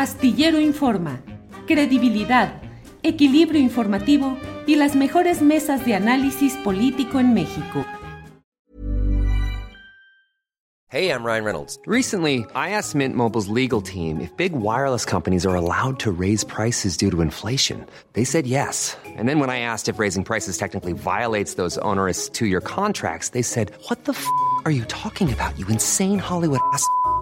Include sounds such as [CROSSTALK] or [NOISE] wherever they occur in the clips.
Astillero Informa, credibilidad, equilibrio informativo y las mejores mesas de análisis político en México. Hey, I'm Ryan Reynolds. Recently, I asked Mint Mobile's legal team if big wireless companies are allowed to raise prices due to inflation. They said yes. And then when I asked if raising prices technically violates those onerous two-year contracts, they said, "What the f*** are you talking about? You insane Hollywood ass."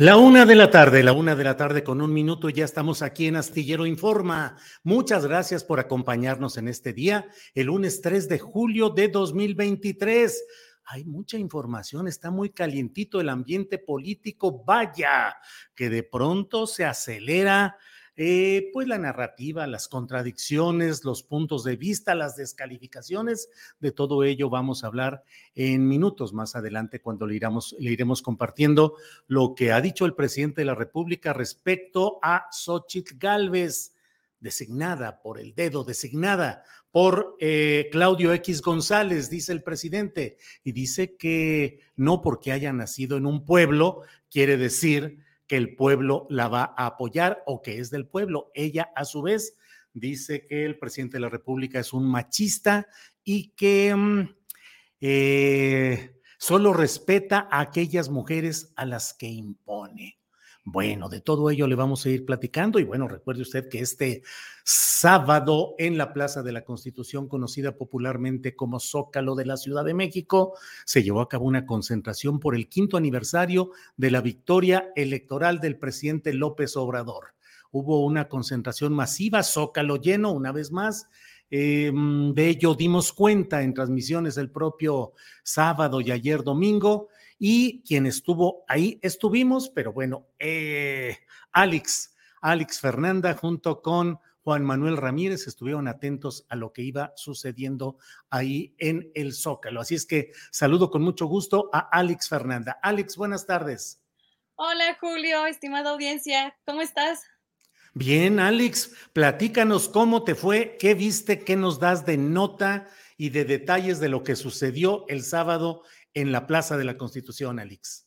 La una de la tarde, la una de la tarde con un minuto, ya estamos aquí en Astillero Informa. Muchas gracias por acompañarnos en este día, el lunes 3 de julio de 2023. Hay mucha información, está muy calientito el ambiente político, vaya, que de pronto se acelera eh, pues la narrativa, las contradicciones, los puntos de vista, las descalificaciones, de todo ello vamos a hablar en minutos más adelante cuando le, iremos, le iremos compartiendo lo que ha dicho el presidente de la República respecto a Xochitl Galvez, designada por el dedo, designada por eh, Claudio X González, dice el presidente, y dice que no porque haya nacido en un pueblo quiere decir que el pueblo la va a apoyar o que es del pueblo. Ella, a su vez, dice que el presidente de la República es un machista y que mm, eh, solo respeta a aquellas mujeres a las que impone. Bueno, de todo ello le vamos a ir platicando y bueno, recuerde usted que este sábado en la Plaza de la Constitución, conocida popularmente como Zócalo de la Ciudad de México, se llevó a cabo una concentración por el quinto aniversario de la victoria electoral del presidente López Obrador. Hubo una concentración masiva, Zócalo lleno una vez más. Eh, de ello dimos cuenta en transmisiones el propio sábado y ayer domingo y quien estuvo ahí estuvimos, pero bueno, eh, Alex, Alex Fernanda junto con Juan Manuel Ramírez estuvieron atentos a lo que iba sucediendo ahí en el Zócalo. Así es que saludo con mucho gusto a Alex Fernanda. Alex, buenas tardes. Hola Julio, estimada audiencia, ¿cómo estás? Bien, Alex, platícanos cómo te fue, qué viste, qué nos das de nota y de detalles de lo que sucedió el sábado en la Plaza de la Constitución, Alex.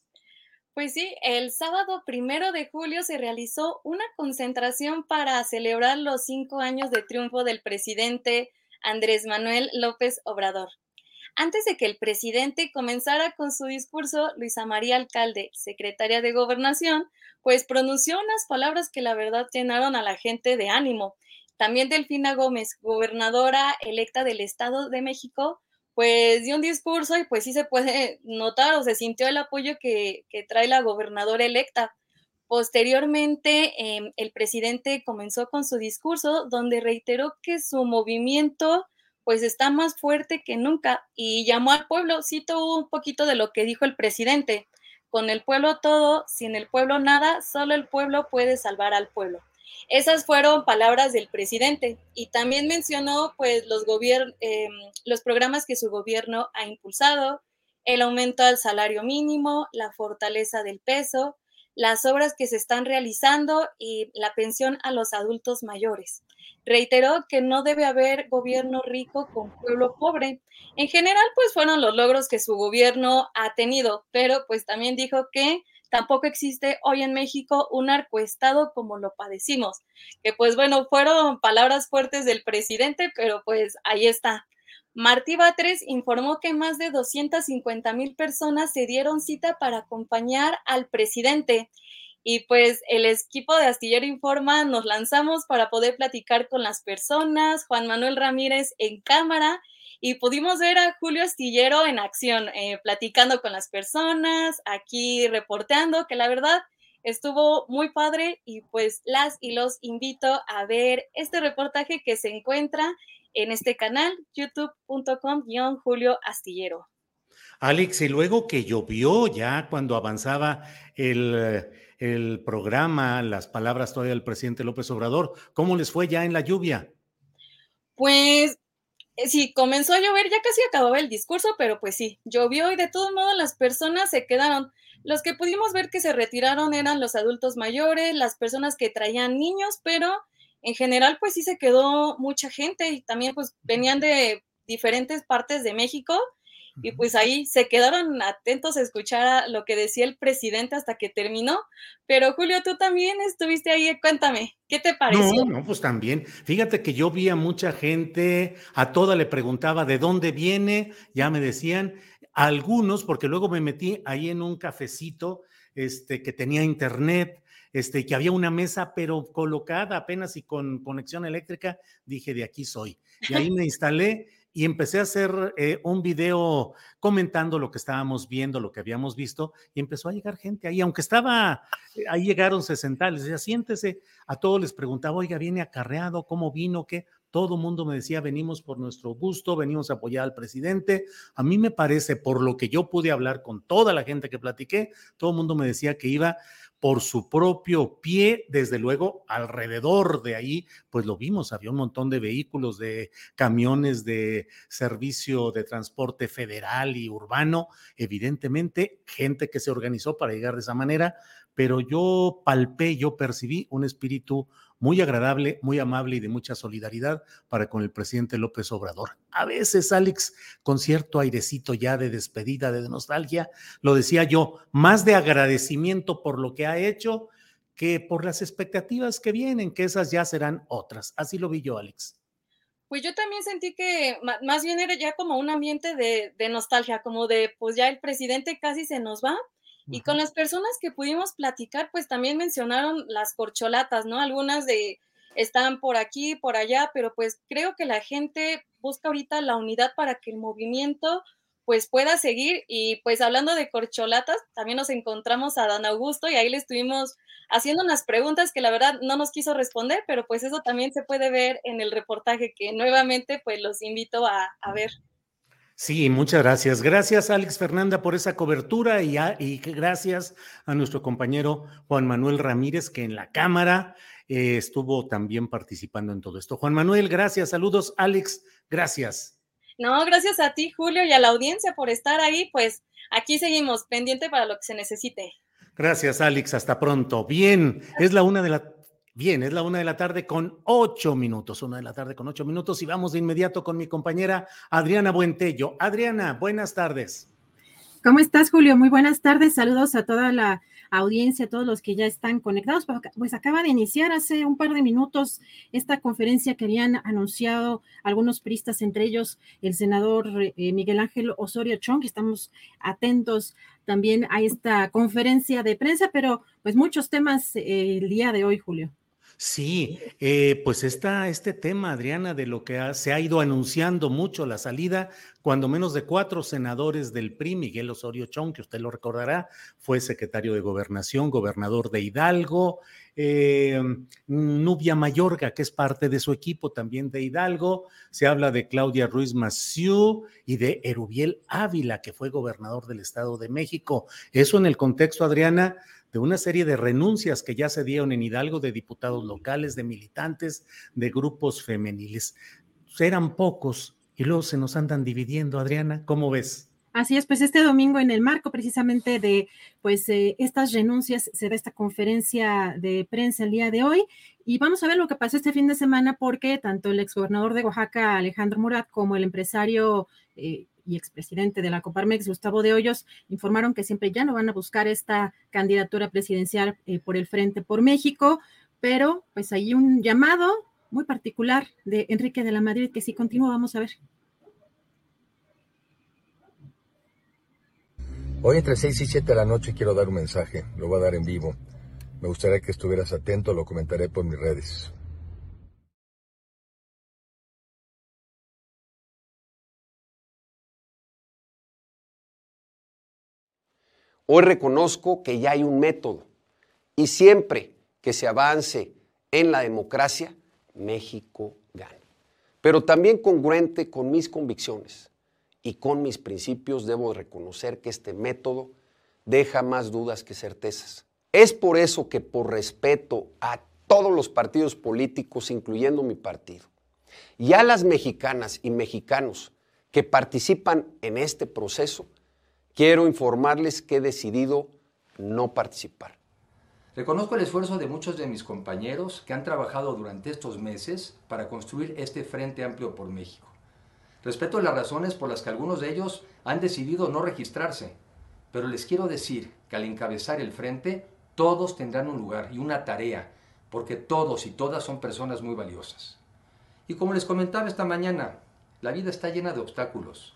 Pues sí, el sábado primero de julio se realizó una concentración para celebrar los cinco años de triunfo del presidente Andrés Manuel López Obrador. Antes de que el presidente comenzara con su discurso, Luisa María Alcalde, secretaria de Gobernación, pues pronunció unas palabras que la verdad llenaron a la gente de ánimo. También Delfina Gómez, gobernadora electa del Estado de México, pues dio un discurso y pues sí se puede notar o se sintió el apoyo que, trae la gobernadora electa. Posteriormente, em, el presidente comenzó con su discurso donde reiteró que su movimiento pues está más fuerte que nunca y llamó al pueblo, cito un poquito de lo que dijo el presidente, con el pueblo todo, sin el pueblo nada, solo el pueblo puede salvar al pueblo. Esas fueron palabras del presidente y también mencionó pues los, eh, los programas que su gobierno ha impulsado, el aumento al salario mínimo, la fortaleza del peso, las obras que se están realizando y la pensión a los adultos mayores. Reiteró que no debe haber gobierno rico con pueblo pobre. En general, pues fueron los logros que su gobierno ha tenido, pero pues también dijo que tampoco existe hoy en México un arcoestado como lo padecimos. Que pues bueno, fueron palabras fuertes del presidente, pero pues ahí está. Martí Batres informó que más de 250 mil personas se dieron cita para acompañar al presidente. Y pues el equipo de Astillero Informa nos lanzamos para poder platicar con las personas, Juan Manuel Ramírez en cámara y pudimos ver a Julio Astillero en acción, eh, platicando con las personas, aquí reporteando, que la verdad estuvo muy padre y pues las y los invito a ver este reportaje que se encuentra en este canal, youtube.com-julio astillero. Alex, y luego que llovió ya cuando avanzaba el, el programa, las palabras todavía del presidente López Obrador, ¿cómo les fue ya en la lluvia? Pues sí, comenzó a llover, ya casi acababa el discurso, pero pues sí, llovió y de todos modos las personas se quedaron. Los que pudimos ver que se retiraron eran los adultos mayores, las personas que traían niños, pero en general pues sí se quedó mucha gente y también pues venían de diferentes partes de México y pues ahí se quedaron atentos a escuchar lo que decía el presidente hasta que terminó. Pero Julio, tú también estuviste ahí, cuéntame, ¿qué te pareció? No, no, pues también. Fíjate que yo vi a mucha gente, a toda le preguntaba de dónde viene, ya me decían, algunos, porque luego me metí ahí en un cafecito este, que tenía internet, este, que había una mesa, pero colocada apenas y con conexión eléctrica, dije, de aquí soy. Y ahí me [LAUGHS] instalé y empecé a hacer eh, un video comentando lo que estábamos viendo, lo que habíamos visto, y empezó a llegar gente ahí, aunque estaba, eh, ahí llegaron 60, les decía, siéntese, a todos les preguntaba, oiga, ¿viene acarreado? ¿Cómo vino? ¿Qué? Todo mundo me decía, venimos por nuestro gusto, venimos a apoyar al presidente. A mí me parece, por lo que yo pude hablar con toda la gente que platiqué, todo el mundo me decía que iba por su propio pie, desde luego alrededor de ahí, pues lo vimos, había un montón de vehículos, de camiones de servicio de transporte federal y urbano, evidentemente gente que se organizó para llegar de esa manera, pero yo palpé, yo percibí un espíritu muy agradable, muy amable y de mucha solidaridad para con el presidente López Obrador. A veces, Alex, con cierto airecito ya de despedida, de nostalgia, lo decía yo, más de agradecimiento por lo que ha hecho que por las expectativas que vienen, que esas ya serán otras. Así lo vi yo, Alex. Pues yo también sentí que más bien era ya como un ambiente de, nostalgia, como de, pues ya el presidente casi se nos va, y con las personas que pudimos platicar, pues también mencionaron las corcholatas, ¿no? Algunas de están por aquí, por allá, pero pues creo que la gente busca ahorita la unidad para que el movimiento pues pueda seguir y pues hablando de corcholatas, también nos encontramos a Dan Augusto y ahí le estuvimos haciendo unas preguntas que la verdad no nos quiso responder, pero pues eso también se puede ver en el reportaje que nuevamente pues los invito a, a ver. Sí, muchas gracias. Gracias, Alex Fernanda, por esa cobertura y, y gracias a nuestro compañero Juan Manuel Ramírez, que en la Cámara eh, estuvo también participando en todo esto. Juan Manuel, gracias. Saludos, Alex, gracias. No, gracias a ti, Julio, y a la audiencia por estar ahí. Pues aquí seguimos, pendiente para lo que se necesite. Gracias, Alex. Hasta pronto. Bien, es la una de la Bien, es la una de la tarde con ocho minutos, una de la tarde con ocho minutos y vamos de inmediato con mi compañera Adriana Buentello. Adriana, buenas tardes. ¿Cómo estás, Julio? Muy buenas tardes. Saludos a toda la audiencia, a todos los que ya están conectados. Pues acaba de iniciar hace un par de minutos esta conferencia que habían anunciado algunos priistas, entre ellos el senador eh, Miguel Ángel Osorio Chong. Estamos atentos también a esta conferencia de prensa, pero pues muchos temas eh, el día de hoy, Julio. Sí, eh, pues está este tema, Adriana, de lo que se ha ido anunciando mucho la salida, cuando menos de cuatro senadores del PRI, Miguel Osorio Chong, que usted lo recordará, fue secretario de Gobernación, gobernador de Hidalgo, eh, Nubia Mayorga, que es parte de su equipo también de Hidalgo, se habla de Claudia Ruiz Massieu y de Erubiel Ávila, que fue gobernador del Estado de México. Eso en el contexto, Adriana, de una serie de renuncias que ya se dieron en Hidalgo de diputados locales, de militantes, de grupos femeniles. Eran pocos y luego se nos andan dividiendo, Adriana, ¿cómo ves? Así es, pues este domingo en el marco precisamente de pues eh, estas renuncias se da esta conferencia de prensa el día de hoy y vamos a ver lo que pasó este fin de semana porque tanto el exgobernador de Oaxaca Alejandro Murat como el empresario eh, y expresidente de la Coparmex, Gustavo de Hoyos, informaron que siempre ya no van a buscar esta candidatura presidencial eh, por el Frente por México, pero pues hay un llamado muy particular de Enrique de la Madrid que si continúa vamos a ver. Hoy entre 6 y 7 de la noche quiero dar un mensaje, lo voy a dar en vivo. Me gustaría que estuvieras atento, lo comentaré por mis redes. Hoy reconozco que ya hay un método y siempre que se avance en la democracia, México gana. Pero también congruente con mis convicciones y con mis principios, debo reconocer que este método deja más dudas que certezas. Es por eso que por respeto a todos los partidos políticos, incluyendo mi partido, y a las mexicanas y mexicanos que participan en este proceso, quiero informarles que he decidido no participar. Reconozco el esfuerzo de muchos de mis compañeros que han trabajado durante estos meses para construir este Frente Amplio por México. Respeto las razones por las que algunos de ellos han decidido no registrarse, pero les quiero decir que al encabezar el frente, todos tendrán un lugar y una tarea, porque todos y todas son personas muy valiosas. Y como les comentaba esta mañana, la vida está llena de obstáculos,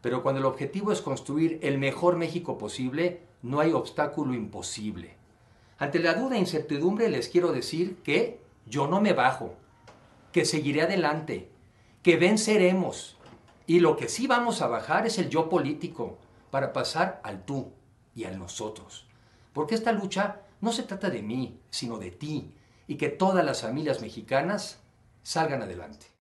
pero cuando el objetivo es construir el mejor México posible, no hay obstáculo imposible. Ante la duda e incertidumbre les quiero decir que yo no me bajo, que seguiré adelante, que venceremos y lo que sí vamos a bajar es el yo político para pasar al tú y al nosotros. Porque esta lucha no se trata de mí, sino de ti y que todas las familias mexicanas salgan adelante.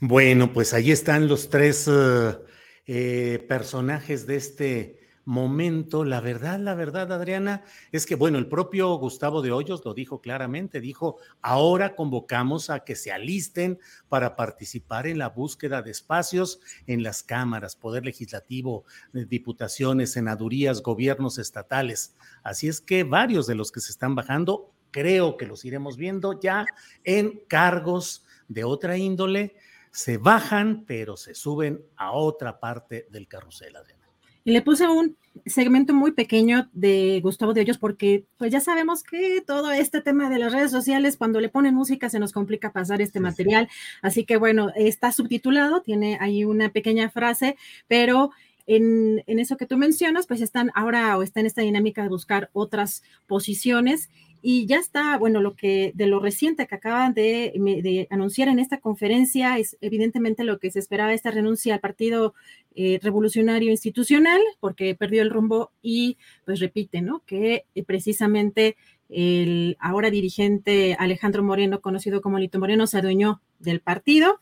Bueno, pues ahí están los tres eh, eh, personajes de este momento. La verdad, la verdad, Adriana, es que, bueno, el propio Gustavo de Hoyos lo dijo claramente, dijo, ahora convocamos a que se alisten para participar en la búsqueda de espacios en las cámaras, poder legislativo, eh, diputaciones, senadurías, gobiernos estatales. Así es que varios de los que se están bajando, creo que los iremos viendo ya en cargos de otra índole, se bajan, pero se suben a otra parte del carrusel, Adriana. Y le puse un segmento muy pequeño de Gustavo de Hoyos porque pues ya sabemos que todo este tema de las redes sociales, cuando le ponen música se nos complica pasar este material. Así que bueno, está subtitulado, tiene ahí una pequeña frase, pero en, eso que tú mencionas, pues están ahora o está en esta dinámica de buscar otras posiciones y ya está, bueno, lo que de lo reciente que acaban de, anunciar en esta conferencia es evidentemente lo que se esperaba esta renuncia al Partido eh, Revolucionario Institucional, porque perdió el rumbo y pues repite, ¿no? Que eh, precisamente el ahora dirigente Alejandro Moreno, conocido como Lito Moreno, se adueñó del partido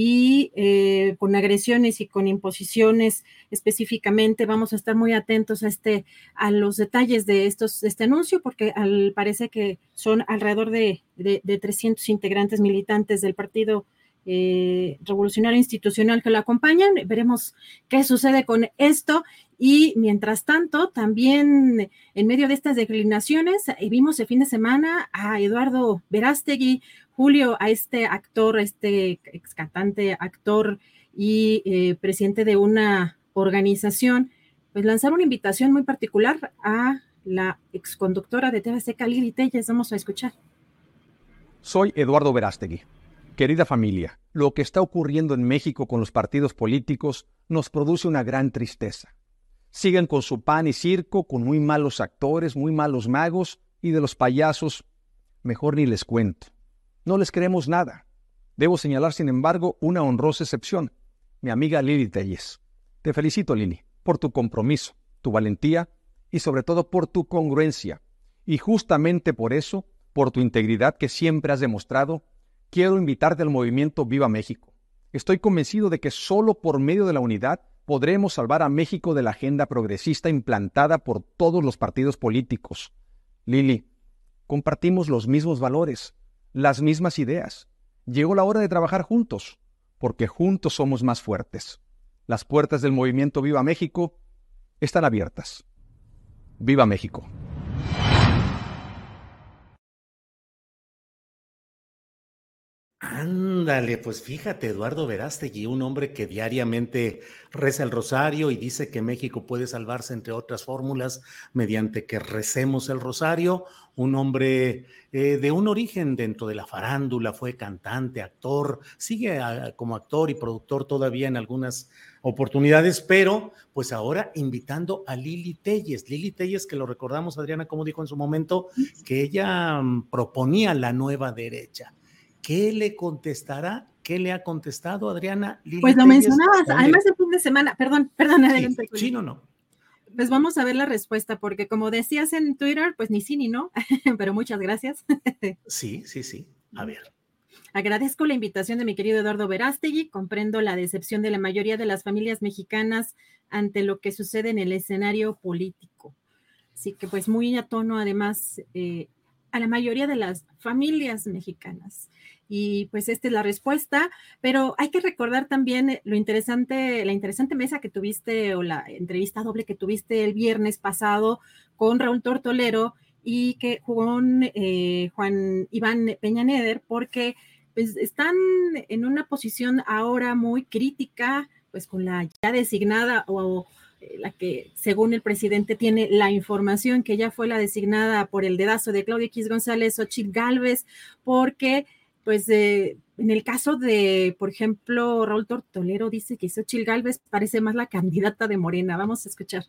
y eh, con agresiones y con imposiciones específicamente. Vamos a estar muy atentos a, este, a los detalles de, estos, este anuncio porque al, parece que son alrededor de, de, 300 integrantes militantes del Partido eh, Revolucionario Institucional que lo acompañan. Veremos qué sucede con esto. Y mientras tanto, también en medio de estas declinaciones, eh, vimos el fin de semana a Eduardo Verástegui, Julio, a este actor, a este ex cantante, actor y eh, presidente de una organización, pues lanzar una invitación muy particular a la exconductora de TV Seca, Lili Telles. Vamos a escuchar. Soy Eduardo Verástegui. Querida familia, lo que está ocurriendo en México con los partidos políticos nos produce una gran tristeza. Siguen con su pan y circo, con muy malos actores, muy malos magos y de los payasos, mejor ni les cuento. No les queremos nada. Debo señalar, sin embargo, una honrosa excepción, mi amiga Lili Telles. Te felicito, Lili, por tu compromiso, tu valentía y sobre todo por tu congruencia. Y justamente por eso, por tu integridad que siempre has demostrado, quiero invitarte al movimiento Viva México. Estoy convencido de que solo por medio de la unidad podremos salvar a México de la agenda progresista implantada por todos los partidos políticos. Lili, compartimos los mismos valores, las mismas ideas. Llegó la hora de trabajar juntos, porque juntos somos más fuertes. Las puertas del movimiento Viva México están abiertas. Viva México. Ándale, pues fíjate, Eduardo Verástegui, un hombre que diariamente reza el rosario y dice que México puede salvarse, entre otras fórmulas, mediante que recemos el rosario. Un hombre eh, de un origen dentro de la farándula, fue cantante, actor, sigue como actor y productor todavía en algunas oportunidades, pero pues ahora invitando a Lili Telles. Lili Telles, que lo recordamos, Adriana, como dijo en su momento, que ella mm, proponía la nueva derecha ¿Qué le contestará? ¿Qué le ha contestado Adriana? pues lo mencionabas, además el fin de semana, perdón, perdón, adelante. Sí, no, no. Pues vamos a ver la respuesta, porque como decías en Twitter, pues ni sí ni no, [LAUGHS] pero muchas gracias. [LAUGHS] sí, sí, sí. A ver. Agradezco la invitación de mi querido Eduardo Verástegui. Comprendo la decepción de la mayoría de las familias mexicanas ante lo que sucede en el escenario político. Así que pues muy a tono además eh, a la mayoría de las familias mexicanas. Y pues esta es la respuesta, pero hay que recordar también lo interesante, la interesante mesa que tuviste o la entrevista doble que tuviste el viernes pasado con Raúl Tortolero y que con eh, Juan Iván Peña Neder, porque pues están en una posición ahora muy crítica, pues con la ya designada o la que según el presidente tiene la información que ya fue la designada por el dedazo de Claudia X González Ochil Galvez, porque pues en el caso de, por ejemplo, Raúl Tortolero dice que Xochil Galvez parece más la candidata de Morena. Vamos a escuchar.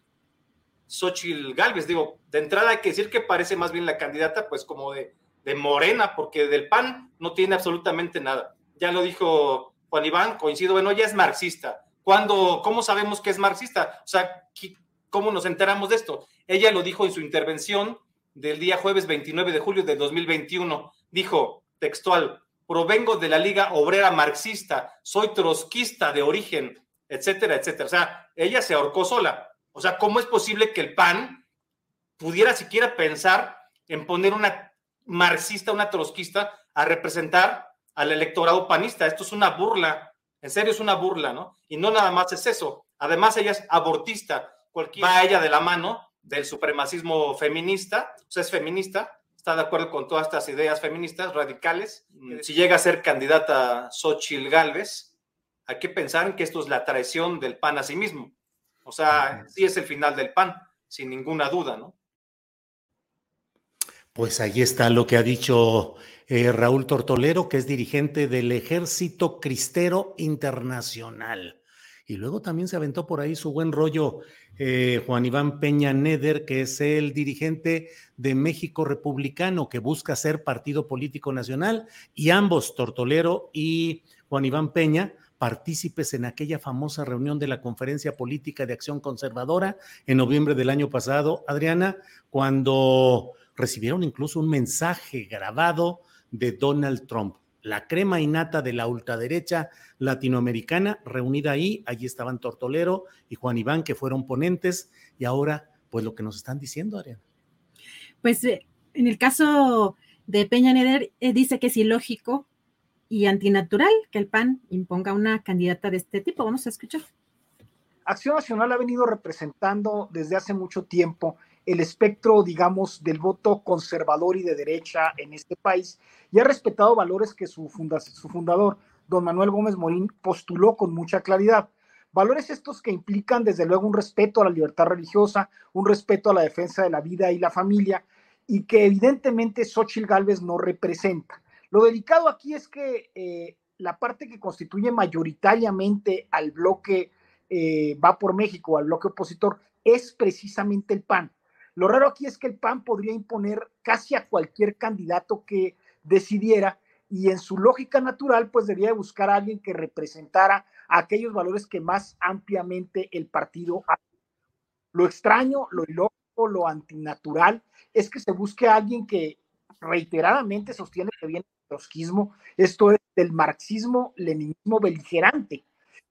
Xochil Galvez, digo, de entrada hay que decir que parece más bien la candidata, pues como de, de Morena, porque del PAN no tiene absolutamente nada. Ya lo dijo Juan Iván, coincido, bueno, ella es marxista cuando, ¿cómo sabemos que es marxista? O sea, ¿cómo nos enteramos de esto? Ella lo dijo en su intervención del día jueves 29 de julio de 2021. Dijo, textual, provengo de la Liga Obrera Marxista, soy trotskista de origen, etcétera, etcétera. O sea, ella se ahorcó sola. O sea, ¿cómo es posible que el PAN pudiera siquiera pensar en poner una marxista, una trotskista a representar al electorado panista? Esto es una burla en serio es una burla, ¿no? Y no nada más es eso. Además, ella es abortista. Cualquier va ella de la mano del supremacismo feminista, o sea, es feminista, está de acuerdo con todas estas ideas feministas radicales. Mm, si llega a ser candidata Xochil Gálvez, hay que pensar en que esto es la traición del PAN a sí mismo. O sea, sí es el final del PAN, sin ninguna duda, ¿no? Pues ahí está lo que ha dicho eh, Raúl Tortolero, que es dirigente del Ejército Cristero Internacional. Y luego también se aventó por ahí su buen rollo eh, Juan Iván Peña Neder, que es el dirigente de México Republicano, que busca ser partido político nacional, y ambos, Tortolero y Juan Iván Peña, partícipes en aquella famosa reunión de la Conferencia Política de Acción Conservadora en noviembre del año pasado, Adriana, cuando recibieron incluso un mensaje grabado de Donald Trump. La crema innata de la ultraderecha latinoamericana reunida ahí, allí estaban Tortolero y Juan Iván, que fueron ponentes, y ahora, pues lo que nos están diciendo, Ariana. Pues eh, en el caso de Peña Neder, eh, dice que es ilógico y antinatural que el PAN imponga una candidata de este tipo. Vamos a escuchar. Acción Nacional ha venido representando desde hace mucho tiempo el espectro, digamos, del voto conservador y de derecha en este país y ha respetado valores que su, su fundador, don Manuel Gómez Morín, postuló con mucha claridad. Valores estos que implican, desde luego, un respeto a la libertad religiosa, un respeto a la defensa de la vida y la familia, y que evidentemente Xochitl Gálvez no representa. Lo delicado aquí es que eh, la parte que constituye mayoritariamente al bloque eh, Va por México, al bloque opositor, es precisamente el PAN. Lo raro aquí es que el PAN podría imponer casi a cualquier candidato que decidiera y en su lógica natural pues debía buscar a alguien que representara aquellos valores que más ampliamente el partido ha. Lo extraño, lo ilógico, lo antinatural es que se busque a alguien que reiteradamente sostiene que viene del trotskismo, esto es del marxismo-leninismo beligerante,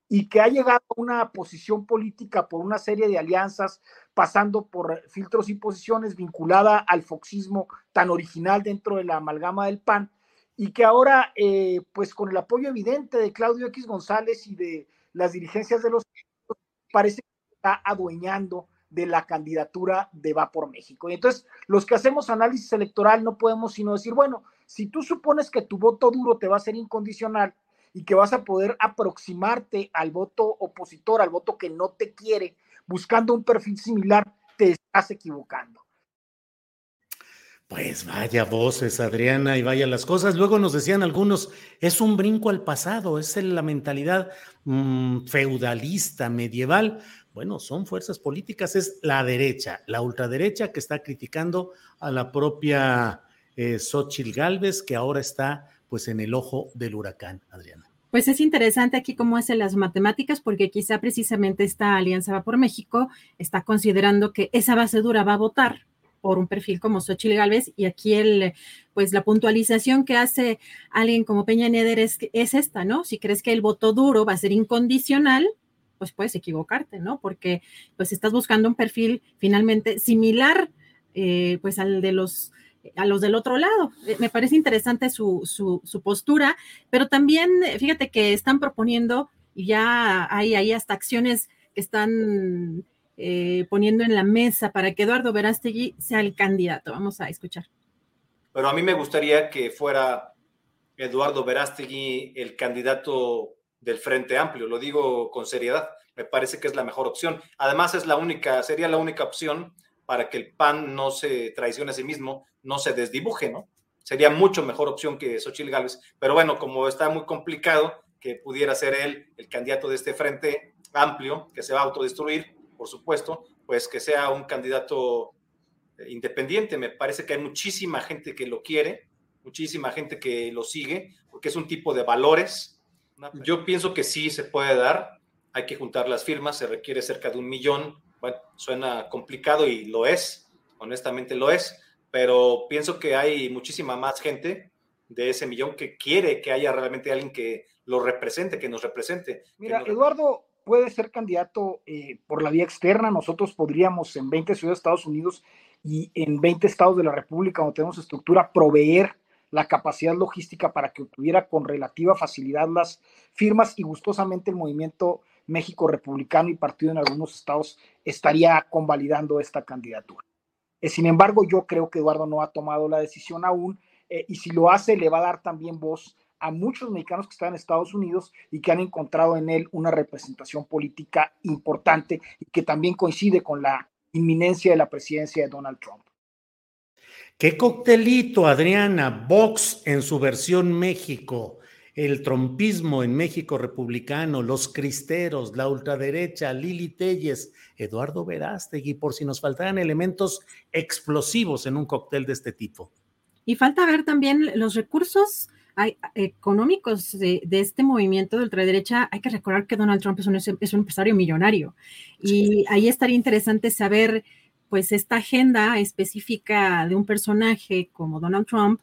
y que ha llegado a una posición política por una serie de alianzas, pasando por filtros y posiciones vinculada al foxismo tan original dentro de la amalgama del PAN, y que ahora, eh, pues con el apoyo evidente de Claudio X González y de las dirigencias de los parece que está adueñando de la candidatura de Va por México. Y entonces, los que hacemos análisis electoral no podemos sino decir, bueno, Si tú supones que tu voto duro te va a ser incondicional y que vas a poder aproximarte al voto opositor, al voto que no te quiere, buscando un perfil similar, te estás equivocando. Pues vaya voces, Adriana, y vaya las cosas. Luego nos decían algunos, es un brinco al pasado, es la mentalidad mm, feudalista, medieval. Bueno, son fuerzas políticas, es la derecha, la ultraderecha que está criticando a la propia eh, Xochitl Galvez, que ahora está pues en el ojo del huracán, Adriana. Pues es interesante aquí cómo hacen las matemáticas, porque quizá precisamente esta Alianza Va por México está considerando que esa base dura va a votar por un perfil como Xochitl Galvez y aquí el, pues la puntualización que hace alguien como Peña Neder es, es esta, ¿no? Si crees que el voto duro va a ser incondicional, pues puedes equivocarte, ¿no? Porque pues estás buscando un perfil finalmente similar eh, pues al de los a los del otro lado. Eh, me parece interesante su, su, postura, pero también fíjate que están proponiendo, y ya hay ahí hasta acciones que están eh, poniendo en la mesa para que Eduardo Verástegui sea el candidato. Vamos a escuchar. Pero a mí me gustaría que fuera Eduardo Verástegui el candidato del Frente Amplio, lo digo con seriedad, me parece que es la mejor opción. Además es la única, sería la única opción para que el PAN no se traicione a sí mismo, no se desdibuje, ¿no? Sería mucho mejor opción que Xochitl Gálvez, pero bueno, como está muy complicado que pudiera ser él el candidato de este Frente Amplio, que se va a autodestruir, por supuesto, pues que sea un candidato eh, independiente. Me parece que hay muchísima gente que lo quiere, muchísima gente que lo sigue, porque es un tipo de valores. Yo pienso que sí se puede dar, hay que juntar las firmas, se requiere cerca de un millón. Bueno, suena complicado y lo es, honestamente lo es, pero pienso que hay muchísima más gente de ese millón que quiere que haya realmente alguien que lo represente, que nos represente. Mira, Eduardo, puede ser candidato eh, por la vía externa. Nosotros podríamos en 20 ciudades de Estados Unidos y en 20 estados de la República, donde tenemos estructura, proveer la capacidad logística para que obtuviera con relativa facilidad las firmas y gustosamente el movimiento México Republicano y partido en algunos estados estaría convalidando esta candidatura. Eh, sin embargo, yo creo que Eduardo no ha tomado la decisión aún eh, y si lo hace le va a dar también voz a muchos mexicanos que están en Estados Unidos y que han encontrado en él una representación política importante y que también coincide con la inminencia de la presidencia de Donald Trump. ¿Qué coctelito, Adriana? Vox en su versión México, el trompismo en México republicano, los cristeros, la ultraderecha, Lili Telles, Eduardo Verástegui, por si nos faltaran elementos explosivos en un cóctel de este tipo. Y falta ver también los recursos económicos de, este movimiento de ultraderecha, hay que recordar que Donald Trump es un, es un empresario millonario. Y ahí estaría interesante saber pues esta agenda específica de un personaje como Donald Trump,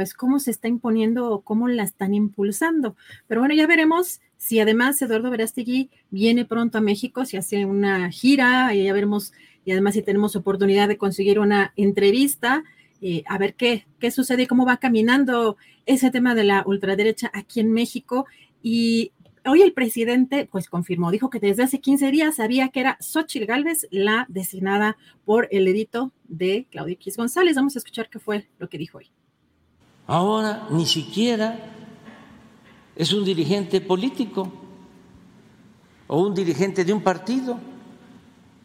pues cómo se está imponiendo o cómo la están impulsando. Pero bueno, ya veremos si además Eduardo Verástegui viene pronto a México, si hace una gira, y ya veremos, y además si tenemos oportunidad de conseguir una entrevista, eh, a ver qué, qué sucede y cómo va caminando ese tema de la ultraderecha aquí en México. Y hoy el presidente pues confirmó, dijo que desde hace 15 días sabía que era Xochitl Gálvez la designada por el edito de Claudio X González. Vamos a escuchar qué fue lo que dijo hoy. Ahora ni siquiera es un dirigente político o un dirigente de un partido,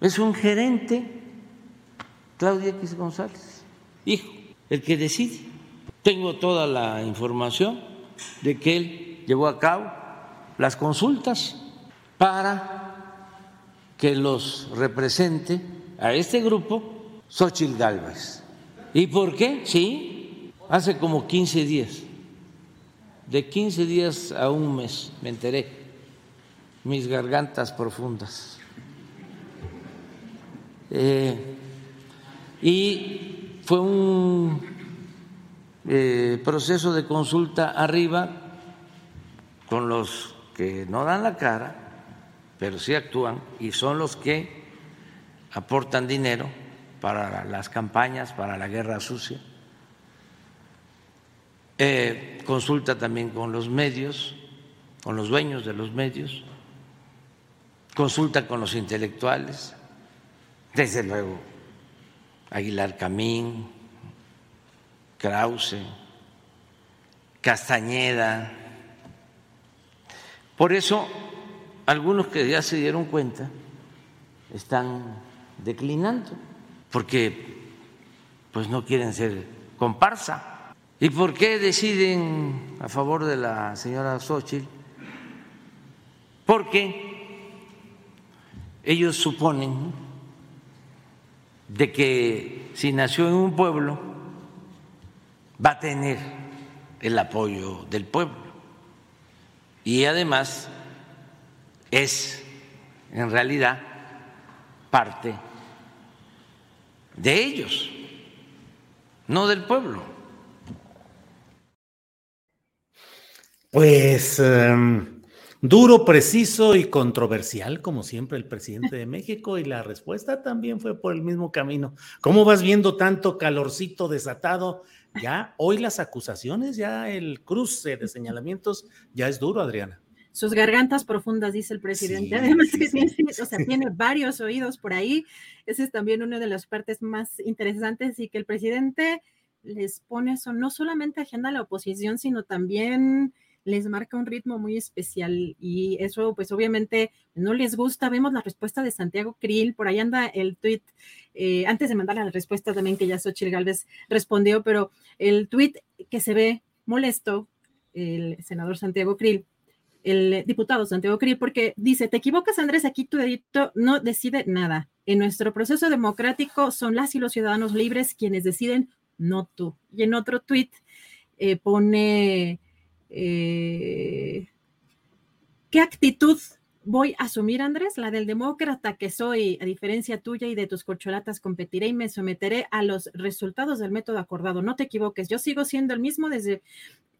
es un gerente, Claudia X González hijo, el que decide. Tengo toda la información de que él llevó a cabo las consultas para que los represente a este grupo Xochitl Galvez. ¿Y por qué? Sí, hace como 15 días, de 15 días a un mes, me enteré, mis gargantas profundas. Eh, y fue un eh, proceso de consulta arriba con los que no dan la cara, pero sí actúan y son los que aportan dinero para las campañas, para la guerra sucia. Eh, consulta también con los medios, con los dueños de los medios, consulta con los intelectuales, desde luego Aguilar Camín, Krause, Castañeda. Por eso, algunos que ya se dieron cuenta están declinando, porque pues no quieren ser comparsa. ¿Y por qué deciden a favor de la señora Xochitl? Porque ellos suponen de que si nació en un pueblo va a tener el apoyo del pueblo. Y además es en realidad parte de ellos, no del pueblo. Pues em, duro, preciso y controversial, como siempre, el presidente de México, y la respuesta también fue por el mismo camino. ¿Cómo vas viendo tanto calorcito desatado? Ya hoy las acusaciones, ya el cruce de señalamientos ya es duro, Adriana sus gargantas profundas, dice el presidente. Además, o sea, tiene varios oídos por ahí. Esa es también una de las partes más interesantes y que el presidente les pone eso, no solamente agenda a la oposición, sino también les marca un ritmo muy especial y eso pues obviamente no les gusta. Vemos la respuesta de Santiago Krill, por ahí anda el tweet, eh, antes de mandar la respuesta también que ya Xochitl Galvez respondió, pero el tweet que se ve molesto, el senador Santiago Krill, el diputado Santiago Krill, porque dice, te equivocas Andrés, aquí tu dedito no decide nada. En nuestro proceso democrático son las y los ciudadanos libres quienes deciden, no tú. Y en otro tuit eh, pone, eh, ¿qué actitud voy a asumir, Andrés? La del demócrata que soy, a diferencia tuya y de tus corcholatas, competiré y me someteré a los resultados del método acordado. No te equivoques, yo sigo siendo el mismo desde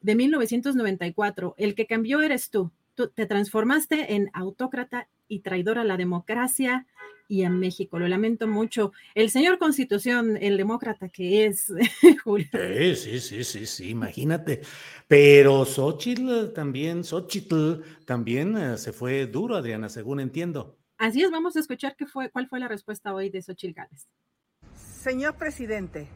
de 1994. El que cambió eres tú. Tú te transformaste en autócrata y traidor a la democracia y a México. Lo lamento mucho. El señor Constitución, el demócrata que es, [LAUGHS] Julio. Sí, sí, sí, sí, imagínate. Pero Xochitl también, Xochitl también eh, se fue duro, Adriana, según entiendo. Así es, vamos a escuchar qué fue, cuál fue la respuesta hoy de Xochitl Gálvez. Señor presidente,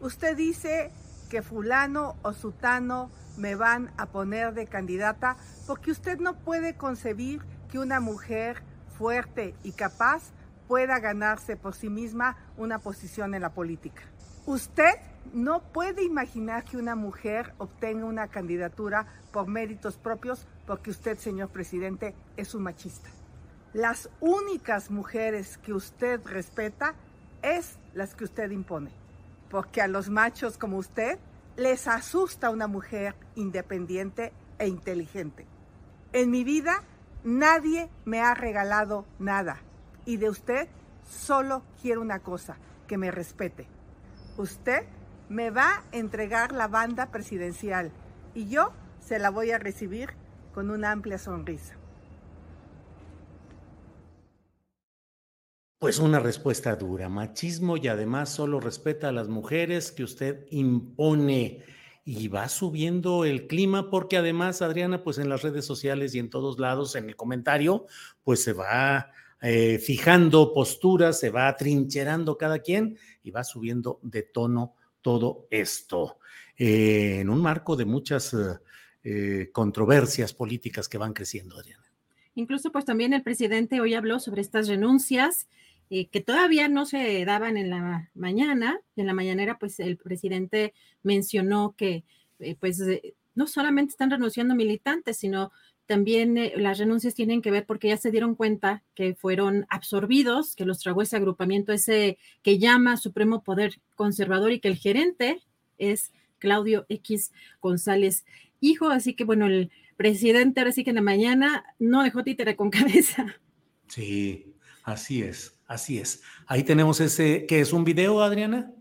usted dice que fulano o sutano me van a poner de candidata porque usted no puede concebir que una mujer fuerte y capaz pueda ganarse por sí misma una posición en la política. Usted no puede imaginar que una mujer obtenga una candidatura por méritos propios porque usted, señor presidente, es un machista. Las únicas mujeres que usted respeta es las que usted impone, porque a los machos como usted les asusta una mujer independiente e inteligente. En mi vida nadie me ha regalado nada y de usted solo quiero una cosa, que me respete. Usted me va a entregar la banda presidencial y yo se la voy a recibir con una amplia sonrisa. Pues una respuesta dura, machismo y además solo respeta a las mujeres que usted impone y va subiendo el clima porque además, Adriana, pues en las redes sociales y en todos lados, en el comentario, pues se va eh, fijando posturas, se va trincherando cada quien y va subiendo de tono todo esto eh, en un marco de muchas eh, controversias políticas que van creciendo, Adriana. Incluso pues también el presidente hoy habló sobre estas renuncias eh, que todavía no se daban en la mañana. En la mañanera pues el presidente mencionó que eh, pues eh, no solamente están renunciando militantes, sino también las renuncias tienen que ver porque ya se dieron cuenta que fueron absorbidos, que los tragó ese agrupamiento, ese que llama Supremo Poder Conservador y que el gerente es Claudio X González Hijo. Así que bueno, el presidente ahora sí que en la mañana no dejó títere con [LAUGHS] cabeza. Sí, así es, así es. Ahí tenemos ese, que es un video, Adriana.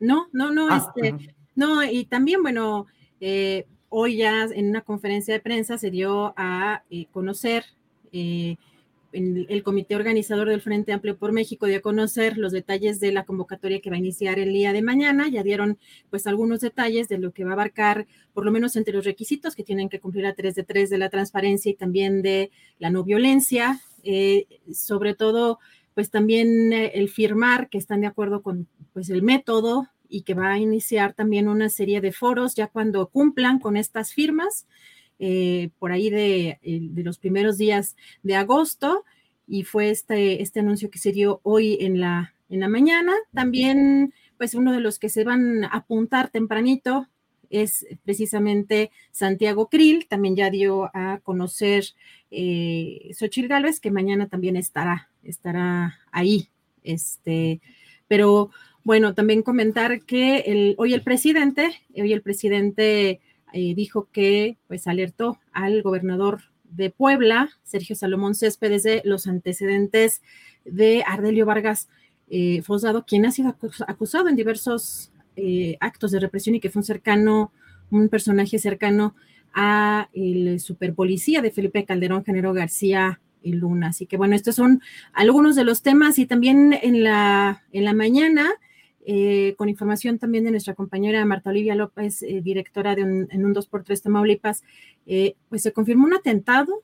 No, no, no, ah, este, no, y también, bueno, eh, hoy ya en una conferencia de prensa se dio a eh, conocer eh, el comité organizador del Frente Amplio por México dio a conocer los detalles de la convocatoria que va a iniciar el día de mañana. Ya dieron pues algunos detalles de lo que va a abarcar, por lo menos entre los requisitos que tienen que cumplir a 3 de 3 de la transparencia y también de la no violencia. Eh, sobre todo, pues también eh, el firmar que están de acuerdo con pues el método y que va a iniciar también una serie de foros ya cuando cumplan con estas firmas, eh, por ahí de, de, los primeros días de agosto, y fue este, este anuncio que se dio hoy en la, en la mañana. También, pues uno de los que se van a apuntar tempranito es precisamente Santiago Krill, también ya dio a conocer eh, Xochitl Gálvez, que mañana también estará, estará ahí. Este, pero bueno, también comentar que el, hoy el presidente, hoy el presidente eh, dijo que pues alertó al gobernador de Puebla, Sergio Salomón Céspedes, de los antecedentes de Ardelio Vargas eh, quien ha sido acusado en diversos eh, actos de represión y que fue un cercano, un personaje cercano a el superpolicía de Felipe Calderón, Genero García y Luna. Así que bueno, estos son algunos de los temas y también en la, en la mañana, eh, con información también de nuestra compañera Marta Olivia López, eh, directora de un, en un 2x3 Tamaulipas, pues se confirmó un atentado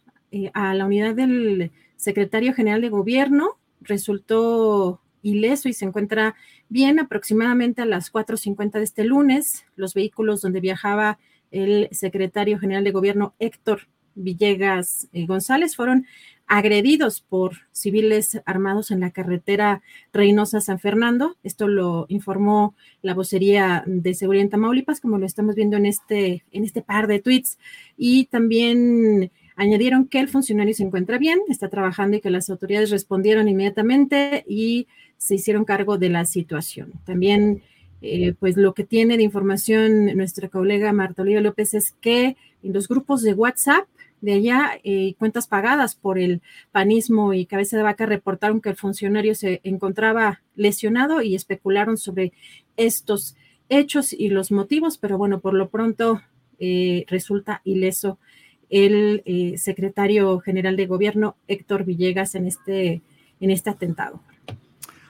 a la unidad del secretario general de gobierno. Resultó ileso y se encuentra bien aproximadamente a las 4.50 de este lunes. Los vehículos donde viajaba el secretario general de gobierno Héctor Villegas eh, González fueron agredidos por civiles armados en la carretera Reynosa-San Fernando. Esto lo informó la vocería de seguridad en Tamaulipas, como lo estamos viendo en este, en este par de tweets. Y también añadieron que el funcionario se encuentra bien, está trabajando y que las autoridades respondieron inmediatamente y se hicieron cargo de la situación. También, eh, pues lo que tiene de información nuestra colega Marta Olivia López es que en los grupos de WhatsApp de allá, eh, cuentas pagadas por el panismo y cabeza de vaca reportaron que el funcionario se encontraba lesionado y especularon sobre estos hechos y los motivos, pero bueno, por lo pronto eh, resulta ileso el secretario general de gobierno Héctor Villegas en este, en este atentado.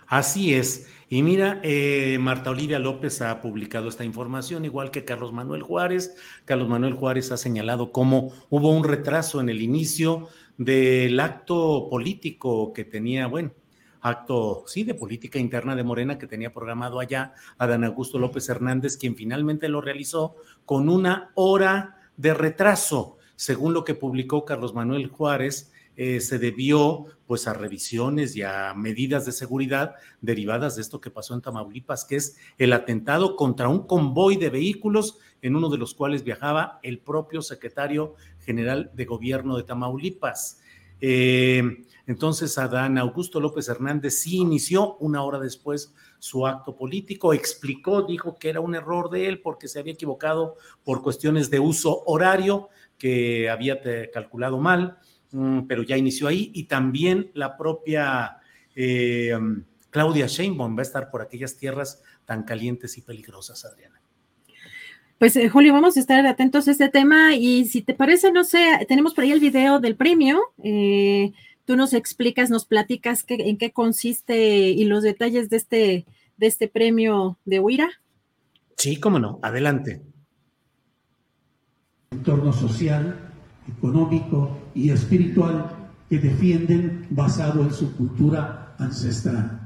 Así es. Y mira, eh, Marta Olivia López ha publicado esta información, igual que Carlos Manuel Juárez. Carlos Manuel Juárez ha señalado cómo hubo un retraso en el inicio del acto político que tenía, bueno, acto, sí, de política interna de Morena que tenía programado allá Adán Augusto López Hernández, quien finalmente lo realizó con una hora de retraso, según lo que publicó Carlos Manuel Juárez eh, se debió pues a revisiones y a medidas de seguridad derivadas de esto que pasó en Tamaulipas, que es el atentado contra un convoy de vehículos en uno de los cuales viajaba el propio secretario general de gobierno de Tamaulipas. Eh, entonces, Adán Augusto López Hernández sí inició una hora después su acto político, explicó, dijo que era un error de él porque se había equivocado por cuestiones de uso horario, que había calculado mal pero ya inició ahí y también la propia eh, Claudia Sheinbaum va a estar por aquellas tierras tan calientes y peligrosas, Adriana. Pues eh, Julio, vamos a estar atentos a este tema y si te parece, no sé, tenemos por ahí el video del premio. Eh, tú nos explicas, nos platicas qué, en qué consiste y los detalles de este, de este premio de Huira. Sí, cómo no, adelante. Entorno social, económico y espiritual que defienden basado en su cultura ancestral.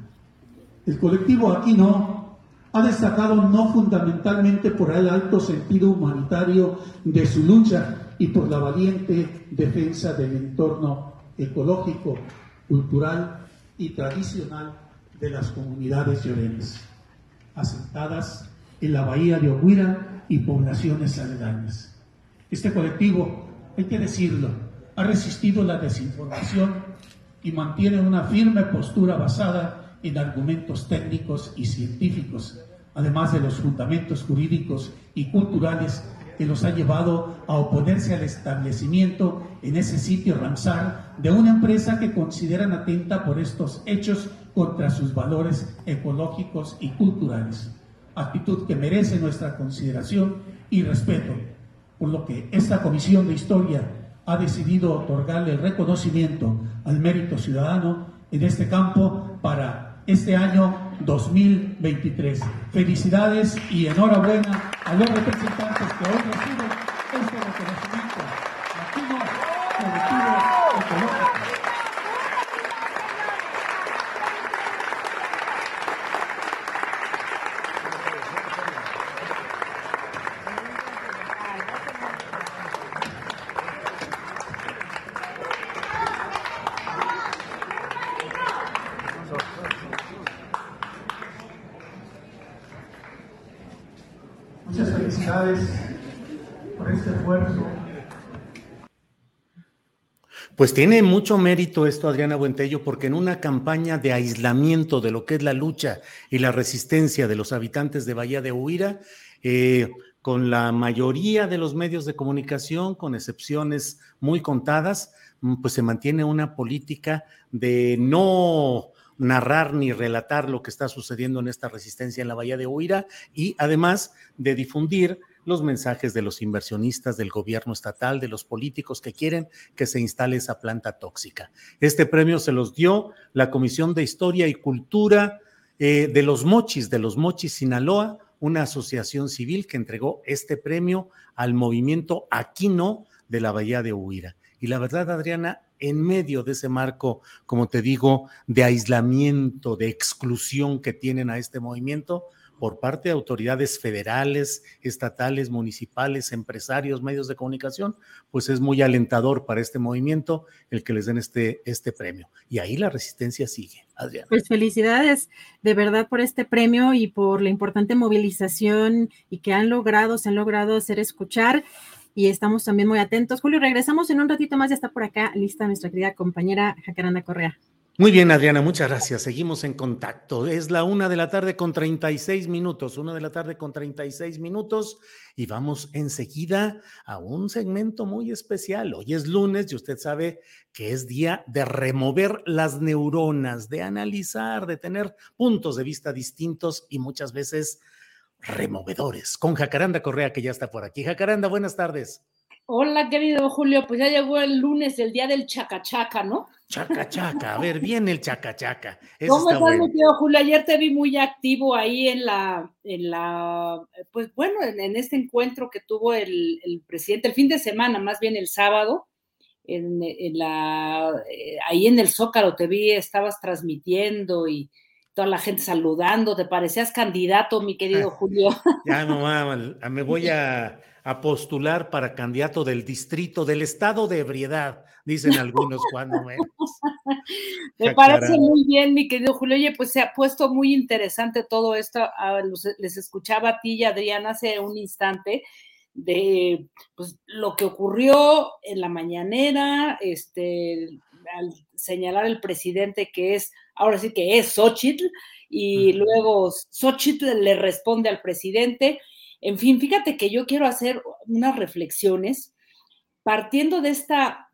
El colectivo Aquino ha destacado no fundamentalmente por el alto sentido humanitario de su lucha y por la valiente defensa del entorno ecológico, cultural y tradicional de las comunidades llorenas, asentadas en la bahía de Oguira y poblaciones aledañas. Este colectivo hay que decirlo, ha resistido la desinformación y mantiene una firme postura basada en argumentos técnicos y científicos, además de los fundamentos jurídicos y culturales que los ha llevado a oponerse al establecimiento en ese sitio Ramsar de una empresa que consideran atenta por estos hechos contra sus valores ecológicos y culturales. Actitud que merece nuestra consideración y respeto por lo que esta Comisión de Historia ha decidido otorgarle el reconocimiento al mérito ciudadano en este campo para este año 2023. Felicidades y enhorabuena a los representantes que hoy reciben este reconocimiento. Pues tiene mucho mérito esto, Adriana Buentello, porque en una campaña de aislamiento de lo que es la lucha y la resistencia de los habitantes de Bahía de Huira, eh, con la mayoría de los medios de comunicación, con excepciones muy contadas, mm, pues se mantiene una política de no narrar ni relatar lo que está sucediendo en esta resistencia en la Bahía de Huira y además de difundir los mensajes de los inversionistas, del gobierno estatal, de los políticos que quieren que se instale esa planta tóxica. Este premio se los dio la Comisión de Historia y Cultura eh, de los Mochis, de los Mochis Sinaloa, una asociación civil que entregó este premio al movimiento Aquino de la Bahía de Huira. Y la verdad, Adriana, en medio de ese marco, como te digo, de aislamiento, de exclusión que tienen a este movimiento, por parte de autoridades federales, estatales, municipales, empresarios, medios de comunicación, pues es muy alentador para este movimiento el que les den este, este premio. Y ahí la resistencia sigue, Adriana. Pues felicidades de verdad por este premio y por la importante movilización y que han logrado, se han logrado hacer escuchar y estamos también muy atentos. Julio, regresamos en un ratito más, ya está por acá lista nuestra querida compañera Jacaranda Correa. Muy bien, Adriana, muchas gracias. Seguimos en contacto. Es la una de la tarde con 36 minutos, una de la tarde con 36 minutos y vamos enseguida a un segmento muy especial. Hoy es lunes y usted sabe que es día de remover las neuronas, de analizar, de tener puntos de vista distintos y muchas veces removedores. Con Jacaranda Correa, que ya está por aquí. Jacaranda, buenas tardes. Hola, querido Julio, pues ya llegó el lunes, el día del chacachaca, ¿no? Chacachaca, a ver, viene el chacachaca. ¿Cómo estás, querido Julio? Ayer te vi muy activo ahí en la, en la, pues bueno, en, este encuentro que tuvo el, presidente el fin de semana, más bien el sábado, en, la, eh, ahí en el Zócalo te vi, estabas transmitiendo y toda la gente saludando, te parecías candidato, mi querido [LAUGHS] Julio. ya no, me voy a a postular para candidato del distrito del estado de ebriedad, dicen algunos cuando menos. [LAUGHS] Me parece muy bien, mi querido Julio. Oye, pues se ha puesto muy interesante todo esto. Les escuchaba a ti y a Adrián hace un instante de pues, lo que ocurrió en la mañanera, este, al señalar el presidente que es, ahora sí que es Xochitl, y luego Xochitl le responde al presidente en fin, fíjate que yo quiero hacer unas reflexiones partiendo de esta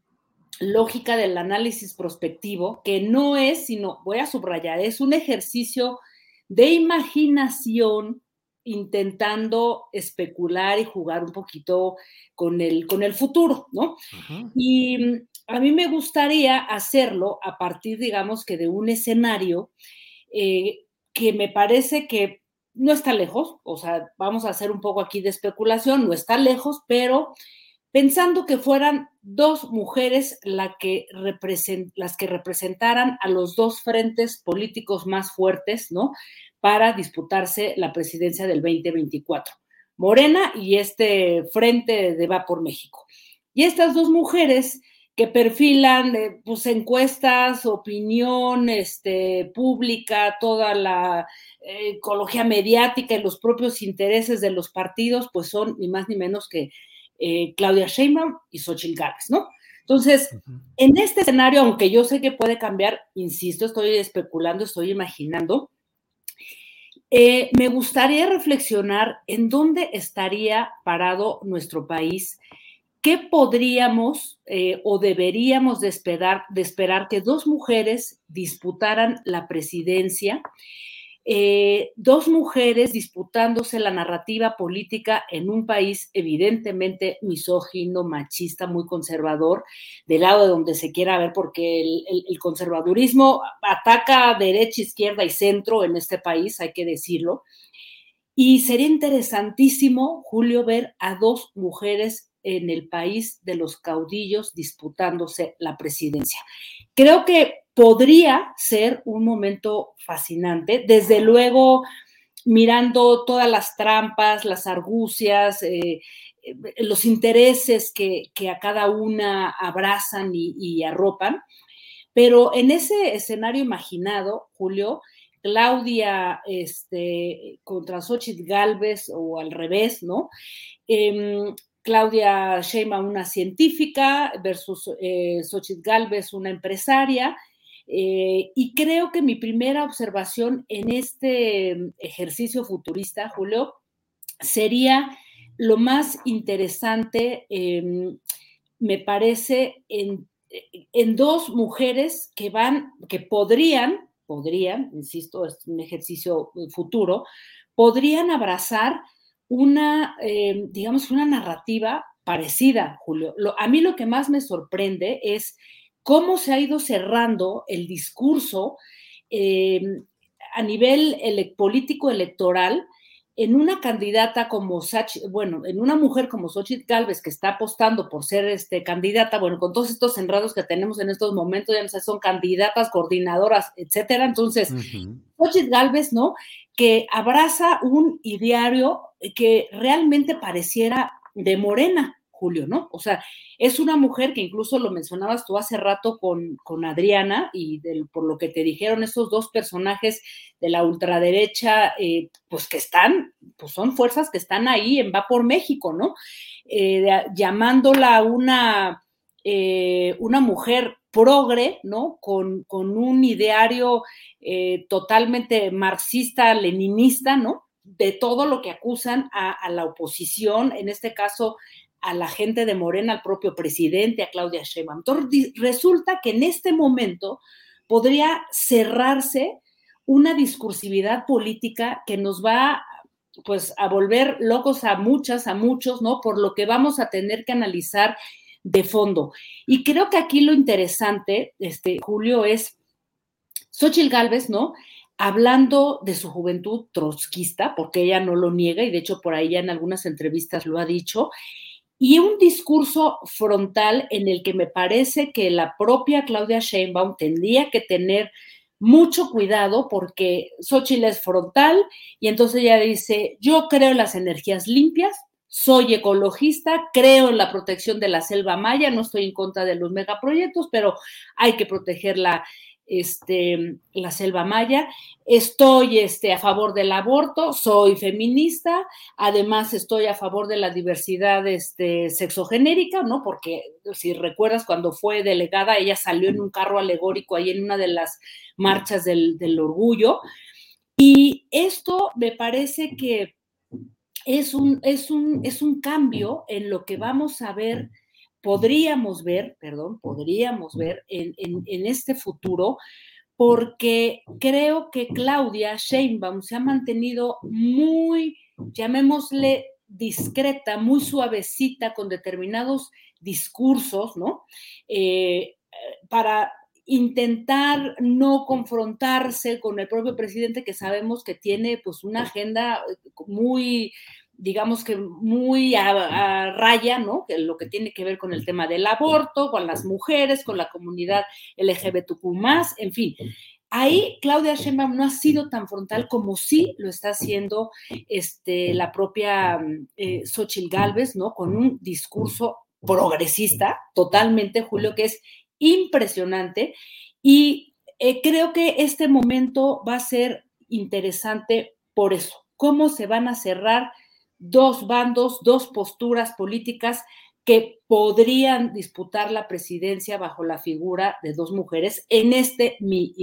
lógica del análisis prospectivo, que no es, sino, voy a subrayar, es un ejercicio de imaginación intentando especular y jugar un poquito con el, con el futuro, ¿no? Y mm, a mí me gustaría hacerlo a partir, digamos, que de un escenario eh, que me parece que no está lejos, o sea, vamos a hacer un poco aquí de especulación, no está lejos, pero pensando que fueran dos mujeres la que las que representaran a los dos frentes políticos más fuertes, ¿no? Para disputarse la presidencia del 2024. Morena y este frente de Va por México. Y estas dos mujeres que perfilan eh, pues, encuestas, opinión este, pública, toda la eh, ecología mediática y los propios intereses de los partidos, pues son ni más ni menos que eh, Claudia Sheinbaum y Xochitl Gálvez, ¿no? Entonces, en este escenario, aunque yo sé que puede cambiar, insisto, estoy especulando, estoy imaginando, me gustaría reflexionar en dónde estaría parado nuestro país ¿qué podríamos eh, o deberíamos de esperar, de esperar que dos mujeres disputaran la presidencia? Eh, dos mujeres disputándose la narrativa política en un país evidentemente misógino, machista, muy conservador, del lado de donde se quiera ver, porque el, conservadurismo ataca derecha, izquierda y centro en este país, hay que decirlo. Y sería interesantísimo, Julio, ver a dos mujeres en el país de los caudillos disputándose la presidencia. Creo que podría ser un momento fascinante, desde luego mirando todas las trampas, las argucias, eh, eh, los intereses que, a cada una abrazan y, y arropan. Pero en ese escenario imaginado, Julio, Claudia este, contra Xochitl Galvez o al revés, ¿no? Em, Claudia Sheinbaum, una científica, versus eh, Xochitl Galvez, una empresaria. Eh, y creo que mi primera observación en este ejercicio futurista, Julio, sería lo más interesante, em, me parece, en, en, dos mujeres que van, que podrían, podrían, insisto, es un ejercicio futuro, podrían abrazar una, em, digamos, una narrativa parecida, Julio. Lo, a mí lo que más me sorprende es cómo se ha ido cerrando el discurso em, a nivel político electoral en una candidata como Sachi, bueno, en una mujer como Xochitl Galvez que está apostando por ser este, candidata, bueno, con todos estos enredos que tenemos en estos momentos, ya no sé, son candidatas, coordinadoras, etcétera. Entonces, Xochitl Galvez, ¿no? Que abraza un ideario que realmente pareciera de morena, Julio, ¿no? O sea, es una mujer que incluso lo mencionabas tú hace rato con, con Adriana y por lo que te dijeron esos dos personajes de la ultraderecha, eh, pues que están, pues son fuerzas que están ahí en Va por México, ¿no? Eh, llamándola una, eh, una mujer progre, ¿no? Con, con un ideario totalmente marxista, leninista, ¿no? de todo lo que acusan a, a, la oposición, en este caso a la gente de Morena, al propio presidente, a Claudia Sheinbaum. Entonces, resulta que en este momento podría cerrarse una discursividad política que nos va pues a volver locos a muchas, a muchos, ¿no? Por lo que vamos a tener que analizar de fondo. Y creo que aquí lo interesante, este, Julio, es Xochitl Galvez, ¿no? Hablando de su juventud trotskista, porque ella no lo niega y de hecho por ahí ya en algunas entrevistas lo ha dicho, y un discurso frontal en el que me parece que la propia Claudia Sheinbaum tendría que tener mucho cuidado porque Xochitl es frontal y entonces ella dice, yo creo en las energías limpias, soy ecologista, creo en la protección de la selva maya, no estoy en contra de los megaproyectos, pero hay que proteger la, este, la selva maya, estoy este, a favor del aborto, soy feminista, además estoy a favor de la diversidad este, sexogenérica, ¿no? Porque si recuerdas cuando fue delegada, ella salió en un carro alegórico ahí en una de las marchas del, del orgullo. Y esto me parece que es un, es, un, es un cambio en lo que vamos a ver podríamos ver, perdón, podríamos ver en, este futuro, porque creo que Claudia Sheinbaum se ha mantenido muy, llamémosle, discreta, muy suavecita con determinados discursos, ¿no? Eh, para intentar no confrontarse con el propio presidente que sabemos que tiene pues una agenda muy digamos que muy a, raya, ¿no? Lo que tiene que ver con el tema del aborto, con las mujeres, con la comunidad LGBTQ+, en fin. Ahí Claudia Sheinbaum no ha sido tan frontal como sí lo está haciendo este, la propia eh, Xochitl Galvez, ¿no? Con un discurso progresista, totalmente, Julio, que es impresionante. Y eh, creo que este momento va a ser interesante por eso. ¿Cómo se van a cerrar dos bandos, dos posturas políticas que podrían disputar la presidencia bajo la figura de dos mujeres en este mi,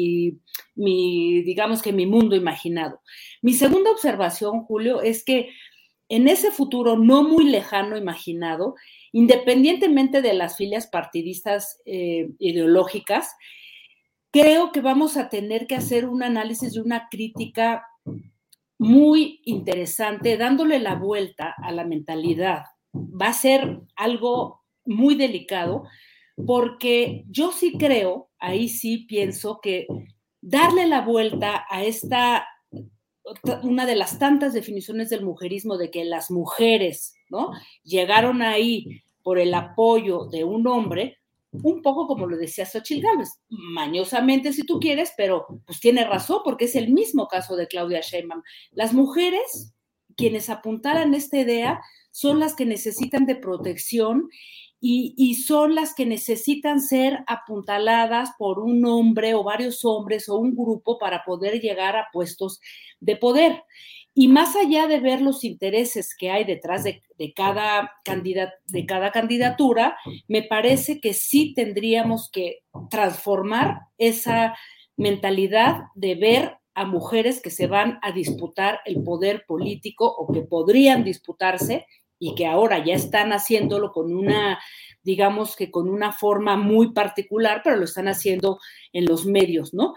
digamos que mi mundo imaginado. Mi segunda observación, Julio, es que en ese futuro no muy lejano imaginado, independientemente de las filias partidistas eh, ideológicas, creo que vamos a tener que hacer un análisis y una crítica muy interesante, dándole la vuelta a la mentalidad. Va a ser algo muy delicado porque yo sí creo, ahí sí pienso que darle la vuelta a esta, una de las tantas definiciones del mujerismo de que las mujeres, ¿no? Llegaron ahí por el apoyo de un hombre, un poco como lo decía Xochitl Gálvez, mañosamente si tú quieres, pero pues tiene razón porque es el mismo caso de Claudia Sheinbaum. Las mujeres, quienes apuntaran esta idea, son las que necesitan de protección y, son las que necesitan ser apuntaladas por un hombre o varios hombres o un grupo para poder llegar a puestos de poder. Y más allá de ver los intereses que hay detrás de, cada, de cada candidatura, me parece que sí tendríamos que transformar esa mentalidad de ver a mujeres que se van a disputar el poder político o que podrían disputarse y que ahora ya están haciéndolo con una, digamos que con una forma muy particular, pero lo están haciendo en los medios, ¿no?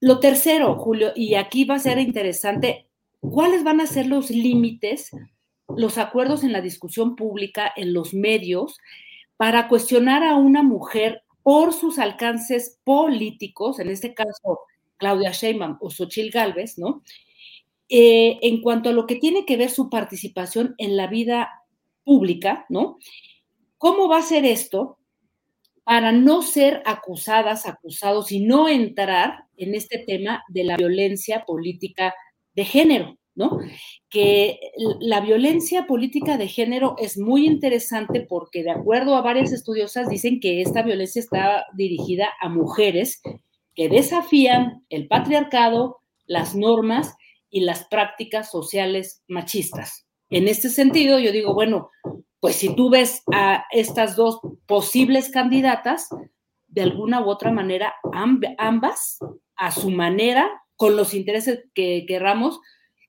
Lo tercero, Julio, y aquí va a ser interesante, ¿cuáles van a ser los límites, los acuerdos en la discusión pública, en los medios, para cuestionar a una mujer por sus alcances políticos, en este caso Claudia Sheinbaum o Xochitl Galvez, ¿no? Eh, en cuanto a lo que tiene que ver su participación en la vida pública, ¿no? ¿Cómo va a ser esto para no ser acusadas, acusados y no entrar en este tema de la violencia política de género, ¿no? Que la violencia política de género es muy interesante porque de acuerdo a varias estudiosas dicen que esta violencia está dirigida a mujeres que desafían el patriarcado, las normas y las prácticas sociales machistas. En este sentido, yo digo, bueno, pues si tú ves a estas dos posibles candidatas, de alguna u otra manera, ambas, a su manera, con los intereses que querramos,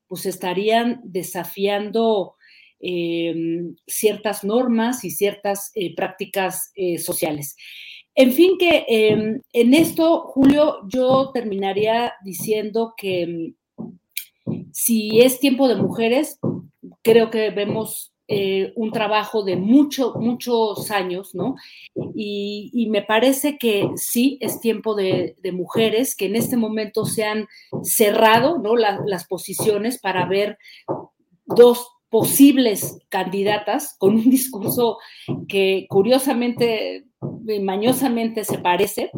pues estarían desafiando em, ciertas normas y ciertas eh, prácticas eh, sociales. En fin, que em, en esto, Julio, yo terminaría diciendo que si es tiempo de mujeres, creo que vemos eh, un trabajo de mucho, muchos años, ¿no? Y, me parece que sí es tiempo de, mujeres que en este momento se han cerrado, ¿no? las posiciones para ver dos posibles candidatas con un discurso que curiosamente, mañosamente se parece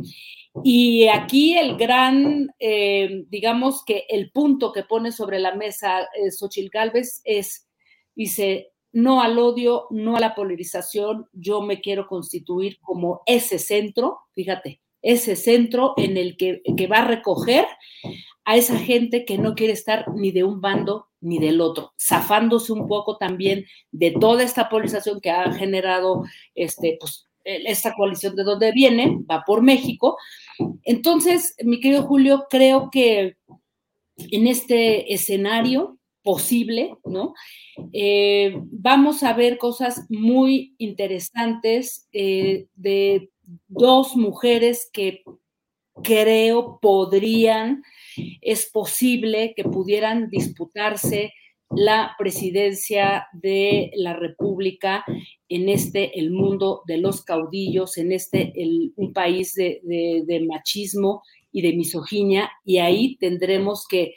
y aquí el gran, eh, digamos que el punto que pone sobre la mesa eh, Xochitl Galvez es, dice, no al odio, no a la polarización, yo me quiero constituir como ese centro, fíjate, ese centro en el que, va a recoger a esa gente que no quiere estar ni de un bando ni del otro, zafándose un poco también de toda esta polarización que ha generado este, pues, esta coalición de donde viene, va por México. Entonces, mi querido Julio, creo que en este escenario posible, ¿no? Eh, vamos a ver cosas muy interesantes eh, de dos mujeres que creo podrían, es posible que pudieran disputarse la presidencia de la República en este, el mundo de los caudillos, en este, el, un país de, de, machismo y de misoginia, y ahí tendremos que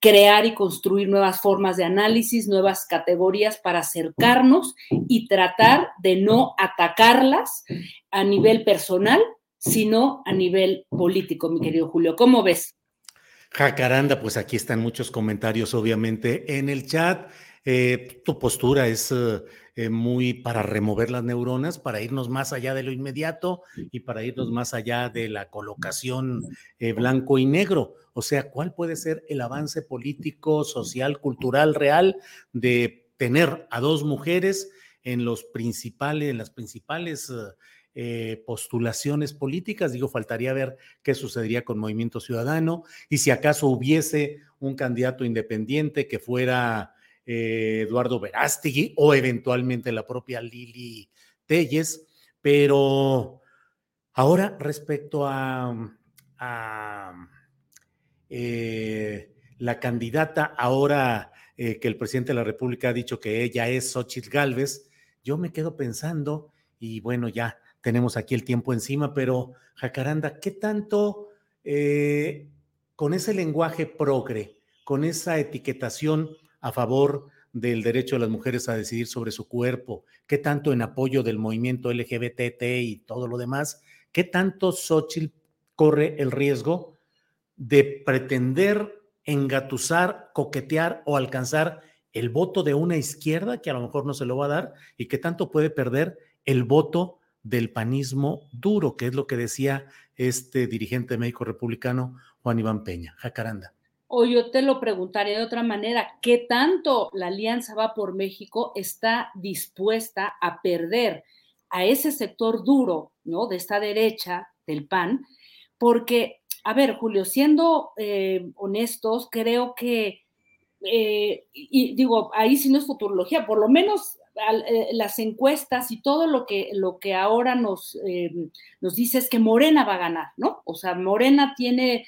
crear y construir nuevas formas de análisis, nuevas categorías para acercarnos y tratar de no atacarlas a nivel personal, sino a nivel político, mi querido Julio. ¿Cómo ves? Jacaranda, pues aquí están muchos comentarios, obviamente, en el chat. Eh, tu postura es eh, muy para remover las neuronas, para irnos más allá de lo inmediato y para irnos más allá de la colocación eh, blanco y negro. O sea, ¿cuál puede ser el avance político, social, cultural, real de tener a dos mujeres en los principales, en las principales eh, postulaciones políticas. Digo, faltaría ver qué sucedería con Movimiento Ciudadano y si acaso hubiese un candidato independiente que fuera eh, Eduardo Verástegui o eventualmente la propia Lili Telles. Pero ahora respecto a, eh, la candidata ahora que el presidente de la República ha dicho que ella es Xochitl Galvez, yo me quedo pensando y bueno, ya tenemos aquí el tiempo encima, pero Jacaranda, ¿qué tanto eh, con ese lenguaje progre, con esa etiquetación a favor del derecho de las mujeres a decidir sobre su cuerpo, qué tanto en apoyo del movimiento LGBT y todo lo demás, qué tanto Xochitl corre el riesgo de pretender engatusar, coquetear o alcanzar el voto de una izquierda que a lo mejor no se lo va a dar y que tanto puede perder el voto del panismo duro, que es lo que decía este dirigente médico republicano Juan Iván Peña, Jacaranda. O yo te lo preguntaré de otra manera, ¿qué tanto la Alianza Va por México está dispuesta a perder a ese sector duro, ¿no? De esta derecha del PAN, porque, a ver, Julio, siendo eh, honestos, creo que, eh, y digo, ahí sí no es futurología, por lo menos eh, las encuestas y todo lo que, lo que ahora nos, nos dice es que Morena va a ganar, ¿no? O sea, Morena tiene,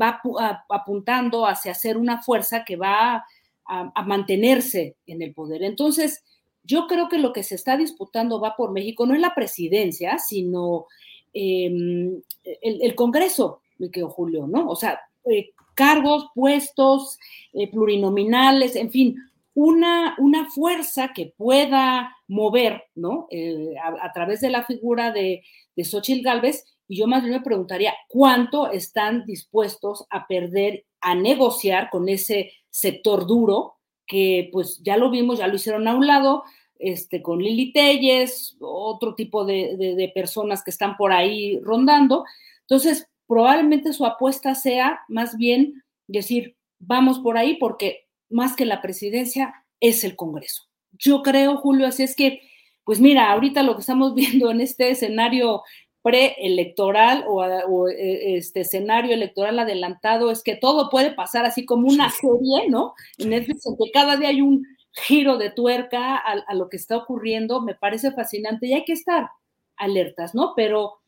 va apuntando hacia ser una fuerza que va a, mantenerse en el poder. Entonces, yo creo que lo que se está disputando va por México, no es la presidencia, sino em, el, Congreso, me quedo Julio, ¿no? O sea, eh, cargos, puestos, eh, plurinominales, en fin, una, una, fuerza que pueda mover, ¿no? Eh, a, través de la figura de, de Xochitl Galvez, y yo más bien me preguntaría, ¿cuánto están dispuestos a perder, a negociar con ese sector duro? que pues ya lo vimos, ya lo hicieron a un lado, este, con Lili Telles, otro tipo de, personas que están por ahí rondando. Entonces, probablemente su apuesta sea más bien decir, vamos por ahí porque más que la presidencia es el Congreso. Yo creo, Julio, así es que, pues mira, ahorita lo que estamos [LAUGHS] viendo en este escenario preelectoral o, o eh, este escenario electoral adelantado es que todo puede pasar así como una serie, ¿no? En Netflix, en que cada día hay un giro de tuerca a, lo que está ocurriendo, me parece fascinante y hay que estar alertas, ¿no? Pero,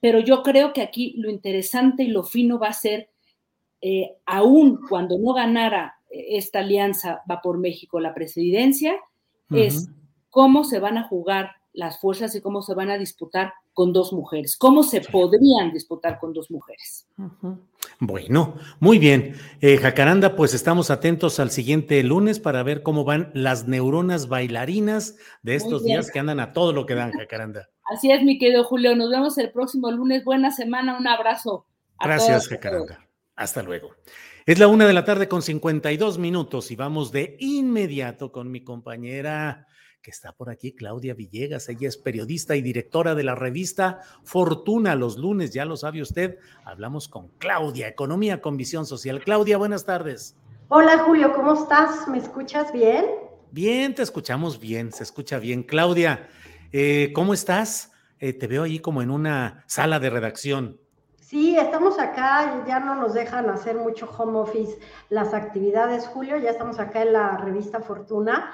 pero yo creo que aquí lo interesante y lo fino va a ser, eh, aún cuando no ganara esta alianza va por México la presidencia, es cómo se van a jugar las fuerzas y cómo se van a disputar con dos mujeres, cómo se podrían disputar con dos mujeres. Bueno, muy bien. Eh, Jacaranda, pues estamos atentos al siguiente lunes para ver cómo van las neuronas bailarinas de estos días que andan a todo lo que dan, [LAUGHS] Jacaranda. Así es, mi querido Julio. Nos vemos el próximo lunes. Buena semana, un abrazo. Gracias, Jacaranda. Hasta luego. Es la una de la tarde con 52 minutos y vamos de inmediato con mi compañera que está por aquí, Claudia Villegas. Ella es periodista y directora de la revista Fortuna. Los lunes, ya lo sabe usted, hablamos con Claudia, Economía con Visión Social. Claudia, buenas tardes. Hola Julio, ¿cómo estás? ¿Me escuchas bien? Bien, te escuchamos bien, se escucha bien. Claudia, eh, ¿cómo estás? Eh, te veo ahí como en una sala de redacción. Sí, estamos acá, ya no nos dejan hacer mucho home office las actividades, Julio, ya estamos acá en la revista Fortuna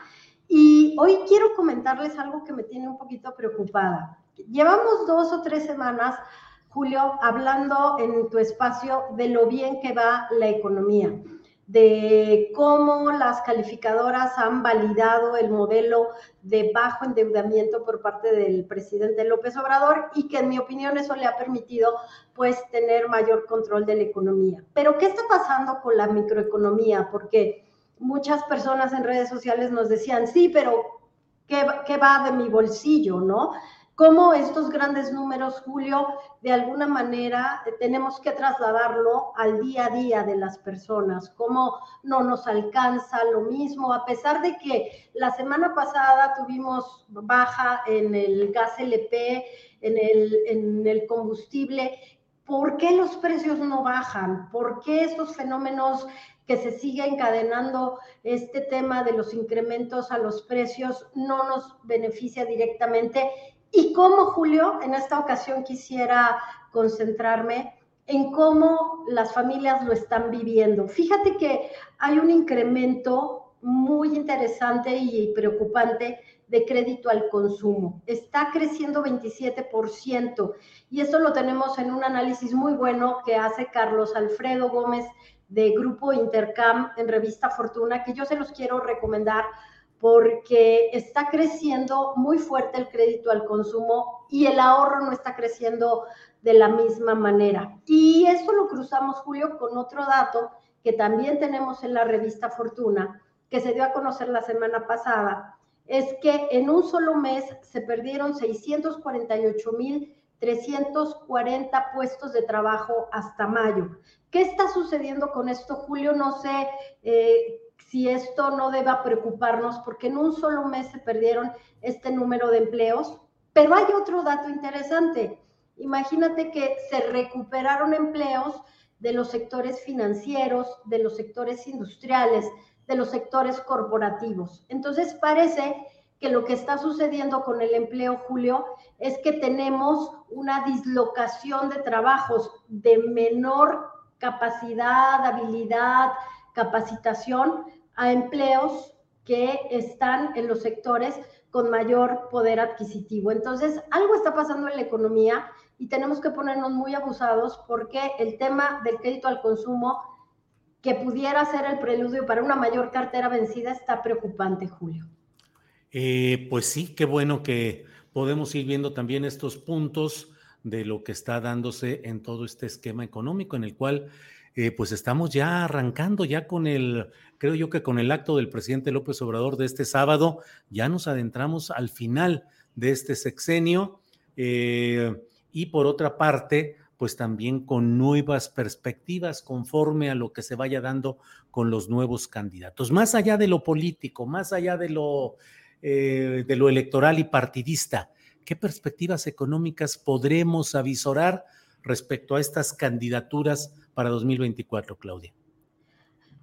y hoy quiero comentarles algo que me tiene un poquito preocupada. Llevamos dos o tres semanas, Julio, hablando en tu espacio de lo bien que va la economía, de cómo las calificadoras han validado el modelo de bajo endeudamiento por parte del presidente López Obrador y que en mi opinión eso le ha permitido pues tener mayor control de la economía. Pero ¿qué está pasando con la microeconomía? Porque muchas personas en redes sociales nos decían, sí, pero ¿qué, va de mi bolsillo, no? Cómo estos grandes números, Julio, de alguna manera tenemos que trasladarlo al día a día de las personas, cómo no nos alcanza lo mismo, a pesar de que la semana pasada tuvimos baja en el gas LP, en el, en el combustible, ¿por qué los precios no bajan? ¿Por qué estos fenómenos que se siga encadenando este tema de los incrementos a los precios no nos beneficia directamente. Y cómo, Julio, en esta ocasión quisiera concentrarme en cómo las familias lo están viviendo. Fíjate que hay un incremento muy interesante y preocupante de crédito al consumo. Está creciendo 27% y eso lo tenemos en un análisis muy bueno que hace Carlos Alfredo Gómez de Grupo Intercam en Revista Fortuna, que yo se los quiero recomendar porque está creciendo muy fuerte el crédito al consumo y el ahorro no está creciendo de la misma manera. Y eso lo cruzamos, Julio, con otro dato que también tenemos en la revista Fortuna, que se dio a conocer la semana pasada, es que en un solo mes se perdieron 648 mil 340 puestos de trabajo hasta mayo. ¿Qué está sucediendo con esto, Julio? No sé, eh, si esto no deba preocuparnos, porque en un solo mes se perdieron este número de empleos. Pero hay otro dato interesante. Imagínate que se recuperaron empleos de los sectores financieros, de los sectores industriales, de los sectores corporativos. Entonces parece que lo que está sucediendo con el empleo, Julio, es que tenemos una dislocación de trabajos de menor capacidad, habilidad, capacitación a empleos que están en los sectores con mayor poder adquisitivo. Entonces, algo está pasando en la economía y tenemos que ponernos muy abusados porque el tema del crédito al consumo que pudiera ser el preludio para una mayor cartera vencida está preocupante, Julio. Eh, pues sí, qué bueno que podemos ir viendo también estos puntos de lo que está dándose en todo este esquema económico en el cual eh, pues estamos ya arrancando ya con el, creo yo que con el acto del presidente López Obrador de este sábado, ya nos adentramos al final de este sexenio eh, y por otra parte, pues también con nuevas perspectivas conforme a lo que se vaya dando con los nuevos candidatos. Más allá de lo político, más allá de lo, eh, de lo electoral y partidista, ¿qué perspectivas económicas podremos avisorar respecto a estas candidaturas para 2024, Claudia?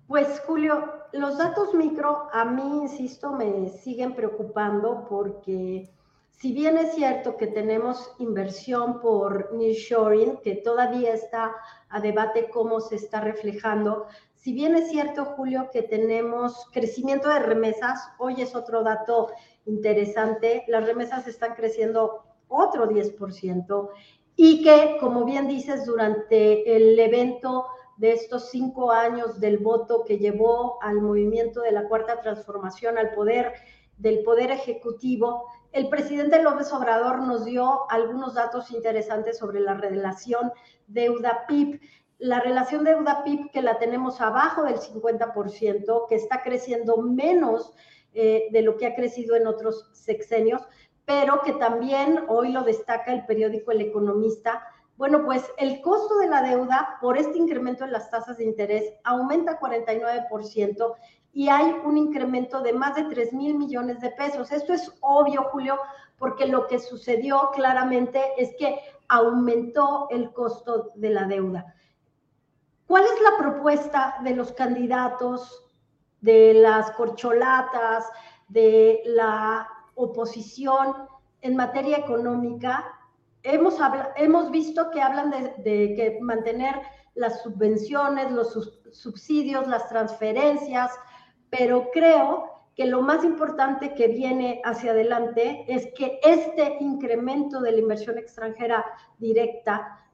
Pues Julio, los datos micro a mí, insisto, me siguen preocupando porque si bien es cierto que tenemos inversión por nearshoring, que todavía está a debate cómo se está reflejando, si bien es cierto, Julio, que tenemos crecimiento de remesas, hoy es otro dato interesante, las remesas están creciendo otro 10% y que, como bien dices, durante el evento de estos cinco años del voto que llevó al movimiento de la cuarta transformación al poder del poder ejecutivo, el presidente López Obrador nos dio algunos datos interesantes sobre la relación deuda-PIB. La relación deuda-PIB que la tenemos abajo del 50%, que está creciendo menos eh, de lo que ha crecido en otros sexenios, pero que también hoy lo destaca el periódico El Economista. Bueno, pues el costo de la deuda por este incremento en las tasas de interés aumenta 49% y hay un incremento de más de 3 mil millones de pesos. Esto es obvio, Julio, porque lo que sucedió claramente es que aumentó el costo de la deuda. ¿Cuál es la propuesta de los candidatos, de las corcholatas, de la oposición en materia económica? Hemos, hemos visto que hablan de, de que mantener las subvenciones, los subsidios, las transferencias, pero creo que lo más importante que viene hacia adelante es que este incremento de la inversión extranjera directa,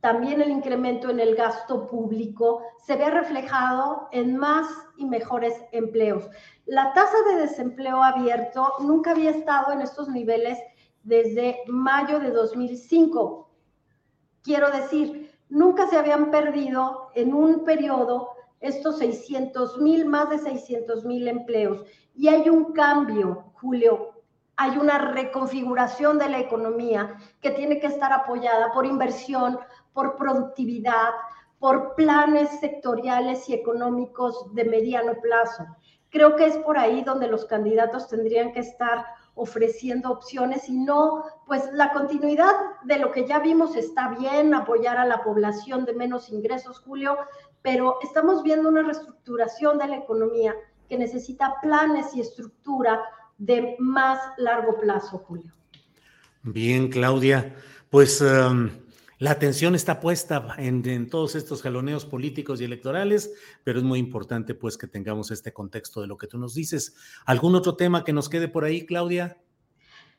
también el incremento en el gasto público, se ve reflejado en más y mejores empleos. La tasa de desempleo abierto nunca había estado en estos niveles desde mayo de 2005. Quiero decir, nunca se habían perdido en un periodo estos 600 mil, más de 600 mil empleos. Y hay un cambio, Julio, hay una reconfiguración de la economía que tiene que estar apoyada por inversión, por productividad, por planes sectoriales y económicos de mediano plazo. Creo que es por ahí donde los candidatos tendrían que estar ofreciendo opciones y no, pues la continuidad de lo que ya vimos está bien, apoyar a la población de menos ingresos, Julio, pero estamos viendo una reestructuración de la economía que necesita planes y estructura de más largo plazo, Julio. Bien, Claudia, pues um, la atención está puesta en, todos estos jaloneos políticos y electorales, pero es muy importante pues que tengamos este contexto de lo que tú nos dices. ¿Algún otro tema que nos quede por ahí, Claudia?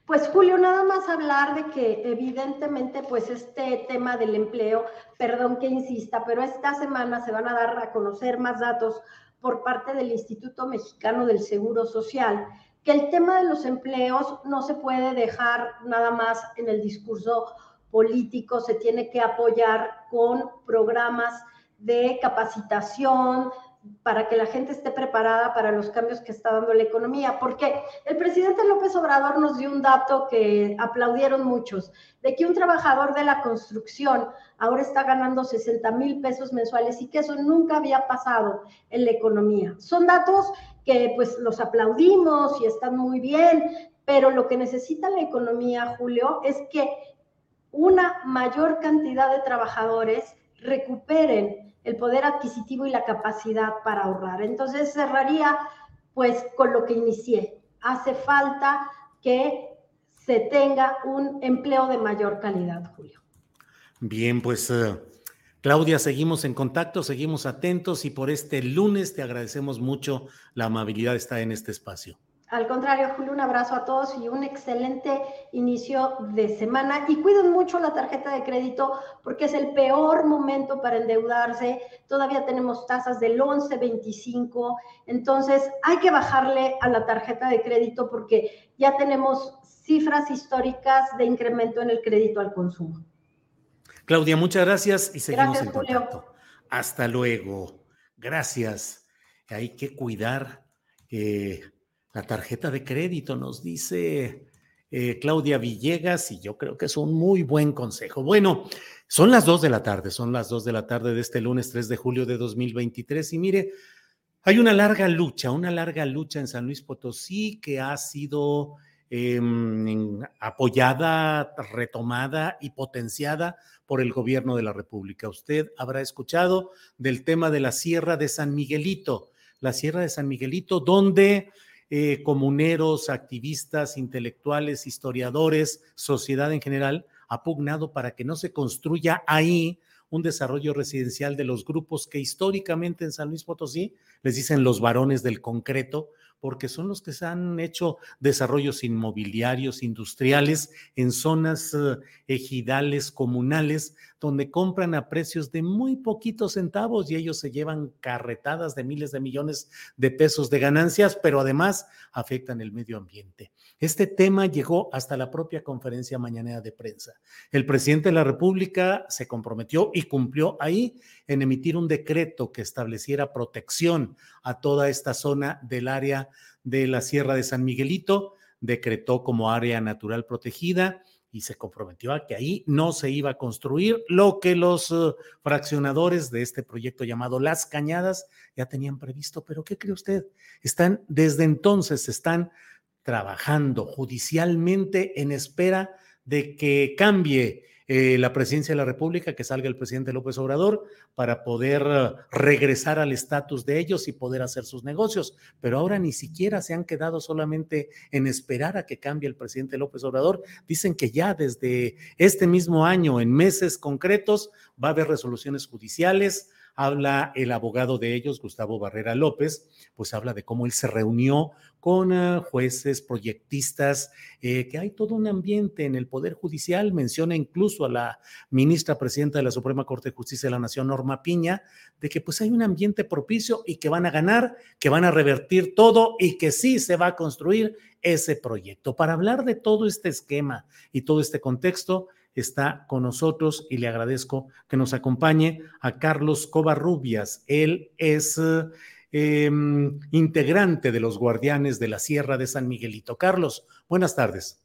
Pues Julio, nada más hablar de que evidentemente pues este tema del empleo, perdón que insista, pero esta semana se van a dar a conocer más datos por parte del Instituto Mexicano del Seguro Social, que el tema de los empleos no se puede dejar nada más en el discurso político, se tiene que apoyar con programas de capacitación, para que la gente esté preparada para los cambios que está dando la economía, porque el presidente López Obrador nos dio un dato que aplaudieron muchos, de que un trabajador de la construcción ahora está ganando 60 mil pesos mensuales y que eso nunca había pasado en la economía. Son datos que pues los aplaudimos y están muy bien, pero lo que necesita la economía, Julio, es que una mayor cantidad de trabajadores recuperen el poder adquisitivo y la capacidad para ahorrar. Entonces cerraría pues con lo que inicié. Hace falta que se tenga un empleo de mayor calidad, Julio. Bien, pues uh, Claudia, seguimos en contacto, seguimos atentos y por este lunes te agradecemos mucho la amabilidad de estar en este espacio. Al contrario, Julio, un abrazo a todos y un excelente inicio de semana. Y cuiden mucho la tarjeta de crédito porque es el peor momento para endeudarse. Todavía tenemos tasas del 11.25. Entonces, hay que bajarle a la tarjeta de crédito porque ya tenemos cifras históricas de incremento en el crédito al consumo. Claudia, muchas gracias y seguimos en contacto. Hasta luego. Gracias. Hay que cuidar. Eh, la tarjeta de crédito, nos dice eh, Claudia Villegas, y yo creo que es un muy buen consejo. Bueno, son las dos de la tarde, son las dos de la tarde de este lunes 3 de julio de 2023, y mire, hay una larga lucha, una larga lucha en San Luis Potosí que ha sido em, apoyada, retomada y potenciada por el gobierno de la República. Usted habrá escuchado del tema de la Sierra de San Miguelito, la Sierra de San Miguelito, donde eh, comuneros, activistas, intelectuales, historiadores, sociedad en general, ha pugnado para que no se construya ahí un desarrollo residencial de los grupos que históricamente en San Luis Potosí les dicen los varones del concreto, porque son los que se han hecho desarrollos inmobiliarios, industriales en zonas eh, ejidales, comunales, donde compran a precios de muy poquitos centavos y ellos se llevan carretadas de miles de millones de pesos de ganancias, pero además afectan el medio ambiente. Este tema llegó hasta la propia conferencia mañanera de prensa. El presidente de la República se comprometió y cumplió ahí en emitir un decreto que estableciera protección a toda esta zona del área de la Sierra de San Miguelito, decretó como área natural protegida y se comprometió a que ahí no se iba a construir lo que los uh, fraccionadores de este proyecto llamado Las Cañadas ya tenían previsto. Pero ¿qué cree usted? Están desde entonces, están trabajando judicialmente en espera de que cambie eh, la presidencia de la República, que salga el presidente López Obrador para poder eh, regresar al estatus de ellos y poder hacer sus negocios. Pero ahora ni siquiera se han quedado solamente en esperar a que cambie el presidente López Obrador. Dicen que ya desde este mismo año, en meses concretos, va a haber resoluciones judiciales habla el abogado de ellos, Gustavo Barrera López, pues habla de cómo él se reunió con uh, jueces, proyectistas, eh, que hay todo un ambiente en el Poder Judicial, menciona incluso a la ministra presidenta de la Suprema Corte de Justicia de la Nación, Norma Piña, de que pues hay un ambiente propicio y que van a ganar, que van a revertir todo y que sí se va a construir ese proyecto. Para hablar de todo este esquema y todo este contexto, está con nosotros y le agradezco que nos acompañe a Carlos Covarrubias. Él es em, integrante de los Guardianes de la Sierra de San Miguelito. Carlos, buenas tardes.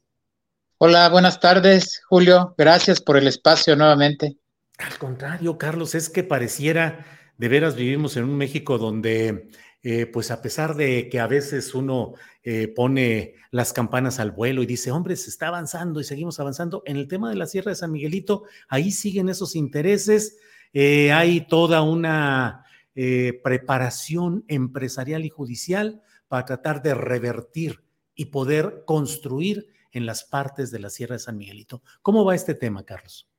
Hola, buenas tardes, Julio. Gracias por el espacio nuevamente. Al contrario, Carlos, es que pareciera, de veras vivimos en un México donde eh, pues a pesar de que a veces uno eh, pone las campanas al vuelo y dice, hombre, se está avanzando y seguimos avanzando, en el tema de la Sierra de San Miguelito, ahí siguen esos intereses, eh, hay toda una preparación empresarial y judicial para tratar de revertir y poder construir en las partes de la Sierra de San Miguelito. ¿Cómo va este tema, Carlos?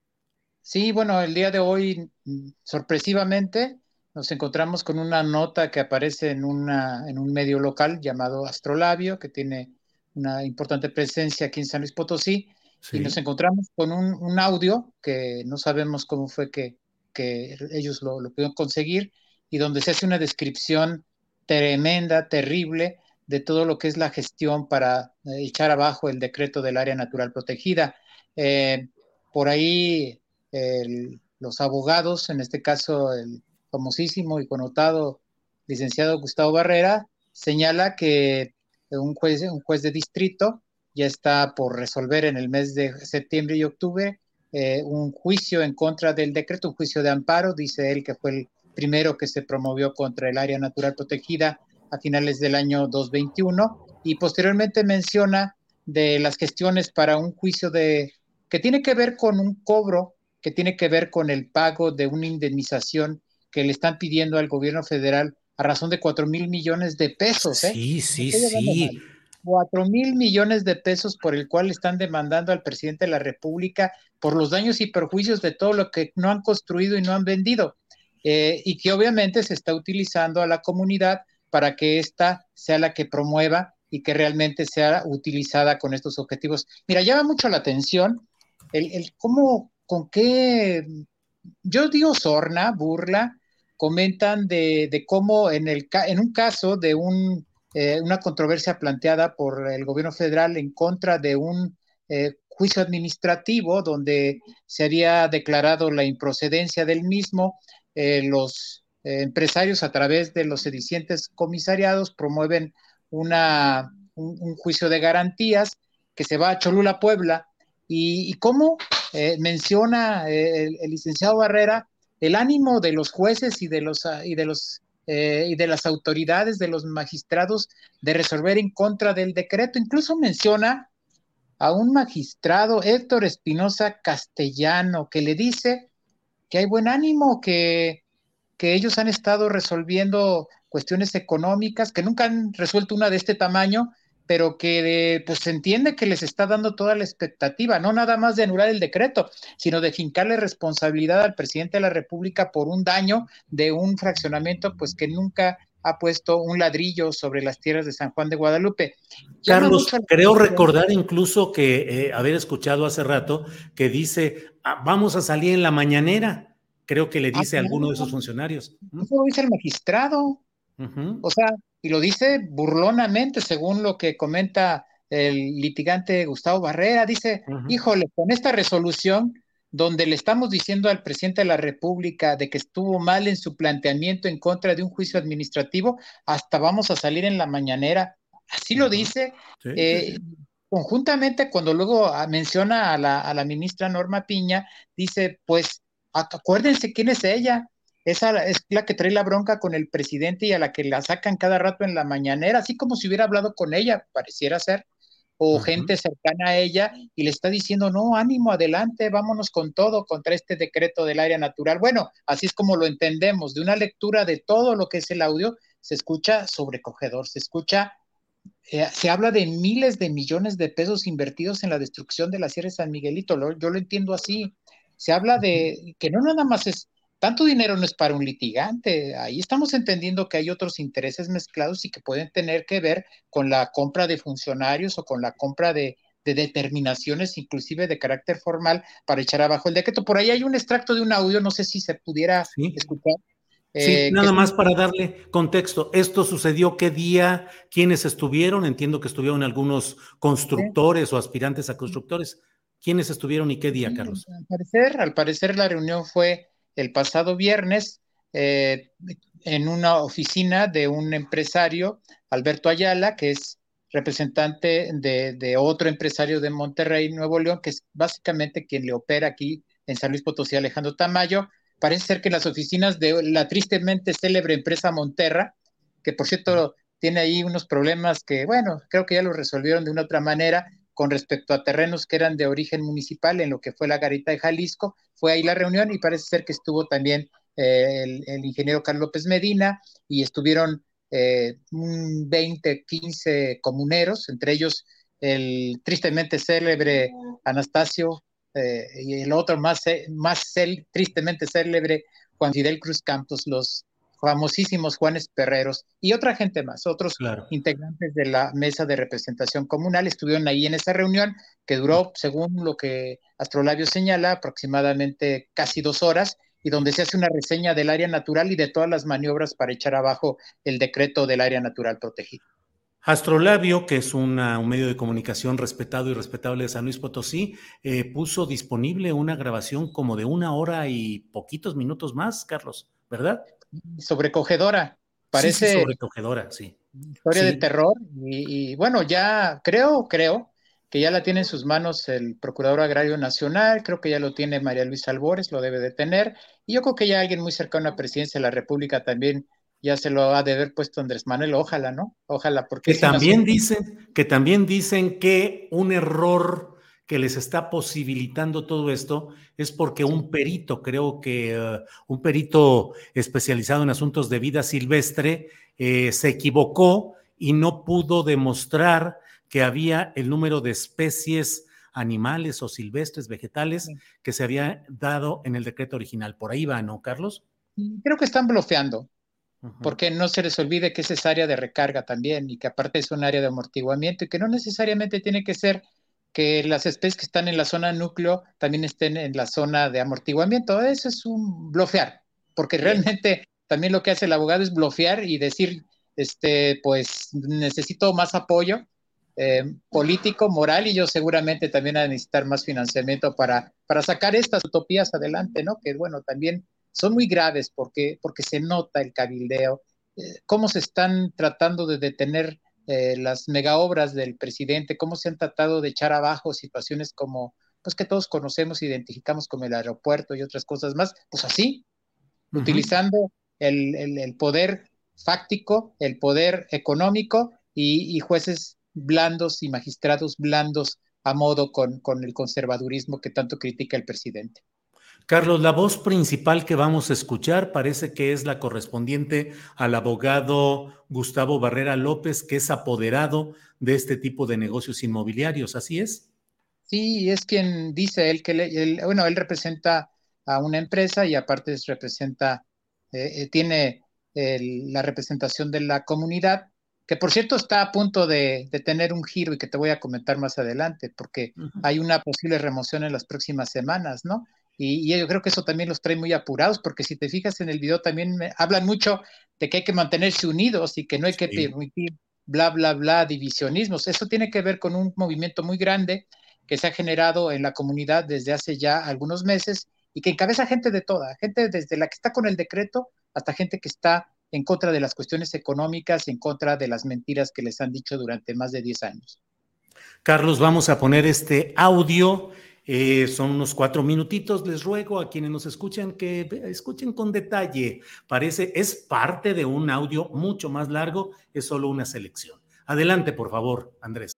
Sí, bueno, el día de hoy, mm, sorpresivamente, nos encontramos con una nota que aparece en, una, en un medio local llamado Astrolabio, que tiene una importante presencia aquí en San Luis Potosí, y nos encontramos con un, audio que no sabemos cómo fue que, que ellos lo, lo, pudieron conseguir, y donde se hace una descripción tremenda, terrible, de todo lo que es la gestión para eh, echar abajo el decreto del área natural protegida. Eh, por ahí los abogados, en este caso el famosísimo y connotado licenciado Gustavo Barrera, señala que un juez, un juez de distrito ya está por resolver en el mes de septiembre y octubre eh, un juicio en contra del decreto, un juicio de amparo, dice él que fue el primero que se promovió contra el área natural protegida a finales del año 2021 y posteriormente menciona de las gestiones para un juicio de que tiene que ver con un cobro, que tiene que ver con el pago de una indemnización que le están pidiendo al gobierno federal a razón de 4 mil millones de pesos. ¿eh? Sí, sí, sí. 4 mil millones de pesos por el cual están demandando al presidente de la República por los daños y perjuicios de todo lo que no han construido y no han vendido. Eh, y que obviamente se está utilizando a la comunidad para que ésta sea la que promueva y que realmente sea utilizada con estos objetivos. Mira, llama mucho la atención el, el cómo, con qué, yo digo sorna, burla, comentan de, cómo en, el, en un caso de un, eh, una controversia planteada por el gobierno federal en contra de un eh, juicio administrativo donde se había declarado la improcedencia del mismo, eh, los empresarios a través de los sedicientes comisariados promueven una, un, juicio de garantías que se va a Cholula, Puebla, y, cómo menciona el licenciado Barrera el ánimo de los jueces y de los, y de los eh, y de las autoridades, de los magistrados, de resolver en contra del decreto. Incluso menciona a un magistrado, Héctor Espinosa Castellano, que le dice que hay buen ánimo, que, que ellos han estado resolviendo cuestiones económicas, que nunca han resuelto una de este tamaño, pero que pues se entiende que les está dando toda la expectativa, no nada más de anular el decreto, sino de fincarle responsabilidad al presidente de la República por un daño de un fraccionamiento pues que nunca ha puesto un ladrillo sobre las tierras de San Juan de Guadalupe. Carlos, creo recordar incluso que eh, haber escuchado hace rato que dice, ah, vamos a salir en la mañanera, creo que le ah, dice a alguno de esos funcionarios. Eso lo dice el magistrado. O sea, y lo dice burlonamente, según lo que comenta el litigante Gustavo Barrera, dice, híjole, con esta resolución donde le estamos diciendo al presidente de la República de que estuvo mal en su planteamiento en contra de un juicio administrativo, hasta vamos a salir en la mañanera. Así lo dice. Eh, conjuntamente, cuando luego ah, menciona a la, a la ministra Norma Piña, dice, pues acuérdense quién es ella, esa es la que trae la bronca con el presidente y a la que la sacan cada rato en la mañanera, así como si hubiera hablado con ella, pareciera ser, o gente cercana a ella y le está diciendo, no, ánimo, adelante, vámonos con todo contra este decreto del área natural. Bueno, así es como lo entendemos, de una lectura de todo lo que es el audio, se escucha sobrecogedor, se escucha, eh, se habla de miles de millones de pesos invertidos en la destrucción de la Sierra de San Miguelito, yo lo entiendo así. Se habla de que no nada más es tanto dinero no es para un litigante. Ahí estamos entendiendo que hay otros intereses mezclados y que pueden tener que ver con la compra de funcionarios o con la compra de, determinaciones, inclusive de carácter formal, para echar abajo el decreto. Por ahí hay un extracto de un audio, no sé si se pudiera escuchar. Sí, eh, nada más para darle contexto. ¿Esto sucedió qué día? ¿Quiénes estuvieron? Entiendo que estuvieron algunos constructores o aspirantes a constructores. ¿Quiénes estuvieron y qué día, Carlos? Al parecer, al parecer la reunión fue el pasado viernes eh, en una oficina de un empresario, Alberto Ayala, que es representante de, otro empresario de Monterrey, Nuevo León, que es básicamente quien le opera aquí en San Luis Potosí, Alejandro Tamayo. Parece ser que las oficinas de la tristemente célebre empresa Monterra, que por cierto tiene ahí unos problemas que, bueno, creo que ya lo resolvieron de una otra manera, con respecto a terrenos que eran de origen municipal en lo que fue la Garita de Jalisco. Fue ahí la reunión y parece ser que estuvo también eh, el, ingeniero Carlos López Medina y estuvieron eh, 20, 15 comuneros, entre ellos el tristemente célebre Anastasio eh, y el otro más, más tristemente célebre Juan Fidel Cruz Campos, los famosísimos Juanes Perreros y otra gente más, otros integrantes de la mesa de representación comunal estuvieron ahí en esa reunión que duró, según lo que Astrolabio señala, aproximadamente casi dos horas y donde se hace una reseña del área natural y de todas las maniobras para echar abajo el decreto del área natural protegido. Astrolabio, que es un medio de comunicación respetado y respetable de San Luis Potosí, eh, puso disponible una grabación como de una hora y poquitos minutos más, Carlos, ¿verdad? Sobrecogedora. parece... Sí, sobrecogedora, sí. Historia de terror y, y, bueno, ya creo, creo que ya la tiene en sus manos el Procurador Agrario Nacional, creo que ya lo tiene María Luisa Albores, lo debe de tener, y yo creo que ya alguien muy cercano a la presidencia de la República también ya se lo ha de haber puesto Andrés Manuel, ojalá, ¿no? Ojalá, porque... Que también dicen, que también dicen que un error que les está posibilitando todo esto es porque un perito, creo que uh, un perito especializado en asuntos de vida silvestre, eh, se equivocó y no pudo demostrar que había el número de especies animales o silvestres, vegetales, que se había dado en el decreto original. Por ahí va, ¿no, Carlos? Creo que están bloqueando, porque no se les olvide que esa es área de recarga también y que aparte es un área de amortiguamiento y que no necesariamente tiene que ser que las especies que están en la zona núcleo también estén en la zona de amortiguamiento. Eso es un blofear, porque realmente también lo que hace el abogado es blofear y decir, este, pues necesito más apoyo eh, político, moral y yo seguramente también a necesitar más financiamiento para, para sacar estas utopías adelante, ¿no? Que bueno, también son muy graves porque, porque se nota el cabildeo, eh, cómo se están tratando de detener eh, las megaobras del presidente, cómo se han tratado de echar abajo situaciones como, pues que todos conocemos, identificamos como el aeropuerto y otras cosas más, pues así, uh -huh. utilizando el, el, el, poder fáctico, el poder económico y, y, jueces blandos y magistrados blandos a modo con, con el conservadurismo que tanto critica el presidente. Carlos, la voz principal que vamos a escuchar parece que es la correspondiente al abogado Gustavo Barrera López, que es apoderado de este tipo de negocios inmobiliarios, ¿así es? Sí, es quien dice él que, le, él, bueno, él representa a una empresa y aparte representa, eh, tiene el, la representación de la comunidad, que por cierto está a punto de, de, tener un giro y que te voy a comentar más adelante, porque hay una posible remoción en las próximas semanas, ¿no? Y, y, yo creo que eso también los trae muy apurados, porque si te fijas en el video también me, hablan mucho de que hay que mantenerse unidos y que no hay que permitir bla, bla, bla, divisionismos. Eso tiene que ver con un movimiento muy grande que se ha generado en la comunidad desde hace ya algunos meses y que encabeza gente de toda, gente desde la que está con el decreto hasta gente que está en contra de las cuestiones económicas, en contra de las mentiras que les han dicho durante más de 10 años. Carlos, vamos a poner este audio eh, son unos cuatro minutitos. Les ruego a quienes nos escuchan que escuchen con detalle. Parece, es parte de un audio mucho más largo, es solo una selección. Adelante, por favor, Andrés.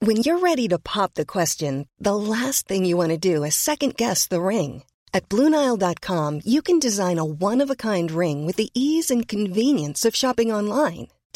When you're ready to pop the question, the last thing you want to do is second guess the ring. At Bluenile.com, you can design a one of a kind ring with the ease and convenience of shopping online.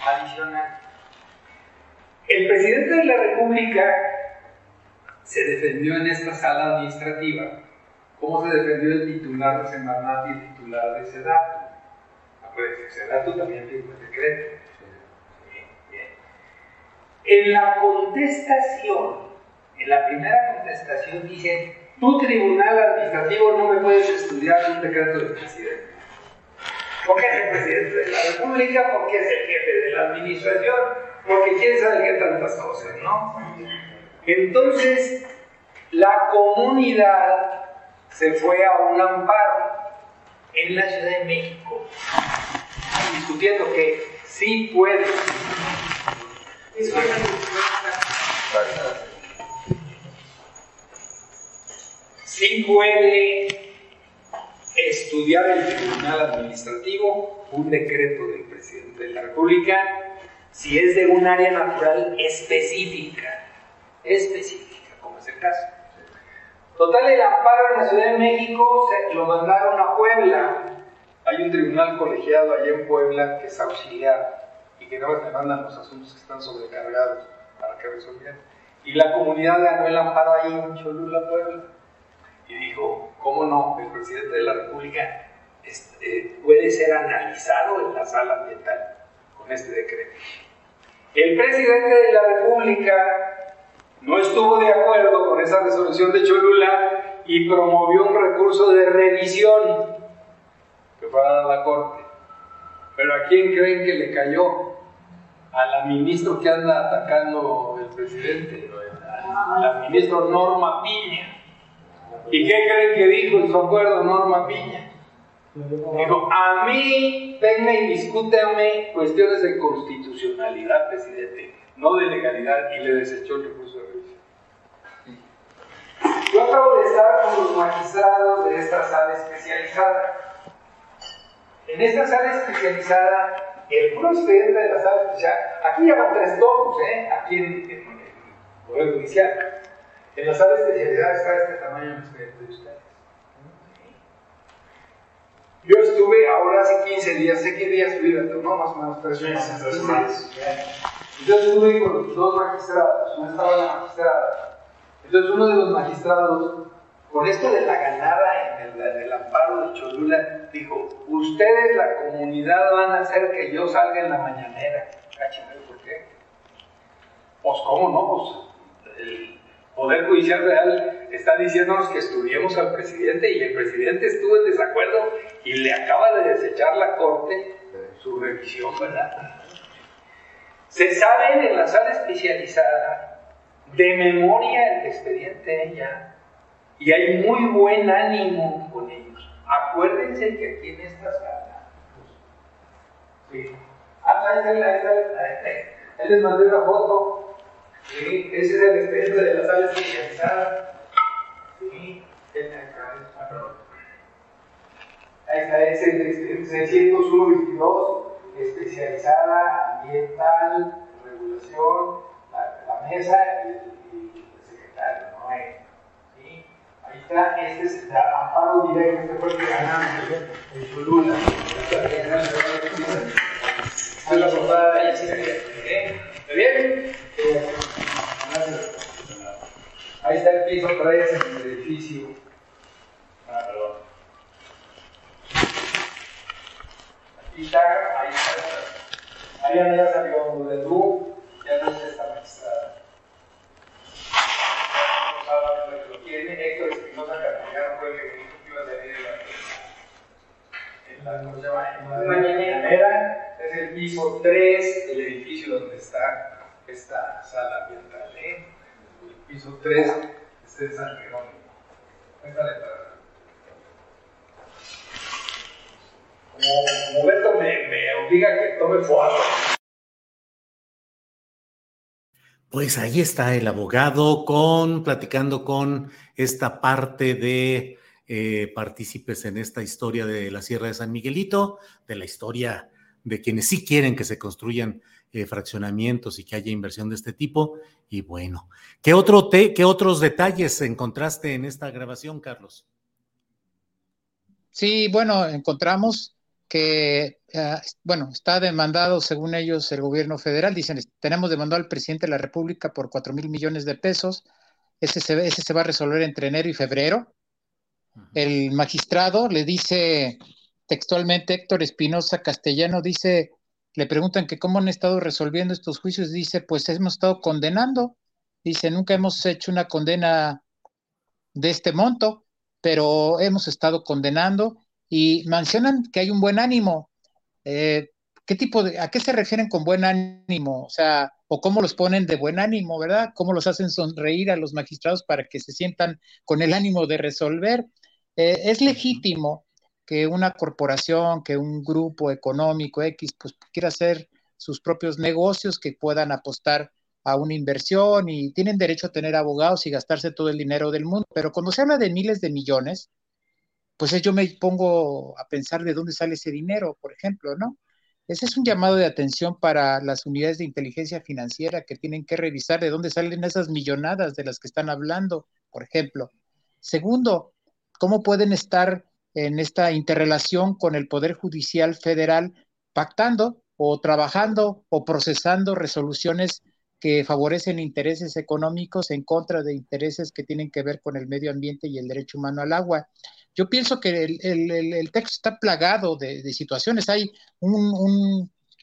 adicional. El presidente de la República se defendió en esta sala administrativa. ¿Cómo se defendió el titular de Semarnat y el titular de Sedatu? Acuérdense, Sedatu también tiene un decreto. En la contestación, en la primera contestación dice, tu tribunal administrativo no me puedes estudiar un decreto del presidente. Porque es el presidente de la República, porque es el jefe de la administración, porque quién sabe qué tantas cosas, ¿no? Entonces, la comunidad se fue a un amparo en la Ciudad de México, discutiendo que sí puede. Sí puede estudiar el Tribunal Administrativo un decreto del presidente de la República si es de un área natural específica, específica, como es el caso. Total, el amparo en la Ciudad de México lo mandaron a Puebla. Hay un tribunal colegiado allá en Puebla que es auxiliar y que nada más me mandan los asuntos que están sobrecargados para que resolvieran. Y la comunidad ganó el amparo ahí en Cholula, Puebla. Y dijo, ¿cómo no? El presidente de la República este, puede ser analizado en la sala ambiental con este decreto. El presidente de la República no estuvo de acuerdo con esa resolución de Cholula y promovió un recurso de revisión que fue a la Corte. Pero ¿a quién creen que le cayó? A la ministra que anda atacando el presidente, la ministra Norma Piña. ¿Y qué creen que dijo su acuerdo Norma Piña? Dijo, a mí venga y discútame cuestiones de constitucionalidad, presidente, no de legalidad, y le desechó el recurso de revisión. Yo acabo de estar con los magistrados de esta sala especializada. En esta sala especializada, el puro de la sala especializada, aquí llevan tres tomos, ¿eh? aquí en, en, el Poder Judicial. En la sala especializada está este tamaño el expediente de ustedes. Yo estuve ahora hace 15 días, sé qué días estuve, no más o menos tres semanas. Entonces estuve con los dos magistrados, una estaba la magistrada. Entonces uno de los magistrados, con esto de la ganada en el, en el amparo de Cholula, dijo, ustedes la comunidad van a hacer que yo salga en la mañanera. ¿por qué? Pues cómo no, pues el Poder Judicial Real está diciéndonos que estudiemos al presidente y el presidente estuvo en desacuerdo y le acaba de desechar la Corte su revisión, ¿verdad? Se saben en la sala especializada de memoria el expediente ya y hay muy buen ánimo con ellos. Acuérdense que aquí en esta sala, pues, sí. Ah, ahí ahí ahí. Ahí les mandé una foto. Sí, ese es el expediente de la sala especializada. Sí, Ahí está, es el expediente 601-22 especializada, ambiental, regulación, la, la mesa y el, y el secretario, ¿no? ¿Sí? Ahí está, este es el amparo directo, este fue el que ganamos en Cholula. Esta es la portada de ahí, ¿está bien? Ahí está el piso 3 en el edificio. Ah, perdón. Aquí está, ahí está. Mariana ya salió de tú, ya no es esta magistrada. No sabe lo que lo tiene. Héctor Espinosa Castellano fue el que dijo que iba a salir en la, en la. En la mañanera. Es el piso 3 del edificio donde está esta sala ambiental, ¿eh? El piso 3, este es San Jerónimo. Esta letra. Como, me, me obliga a que tome foto. Pues ahí está el abogado con platicando con esta parte de eh, partícipes en esta historia de la Sierra de San Miguelito, de la historia de quienes sí quieren que se construyan eh, fraccionamientos y que haya inversión de este tipo. Y bueno, ¿qué, otro te, ¿qué otros detalles encontraste en esta grabación, Carlos? Sí, bueno, encontramos que, uh, bueno, está demandado, según ellos, el gobierno federal. Dicen, tenemos demandado al presidente de la República por 4 mil millones de pesos. Ese se, ese se va a resolver entre enero y febrero. Uh -huh. El magistrado le dice textualmente, Héctor Espinosa Castellano dice, le preguntan que cómo han estado resolviendo estos juicios. Dice, pues hemos estado condenando. Dice, nunca hemos hecho una condena de este monto, pero hemos estado condenando y mencionan que hay un buen ánimo. Eh, ¿Qué tipo de, a qué se refieren con buen ánimo? O sea, o cómo los ponen de buen ánimo, ¿verdad? ¿Cómo los hacen sonreír a los magistrados para que se sientan con el ánimo de resolver? Eh, es legítimo que una corporación, que un grupo económico X, pues quiera hacer sus propios negocios que puedan apostar a una inversión y tienen derecho a tener abogados y gastarse todo el dinero del mundo. Pero cuando se habla de miles de millones, pues yo me pongo a pensar de dónde sale ese dinero, por ejemplo, ¿no? ese es un llamado de atención para las unidades de inteligencia financiera que tienen que revisar de dónde salen esas millonadas de las que están hablando, por ejemplo. Segundo, ¿cómo pueden estar en esta interrelación con el Poder Judicial Federal pactando o trabajando o procesando resoluciones que favorecen intereses económicos en contra de intereses que tienen que ver con el medio ambiente y el derecho humano al agua. Yo pienso que el, texto está plagado de, situaciones. Hay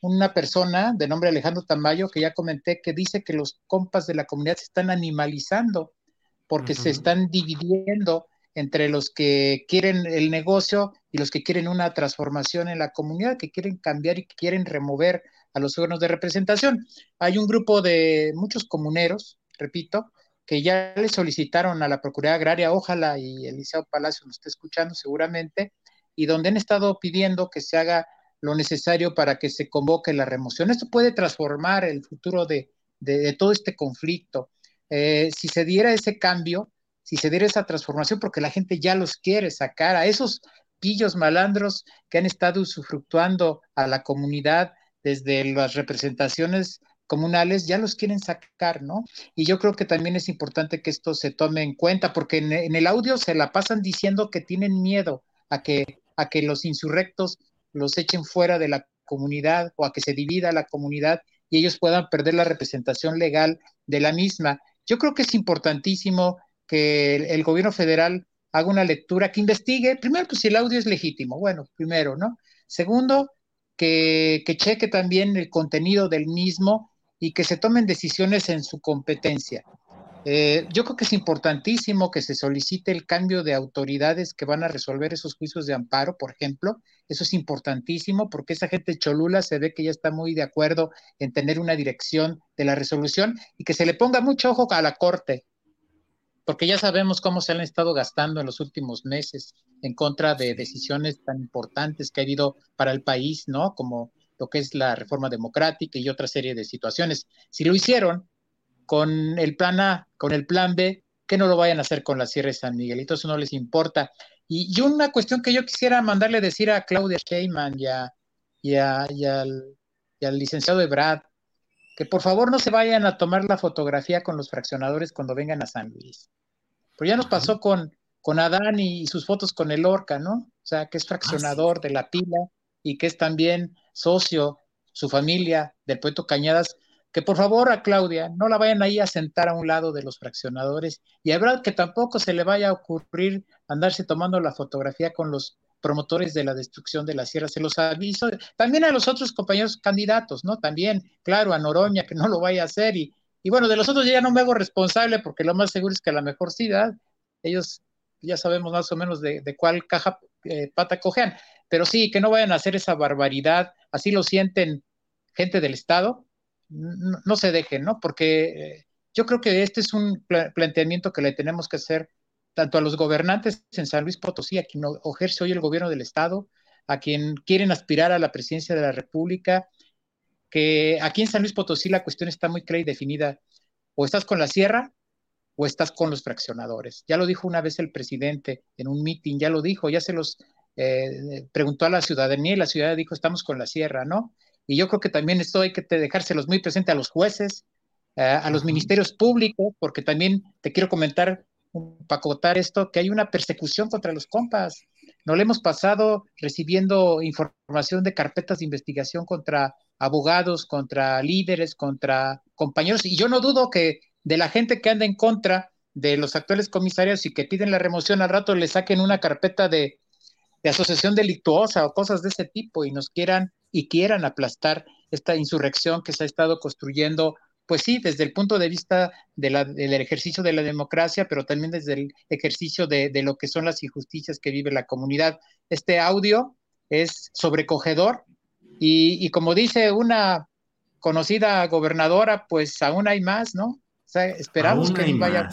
una persona de nombre Alejandro Tamayo que ya comenté que dice que los compas de la comunidad se están animalizando porque se están dividiendo entre los que quieren el negocio y los que quieren una transformación en la comunidad, que quieren cambiar y que quieren remover a los órganos de representación. Hay un grupo de muchos comuneros, repito, que ya le solicitaron a la Procuraduría Agraria, ojalá y Eliseo Palacio nos esté escuchando seguramente, y donde han estado pidiendo que se haga lo necesario para que se convoque la remoción. Esto puede transformar el futuro de, todo este conflicto. Eh, si se diera ese cambio, si se diera esa transformación, porque la gente ya los quiere sacar a esos pillos malandros que han estado usufructuando a la comunidad desde las representaciones comunales ya los quieren sacar, ¿no? Y yo creo que también es importante que esto se tome en cuenta, porque en, el audio se la pasan diciendo que tienen miedo a que, a que los insurrectos los echen fuera de la comunidad o a que se divida la comunidad y ellos puedan perder la representación legal de la misma. Yo creo que es importantísimo que el, gobierno federal haga una lectura, que investigue, primero, pues si el audio es legítimo, bueno, primero, ¿no? Segundo, que, que cheque también el contenido del mismo y que se tomen decisiones en su competencia. Eh, yo creo que es importantísimo que se solicite el cambio de autoridades que van a resolver esos juicios de amparo, por ejemplo. Eso es importantísimo porque esa gente cholula se ve que ya está muy de acuerdo en tener una dirección de la resolución y que se le ponga mucho ojo a la Corte, porque ya sabemos cómo se han estado gastando en los últimos meses en contra de decisiones tan importantes que ha habido para el país, ¿no? Como lo que es la reforma democrática y otra serie de situaciones. Si lo hicieron con el plan A, con el plan B, que no lo vayan a hacer con la Sierra de San Miguelito, eso no les importa. Y, una cuestión que yo quisiera mandarle decir a Claudia Sheinman y, y, al, licenciado Ebrad, que por favor no se vayan a tomar la fotografía con los fraccionadores cuando vengan a San Luis. Pero ya nos pasó con, con Adán y, sus fotos con el Orca, ¿no? O sea, que es ah, fraccionador de la pila y que es también socio, su familia, del Puerto Cañadas, que por favor a Claudia no la vayan ahí a sentar a un lado de los fraccionadores y a que tampoco se le vaya a ocurrir andarse tomando la fotografía con los promotores de la destrucción de la sierra, se los aviso, también a los otros compañeros candidatos, ¿no? También, claro, a Noroña, que no lo vaya a hacer, y, y bueno, de los otros ya no me hago responsable, porque lo más seguro es que a la mejor sí, ellos ya sabemos más o menos de, cuál caja eh, pata cojean, pero sí, que no vayan a hacer esa barbaridad, así lo sienten gente del Estado, no, se dejen, ¿no? Porque eh, yo creo que este es un planteamiento que le tenemos que hacer tanto a los gobernantes en San Luis Potosí, a quien ejerce hoy el gobierno del Estado, a quien quieren aspirar a la presidencia de la República, que aquí en San Luis Potosí la cuestión está muy clara y definida. O estás con la sierra o estás con los fraccionadores. Ya lo dijo una vez el presidente en un mitin, ya lo dijo, ya se los eh, preguntó a la ciudadanía y la ciudadanía dijo, estamos con la sierra, ¿no? Y yo creo que también esto hay que dejárselos muy presente a los jueces, eh, a los ministerios públicos, porque también te quiero comentar, para acotar esto, que hay una persecución contra los compas. No le hemos pasado recibiendo información de carpetas de investigación contra abogados, contra líderes, contra compañeros, y yo no dudo que de la gente que anda en contra de los actuales comisarios y que piden la remoción al rato le saquen una carpeta de, asociación delictuosa o cosas de ese tipo y nos quieran y quieran aplastar esta insurrección que se ha estado construyendo, pues sí, desde el punto de vista del ejercicio de la democracia, pero también desde el ejercicio de, de, lo que son las injusticias que vive la comunidad. Este audio es sobrecogedor y, y como dice una conocida gobernadora, pues aún hay más, ¿no? esperamos que vaya.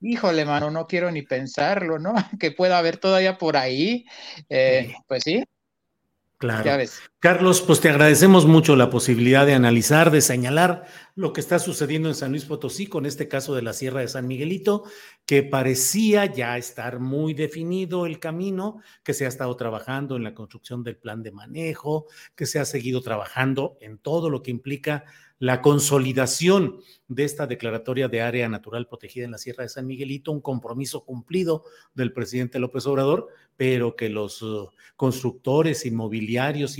Híjole, mano, no quiero ni pensarlo, ¿no? [LAUGHS] Que pueda haber todavía por ahí. Eh, pues sí. Claro. Carlos, pues te agradecemos mucho la posibilidad de analizar, de señalar lo que está sucediendo en San Luis Potosí con este caso de la Sierra de San Miguelito, que parecía ya estar muy definido el camino, que se ha estado trabajando en la construcción del plan de manejo, que se ha seguido trabajando en todo lo que implica la consolidación de esta declaratoria de área natural protegida en la Sierra de San Miguelito, un compromiso cumplido del presidente López Obrador, pero que los uh, constructores, inmobiliarios,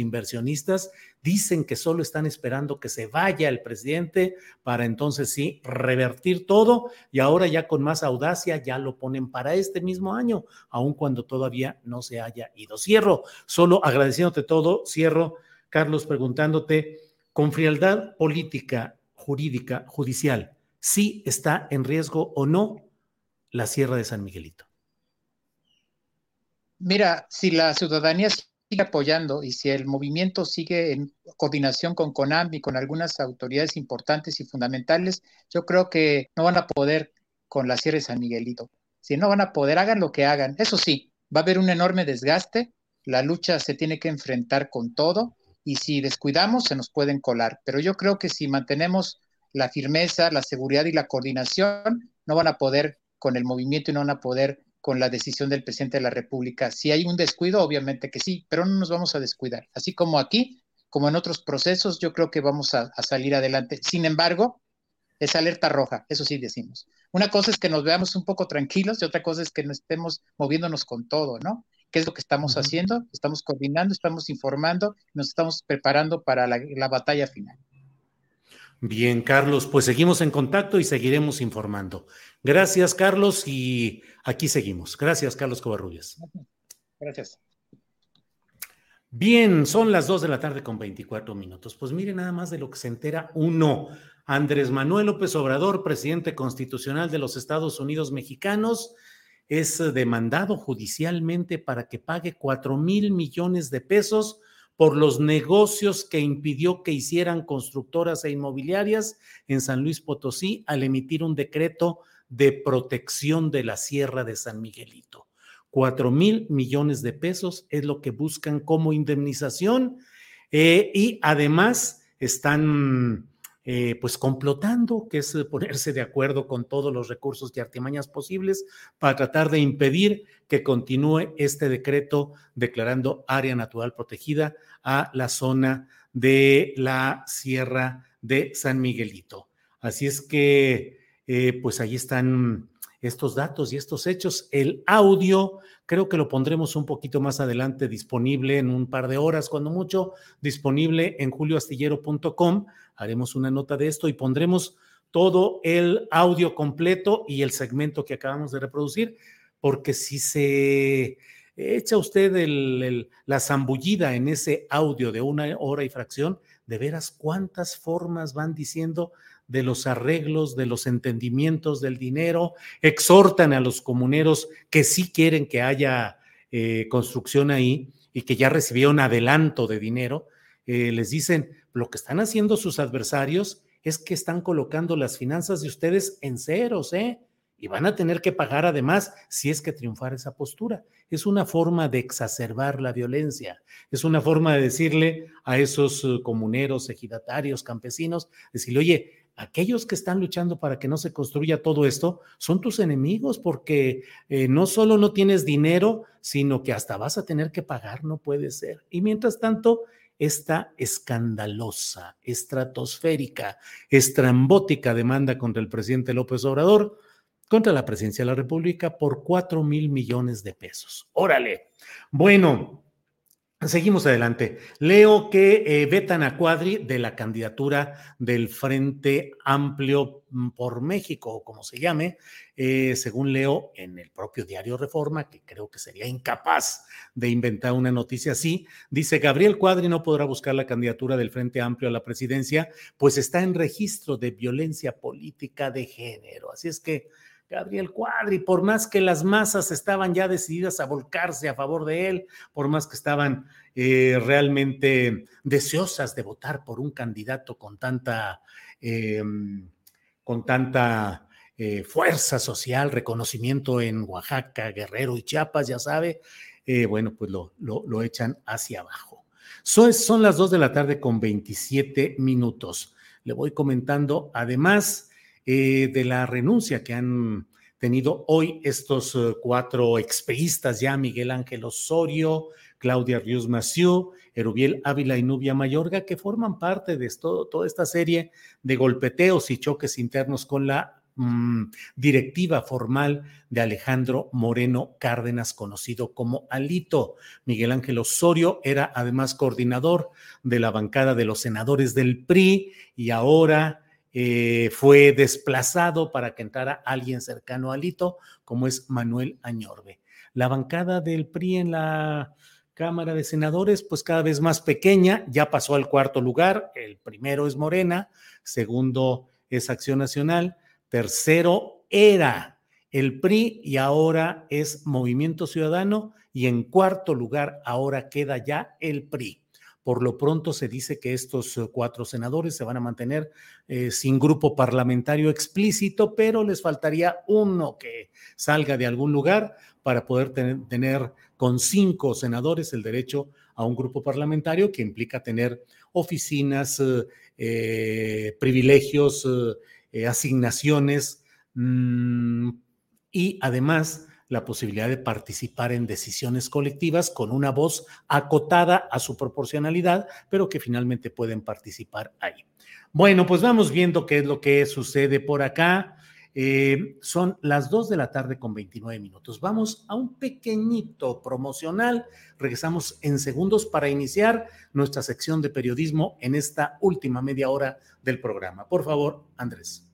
dicen que solo están esperando que se vaya el presidente para entonces sí revertir todo y ahora ya con más audacia ya lo ponen para este mismo año, aun cuando todavía no se haya ido. Cierro, solo agradeciéndote todo, cierro, Carlos, preguntándote con frialdad política, jurídica, judicial, si está en riesgo o no la Sierra de San Miguelito. Mira, si la ciudadanía sigue apoyando y si el movimiento sigue en coordinación con CONAM y con algunas autoridades importantes y fundamentales, yo creo que no van a poder con la Sierra de San Miguelito. Si no van a poder, hagan lo que hagan. Eso sí, va a haber un enorme desgaste, la lucha se tiene que enfrentar con todo y si descuidamos se nos pueden colar. Pero yo creo que si mantenemos la firmeza, la seguridad y la coordinación, no van a poder con el movimiento y no van a poder con la decisión del presidente de la República. Si hay un descuido, obviamente que sí, pero no nos vamos a descuidar. Así como aquí, como en otros procesos, yo creo que vamos a, a salir adelante. Sin embargo, es alerta roja, eso sí decimos. Una cosa es que nos veamos un poco tranquilos y otra cosa es que no estemos moviéndonos con todo, ¿no? qué es lo que estamos haciendo, estamos coordinando, estamos informando, nos estamos preparando para la, batalla final. Bien, Carlos, pues seguimos en contacto y seguiremos informando. Gracias, Carlos, y aquí seguimos. Gracias, Carlos Covarrubias. Gracias. Bien, son las 2 de la tarde con 24 minutos. Pues mire nada más de lo que se entera uno. Andrés Manuel López Obrador, presidente constitucional de los Estados Unidos mexicanos, es demandado judicialmente para que pague cuatro mil millones de pesos por los negocios que impidió que hicieran constructoras e inmobiliarias en San Luis Potosí al emitir un decreto de protección de la Sierra de San Miguelito. Cuatro mil millones de pesos es lo que buscan como indemnización eh, y además están eh, pues complotando, que es eh, ponerse de acuerdo con todos los recursos y artimañas posibles para tratar de impedir que continúe este decreto declarando área natural protegida a la zona de la Sierra de San Miguelito. Así es que, eh, pues ahí están estos datos y estos hechos. El audio, creo que lo pondremos un poquito más adelante disponible en un par de horas, cuando mucho, disponible en julioastillero.com haremos una nota de esto y pondremos todo el audio completo y el segmento que acabamos de reproducir, porque si se echa usted la zambullida en ese audio de una hora y fracción, de veras cuántas formas van diciendo de los arreglos, de los entendimientos del dinero, exhortan a los comuneros que sí quieren que haya eh, construcción ahí y que ya recibieron adelanto de dinero, eh, les dicen, lo que están haciendo sus adversarios es que están colocando las finanzas de ustedes en ceros, ¿eh? Y van a tener que pagar además si es que triunfar esa postura. Es una forma de exacerbar la violencia, es una forma de decirle a esos eh, comuneros, ejidatarios, campesinos, decirle, oye, aquellos que están luchando para que no se construya todo esto son tus enemigos porque eh, no solo no tienes dinero, sino que hasta vas a tener que pagar, no puede ser. Y mientras tanto, esta escandalosa, estratosférica, estrambótica demanda contra el presidente López Obrador, contra la presidencia de la República por cuatro mil millones de pesos. Órale. Bueno, Seguimos adelante. Leo que eh, vetan a Cuadri de la candidatura del Frente Amplio mm, por México, o como se llame, eh, según leo en el propio diario Reforma, que creo que sería incapaz de inventar una noticia así, dice Gabriel Cuadri no podrá buscar la candidatura del Frente Amplio a la presidencia, pues está en registro de violencia política de género. Así es que Gabriel Cuadri, por más que las masas estaban ya decididas a volcarse a favor de él, por más que estaban eh, realmente deseosas de votar por un candidato con tanta, em, con tanta eh, fuerza social, reconocimiento en Oaxaca, Guerrero y Chiapas, ya sabe, eh, bueno, pues lo, lo, lo echan hacia abajo. Son, las 2 de la tarde con 27 minutos. Le voy comentando, además eh, de la renuncia que han tenido hoy estos eh, cuatro expeístas ya, Miguel Ángel Osorio, Claudia Rius Massieu, Erubiel Ávila y Nubia Mayorga, que forman parte de esto, toda esta serie de golpeteos y choques internos con la mm, directiva formal de Alejandro Moreno Cárdenas, conocido como Alito. Miguel Ángel Osorio era además coordinador de la bancada de los senadores del PRI y ahora eh, fue desplazado para que entrara alguien cercano a Alito, como es Manuel Añorbe. La bancada del PRI en la Cámara de Senadores, pues cada vez más pequeña, ya pasó al cuarto lugar, el primero es Morena, segundo es Acción Nacional, tercero era el PRI y ahora es Movimiento Ciudadano y en cuarto lugar ahora queda ya el PRI. Por lo pronto se dice que estos eh, cuatro senadores se van a mantener eh, sin grupo parlamentario explícito, pero les faltaría uno que salga de algún lugar para poder tener, con cinco senadores el derecho a un grupo parlamentario que implica tener oficinas, eh, privilegios, asignaciones mm, y además la posibilidad de participar en decisiones colectivas con una voz acotada a su proporcionalidad, pero que finalmente pueden participar ahí. Bueno, pues vamos viendo qué es lo que sucede por acá. Eh, son las 2 de la tarde con 29 minutos. Vamos a un pequeñito promocional. Regresamos en segundos para iniciar nuestra sección de periodismo en esta última media hora del programa. Por favor, Andrés.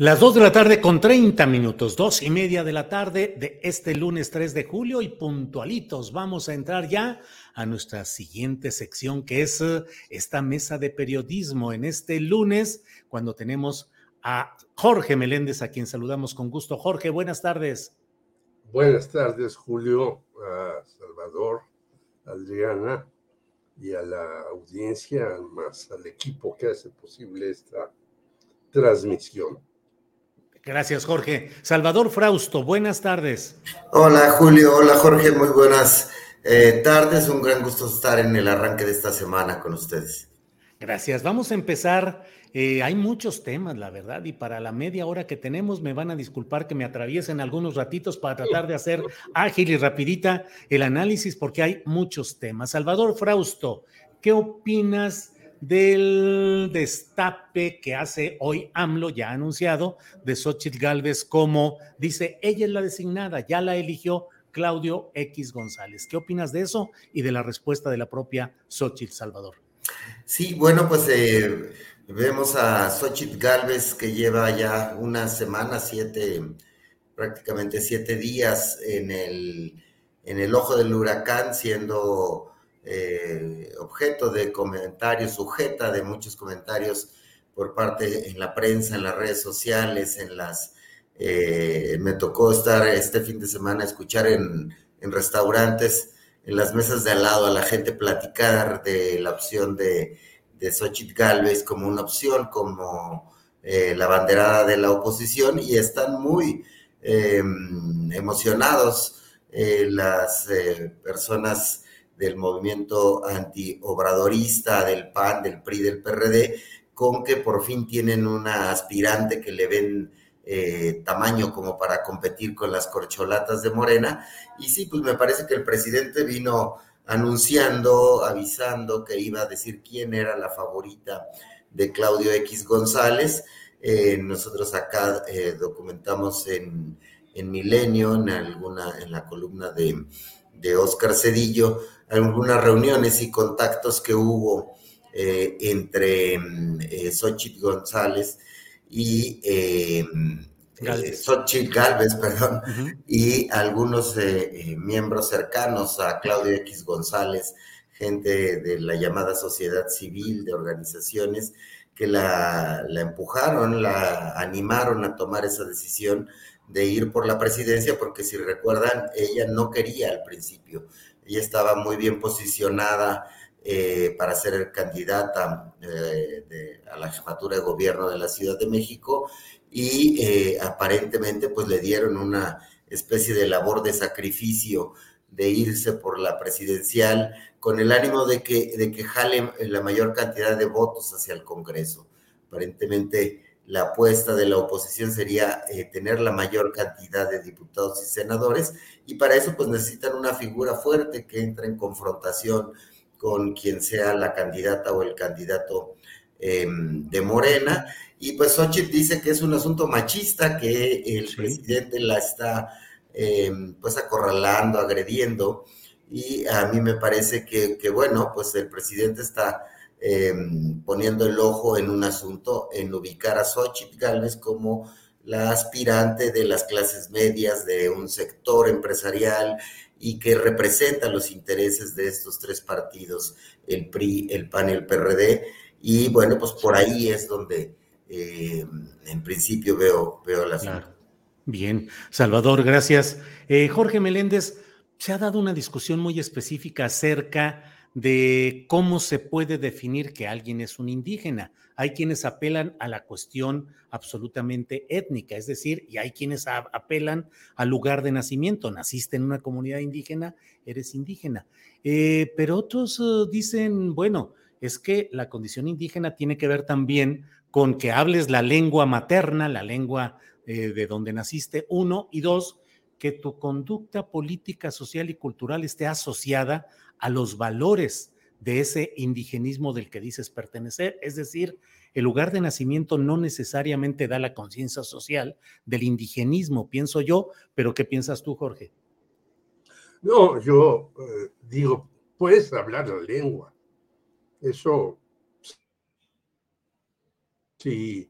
Las 2 de la tarde con 30 minutos, dos y media de la tarde de este lunes 3 de julio y puntualitos vamos a entrar ya a nuestra siguiente sección que es eh, esta mesa de periodismo en este lunes cuando tenemos a Jorge Meléndez a quien saludamos con gusto. Jorge, buenas tardes. Buenas tardes Julio, a Salvador, a Adriana y a la audiencia, más al equipo que hace posible esta transmisión. Gracias, Jorge. Salvador Frausto, buenas tardes. Hola, Julio. Hola, Jorge. Muy buenas eh, tardes. Un gran gusto estar en el arranque de esta semana con ustedes. Gracias. Vamos a empezar. Eh, hay muchos temas, la verdad, y para la media hora que tenemos me van a disculpar que me atraviesen algunos ratitos para tratar de hacer ágil y rapidita el análisis porque hay muchos temas. Salvador Frausto, ¿qué opinas? Del destape que hace hoy AMLO, ya anunciado, de Xochitl Galvez como, dice, ella es la designada, ya la eligió Claudio X González. ¿Qué opinas de eso y de la respuesta de la propia Xochitl Salvador? Sí, bueno, pues eh, vemos a Xochitl Galvez que lleva ya una semana, siete, prácticamente siete días en el, en el ojo del huracán, siendo objeto de comentarios, sujeta de muchos comentarios por parte en la prensa, en las redes sociales, en las... Eh, me tocó estar este fin de semana, escuchar en, restaurantes, en las mesas de al lado a la gente platicar de la opción de, de Xochitl Galvez como una opción, como eh, la banderada de la oposición y están muy emocionados las personas del movimiento antiobradorista, del PAN, del PRI, del PRD, con que por fin tienen una aspirante que le ven eh, tamaño como para competir con las corcholatas de Morena. Y sí, pues me parece que el presidente vino anunciando, avisando que iba a decir quién era la favorita de Claudio X González. Eh, nosotros acá eh, documentamos en, en, Milenio, en alguna, en la columna de, de Oscar Cedillo, algunas reuniones y contactos que hubo eh, entre eh, Xochitl González y eh, Galvez. Xochitl Galvez, [LAUGHS] perdón, y algunos miembros cercanos a Claudio X González, gente de la llamada sociedad civil, de organizaciones, que la, la, empujaron, la animaron a tomar esa decisión de ir por la presidencia, porque si recuerdan, ella no quería al principio, ella estaba muy bien posicionada eh, para ser candidata eh, a la jefatura de gobierno de la Ciudad de México y eh, aparentemente pues le dieron una especie de labor de sacrificio de irse por la presidencial con el ánimo de que, de que jale la mayor cantidad de votos hacia el Congreso. Aparentemente, la apuesta de la oposición sería eh, tener la mayor cantidad de diputados y senadores, y para eso pues necesitan una figura fuerte que entre en confrontación con quien sea la candidata o el candidato em, de Morena. Y pues Xochitl dice que es un asunto machista, que el presidente la está em, pues acorralando, agrediendo, y a mí me parece que, bueno, pues el presidente está em, poniendo el ojo en un asunto, en ubicar a Xochitl Gálvez como la aspirante de las clases medias de un sector empresarial y que representa los intereses de estos tres partidos, el PRI, el PAN y el PRD. Y bueno, pues por ahí es donde em, en principio veo, veo la claro. Bien, Salvador, gracias. Eh, Jorge Meléndez, se ha dado una discusión muy específica acerca de cómo se puede definir que alguien es un indígena. Hay quienes apelan a la cuestión absolutamente étnica, es decir, y hay quienes apelan al lugar de nacimiento. Naciste en una comunidad indígena, eres indígena. Eh, pero otros eh, dicen, bueno, es que la condición indígena tiene que ver también con que hables la lengua materna, la lengua eh, de donde naciste, uno, y dos, que tu conducta política, social y cultural esté asociada a los valores de ese indigenismo del que dices pertenecer. Es decir, el lugar de nacimiento no necesariamente da la conciencia social del indigenismo, pienso yo, pero ¿qué piensas tú, Jorge? No, yo eh, digo, puedes hablar la lengua. Eso, si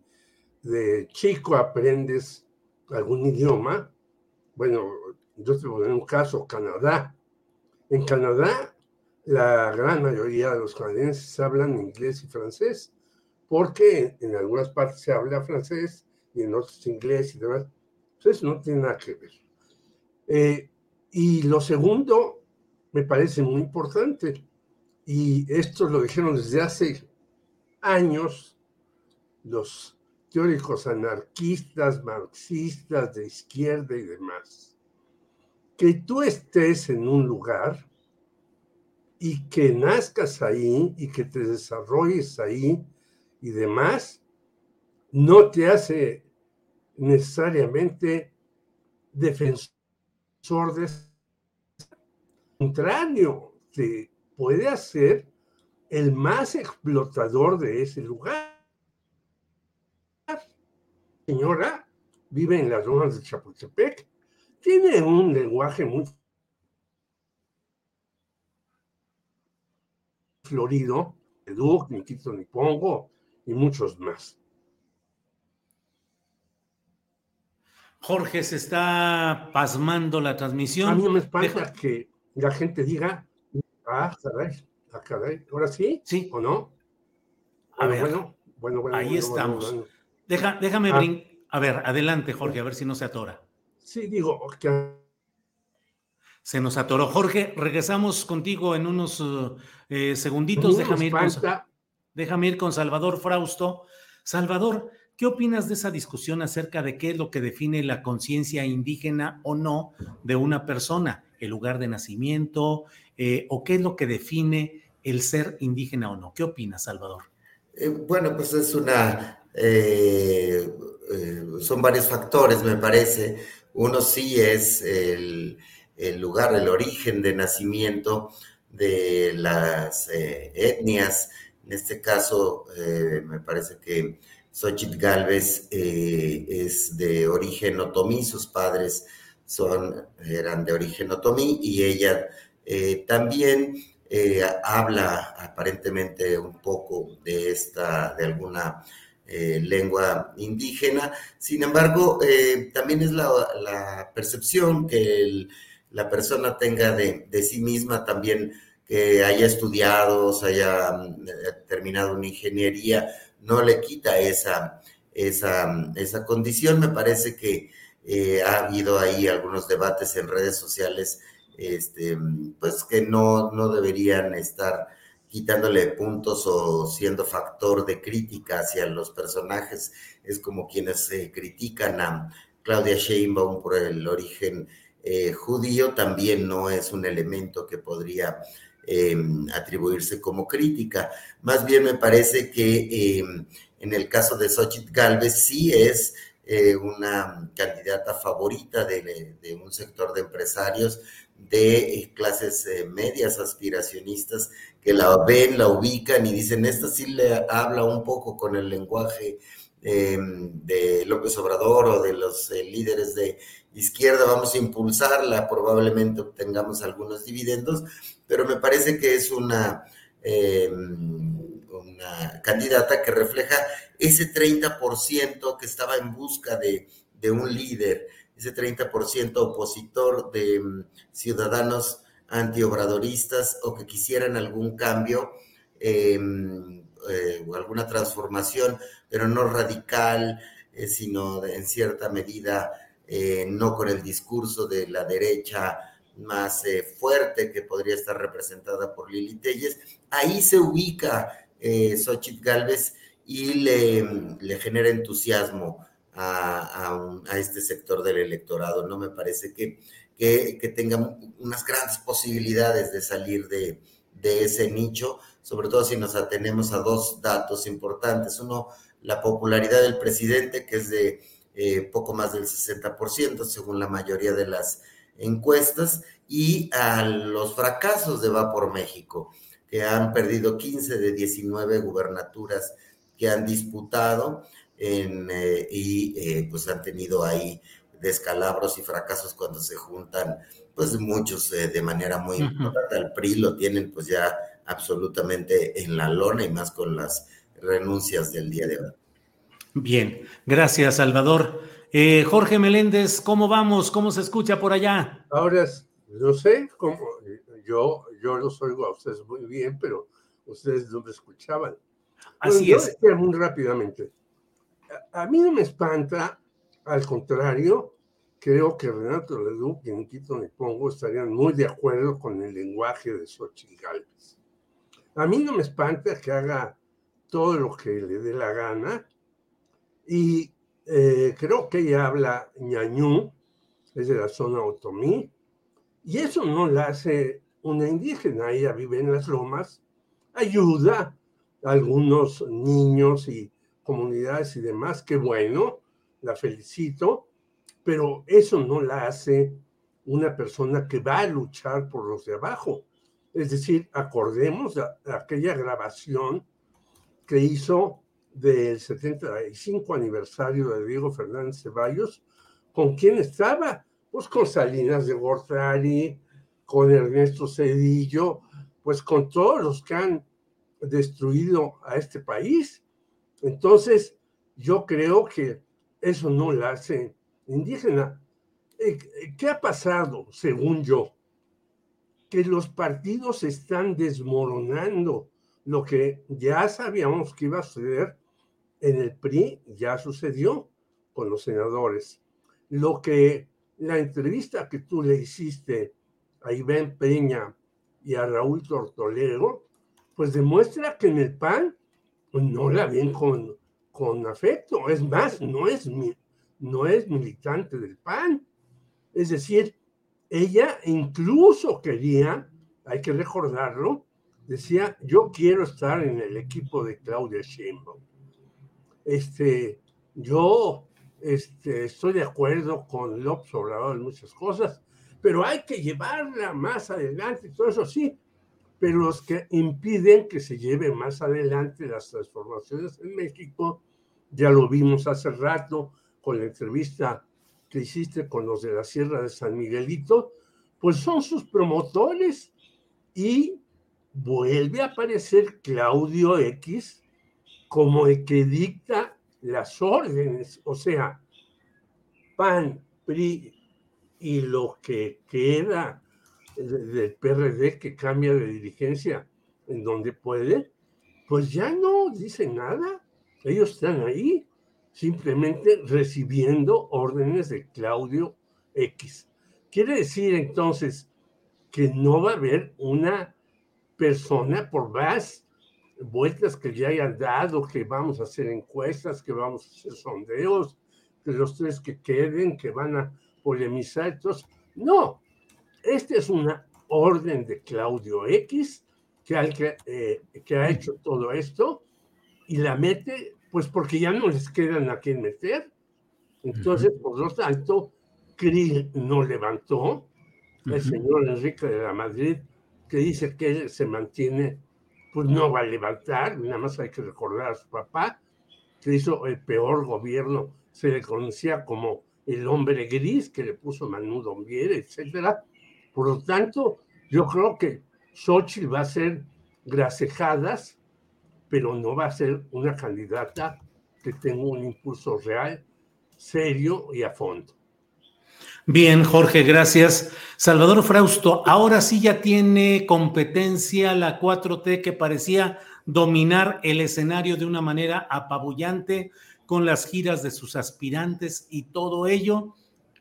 de chico aprendes algún idioma, bueno, yo te en un caso, Canadá. En Canadá, la gran mayoría de los canadienses hablan inglés y francés, porque en algunas partes se habla francés y en otras inglés y demás. Entonces no tiene nada que ver. Eh, y lo segundo, me parece muy importante, y esto lo dijeron desde hace años los teóricos anarquistas, marxistas, de izquierda y demás, que tú estés en un lugar y que nazcas ahí y que te desarrolles ahí y demás, no te hace necesariamente defensor de contrario, te puede hacer el más explotador de ese lugar. Señora vive en las zonas de Chapultepec, tiene un lenguaje muy florido, Educ, ni quito ni pongo, y muchos más. Jorge, se está pasmando la transmisión. A mí me espanta que la gente diga, ah, caray, ah, caray, ¿ahora sí? Sí. ¿O no? A ver, bueno, bueno, bueno, ahí estamos déjame ah. A ver, adelante, Jorge, a ver si no se atora. Sí, digo, que... Se nos atoró. Jorge, regresamos contigo en unos eh, segunditos. déjame ir, con, déjame ir con Salvador Frausto. Salvador, ¿qué opinas de esa discusión acerca de qué es lo que define la conciencia indígena o no de una persona? ¿El lugar de nacimiento? Eh, ¿O qué es lo que define el ser indígena o no? ¿Qué opinas, Salvador? Eh, bueno, pues es una eh, eh, son varios factores, me parece. Uno sí es el, lugar, el origen de nacimiento de las eh, etnias. En este caso, me parece que Xochitl Galvez es de origen otomí, sus padres son, eran de origen otomí y ella también habla aparentemente un poco de esta, de alguna eh, lengua indígena. Sin embargo, también es la, percepción que la persona tenga de, sí misma también que haya estudiado, se haya mm, terminado una ingeniería, no le quita esa, esa, esa condición. Me parece que eh, ha habido ahí algunos debates en redes sociales, este, pues que no, no deberían estar quitándole puntos o siendo factor de crítica hacia los personajes. Es como quienes eh, critican a Claudia Sheinbaum por el origen eh, judío, también no es un elemento que podría em, atribuirse como crítica. Más bien me parece que em, en el caso de Xochitl Galvez sí es eh, una candidata favorita de, un sector de empresarios de eh, clases medias aspiracionistas que la ven, la ubican y dicen, esta sí le habla un poco con el lenguaje em, de López Obrador o de los líderes de izquierda, vamos a impulsarla, probablemente obtengamos algunos dividendos, pero me parece que es una em, una candidata que refleja ese 30% que estaba en busca de, un líder, ese 30% opositor de mm, ciudadanos antiobradoristas o que quisieran algún cambio em, eh, o alguna transformación, pero no radical, eh, sino en cierta medida eh, no con el discurso de la derecha más fuerte que podría estar representada por Lili Telles. Ahí se ubica eh, Xochitl Galvez y le, genera entusiasmo a, este sector del electorado. No me parece que, que, tenga unas grandes posibilidades de salir de, ese nicho, sobre todo si nos atenemos a dos datos importantes. Uno, la popularidad del presidente, que es de eh, poco más del 60%, según la mayoría de las encuestas, y a los fracasos de Va por México que han perdido 15 de 19 gubernaturas que han disputado eh, y eh, pues han tenido ahí descalabros y fracasos cuando se juntan pues muchos eh, de manera muy importante. Al PRI lo tienen pues ya absolutamente en la lona y más con las renuncias del día de hoy. Bien, gracias Salvador. Jorge Meléndez, ¿cómo vamos? ¿Cómo se escucha por allá? Ahora, no sé, cómo, yo, yo los oigo a ustedes muy bien, pero ustedes no me escuchaban. Así es. muy rápidamente. A, mí no me espanta, al contrario, creo que Renato Leduc y Nikito Pongo estarían muy de acuerdo con el lenguaje de Xochitl Gálvez. A mí no me espanta que haga todo lo que le dé la gana y eh, creo que ella habla ñañú, es de la zona otomí, y eso no la hace una indígena, ella vive en las lomas, ayuda a algunos niños y comunidades y demás, qué bueno, la felicito, pero eso no la hace una persona que va a luchar por los de abajo. Es decir, acordemos aquella grabación que hizo del 75 aniversario de Diego Fernández Ceballos, ¿con quién estaba? Pues con Salinas de Gortari, con Ernesto Cedillo, pues con todos los que han destruido a este país. Entonces, yo creo que eso no la hace indígena. Eh, ¿Qué ha pasado, según yo? Que los partidos están desmoronando. Lo que ya sabíamos que iba a suceder en el PRI ya sucedió con los senadores. Lo que la entrevista que tú le hiciste a Iván Peña y a Raúl Tortolero, pues demuestra que en el PAN no la ven con, con afecto. Es más, no es, no es militante del PAN. Es decir, ella incluso quería, hay que recordarlo, decía, yo quiero estar en el equipo de Claudia Sheinbaum. Este, yo este, estoy de acuerdo con López Obrador en muchas cosas, pero hay que llevarla más adelante, todo eso sí, pero los que impiden que se lleve más adelante las transformaciones en México, ya lo vimos hace rato con la entrevista que hiciste con los de la Sierra de San Miguelito, pues son sus promotores y vuelve a aparecer Claudio X como el que dicta las órdenes, o sea, PAN, PRI y lo que queda del PRD que cambia de dirigencia en donde puede, pues ya no dice nada. Ellos están ahí simplemente recibiendo órdenes de Claudio X. Quiere decir entonces que no va a haber una persona por más vueltas que ya hayan dado, que vamos a hacer encuestas, que vamos a hacer sondeos, que los tres que queden, que van a polemizar. Entonces, no, esta es una orden de Claudio X que, eh, que ha hecho todo esto y la mete, pues porque ya no les quedan a quién meter. Entonces, por lo tanto, Krill no levantó, el señor Enrique de la Madrid, que dice que él se mantiene, pues no va a levantar, nada más hay que recordar a su papá, que hizo el peor gobierno, se le conocía como el hombre gris, que le puso Manudo Dombier, etcétera. Por lo tanto, yo creo que Xochitl va a ser grasejadas, pero no va a ser una candidata que tenga un impulso real, serio y a fondo. Bien, Jorge, gracias. Salvador Frausto, ahora sí ya tiene competencia la 4T que parecía dominar el escenario de una manera apabullante con las giras de sus aspirantes y todo ello.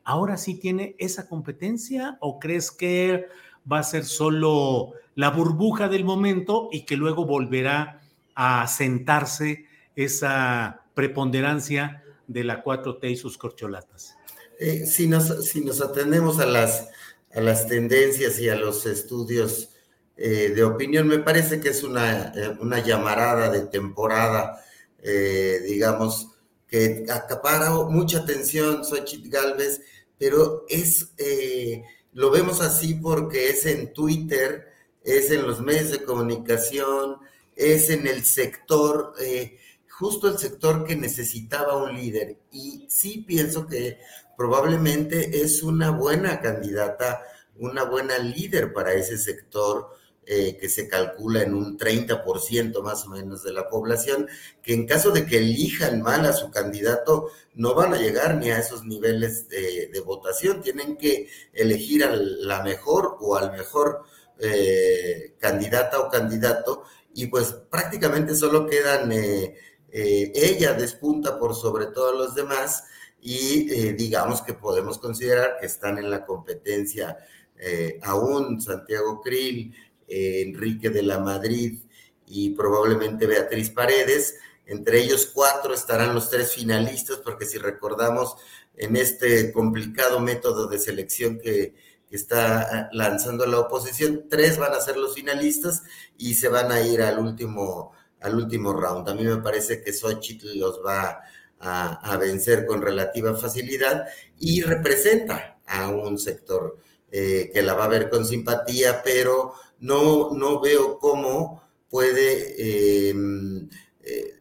¿Ahora sí tiene esa competencia o crees que va a ser solo la burbuja del momento y que luego volverá a sentarse esa preponderancia de la 4T y sus corcholatas. Eh, si, nos, si nos atendemos a las, a las tendencias y a los estudios eh, de opinión, me parece que es una, eh, una llamarada de temporada, digamos, que acapara mucha atención Xochitl Galvez, pero es lo vemos así porque es en Twitter, es en los medios de comunicación, es en el sector, justo el sector que necesitaba un líder. Y sí pienso que probablemente es una buena candidata, una buena líder para ese sector eh, que se calcula en un 30% más o menos de la población, que en caso de que elijan mal a su candidato, no van a llegar ni a esos niveles de, votación, tienen que elegir a la mejor o al mejor eh, candidata o candidato, y pues prácticamente solo quedan, eh, ella despunta por sobre todos los demás, y digamos que podemos considerar que están en la competencia aún Santiago Krill, eh, Enrique de la Madrid y probablemente Beatriz Paredes. Entre ellos cuatro estarán los tres finalistas, porque si recordamos en este complicado método de selección que, está lanzando la oposición, tres van a ser los finalistas y se van a ir al último, al último round. A mí me parece que Xochitl los va a, a vencer con relativa facilidad y representa a un sector eh, que la va a ver con simpatía, pero no, no veo cómo puede em, eh,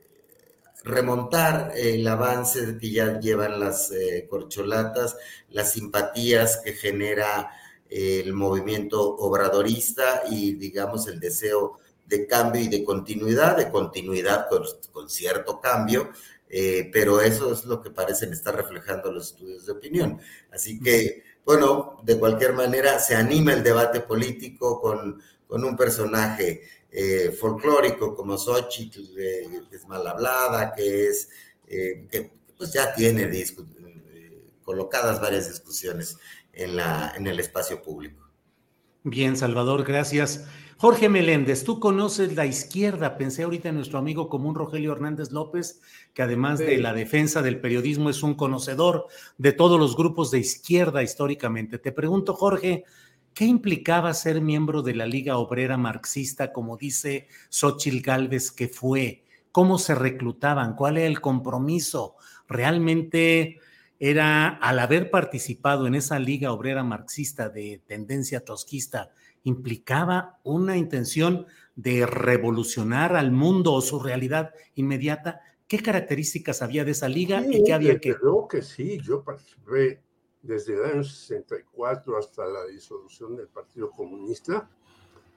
remontar el avance que ya llevan las eh, corcholatas, las simpatías que genera el movimiento obradorista y digamos el deseo de cambio y de continuidad, de continuidad con, cierto cambio, pero eso es lo que parecen estar reflejando los estudios de opinión. Así que bueno, de cualquier manera se anima el debate político con, un personaje eh, folclórico como Xochitl, que es mal hablada, que es, eh, que pues ya tiene eh, colocadas varias discusiones en, la, en el espacio público. Bien, Salvador, gracias. Jorge Meléndez, tú conoces la izquierda. Pensé ahorita en nuestro amigo común Rogelio Hernández López, que además de la defensa del periodismo es un conocedor de todos los grupos de izquierda históricamente. Te pregunto, Jorge, ¿qué implicaba ser miembro de la Liga Obrera Marxista, como dice Xochil Gálvez que fue? ¿Cómo se reclutaban? ¿Cuál era el compromiso? ¿Realmente era, al haber participado en esa Liga Obrera Marxista de tendencia tosquista, implicaba una intención de revolucionar al mundo o su realidad inmediata. ¿Qué características había de esa liga y qué había que...? Creo que sí, yo participé desde el año 64 hasta la disolución del Partido Comunista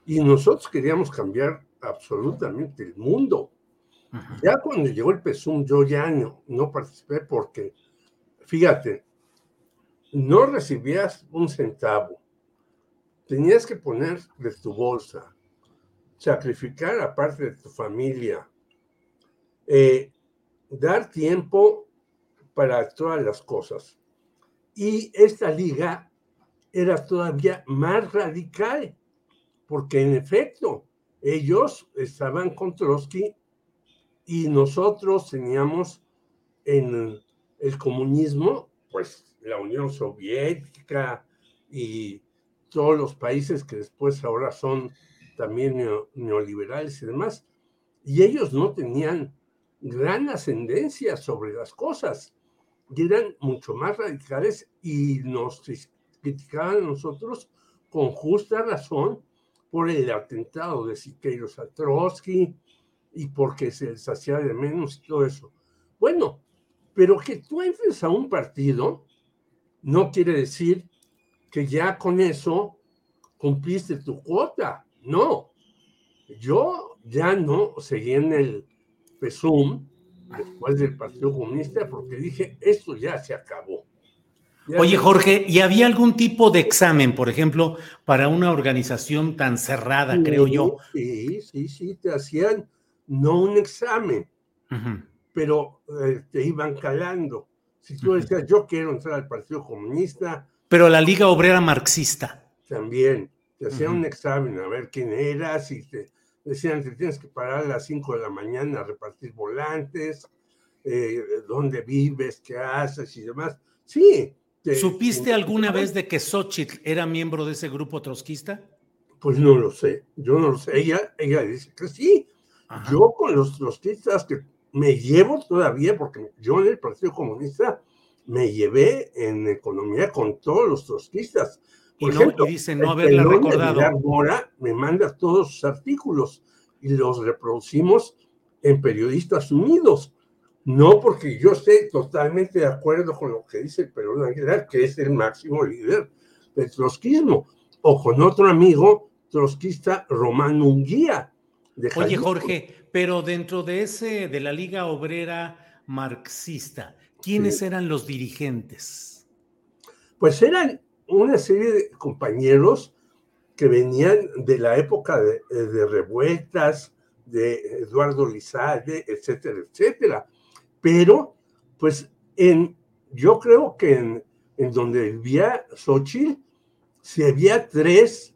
y nosotros queríamos cambiar absolutamente el mundo. Ya cuando llegó el PESUM, yo ya no, no participé porque, fíjate, no recibías un centavo. Tenías que poner de tu bolsa, sacrificar a parte de tu familia, eh, dar tiempo para todas las cosas. Y esta liga era todavía más radical, porque en efecto, ellos estaban con Trotsky y nosotros teníamos en el comunismo, pues la Unión Soviética y todos los países que después ahora son también neoliberales y demás, y ellos no tenían gran ascendencia sobre las cosas, y eran mucho más radicales y nos criticaban a nosotros con justa razón por el atentado de Siqueiros a Trotsky, y porque se les hacía de menos y todo eso. Bueno, pero que tú entres a un partido no quiere decir que ya con eso cumpliste tu cuota. No, yo ya no seguí en el PESUM después del Partido Comunista porque dije, esto ya se acabó. Oye, Jorge, ¿y había algún tipo de examen, por ejemplo, para una organización tan cerrada, creo yo? Sí, sí, sí, te hacían no un examen, pero eh, te iban calando. Si tú decías, yo quiero entrar al Partido Comunista. Pero la Liga Obrera Marxista. También, te hacían un examen a ver quién eras y te decían, te tienes que parar a las 5 de la mañana a repartir volantes, eh, dónde vives, qué haces y demás. Sí. ¿Supiste alguna vez de que Xochitl era miembro de ese grupo trotskista? Pues no lo sé, yo no lo sé. Ella, ella dice que sí, yo con los trotskistas que me llevo todavía, porque yo en el Partido Comunista me llevé en economía con todos los trotskistas. Por y, ejemplo, no, y dice no haberla recordado. Ahora me manda todos sus artículos y los reproducimos en Periodistas Unidos. No porque yo esté totalmente de acuerdo con lo que dice el Perón Aguilar, que es el máximo líder del trotskismo, o con otro amigo trotskista, Román Unguía, Oye, Jorge, pero dentro de ese, de la Liga Obrera Marxista, ¿quiénes eran los dirigentes? Pues eran una serie de compañeros que venían de la época de, de revueltas, de Eduardo Lizalde, etcétera, etcétera. Pero, pues, en, yo creo que en, en donde vivía Xochitl, si había tres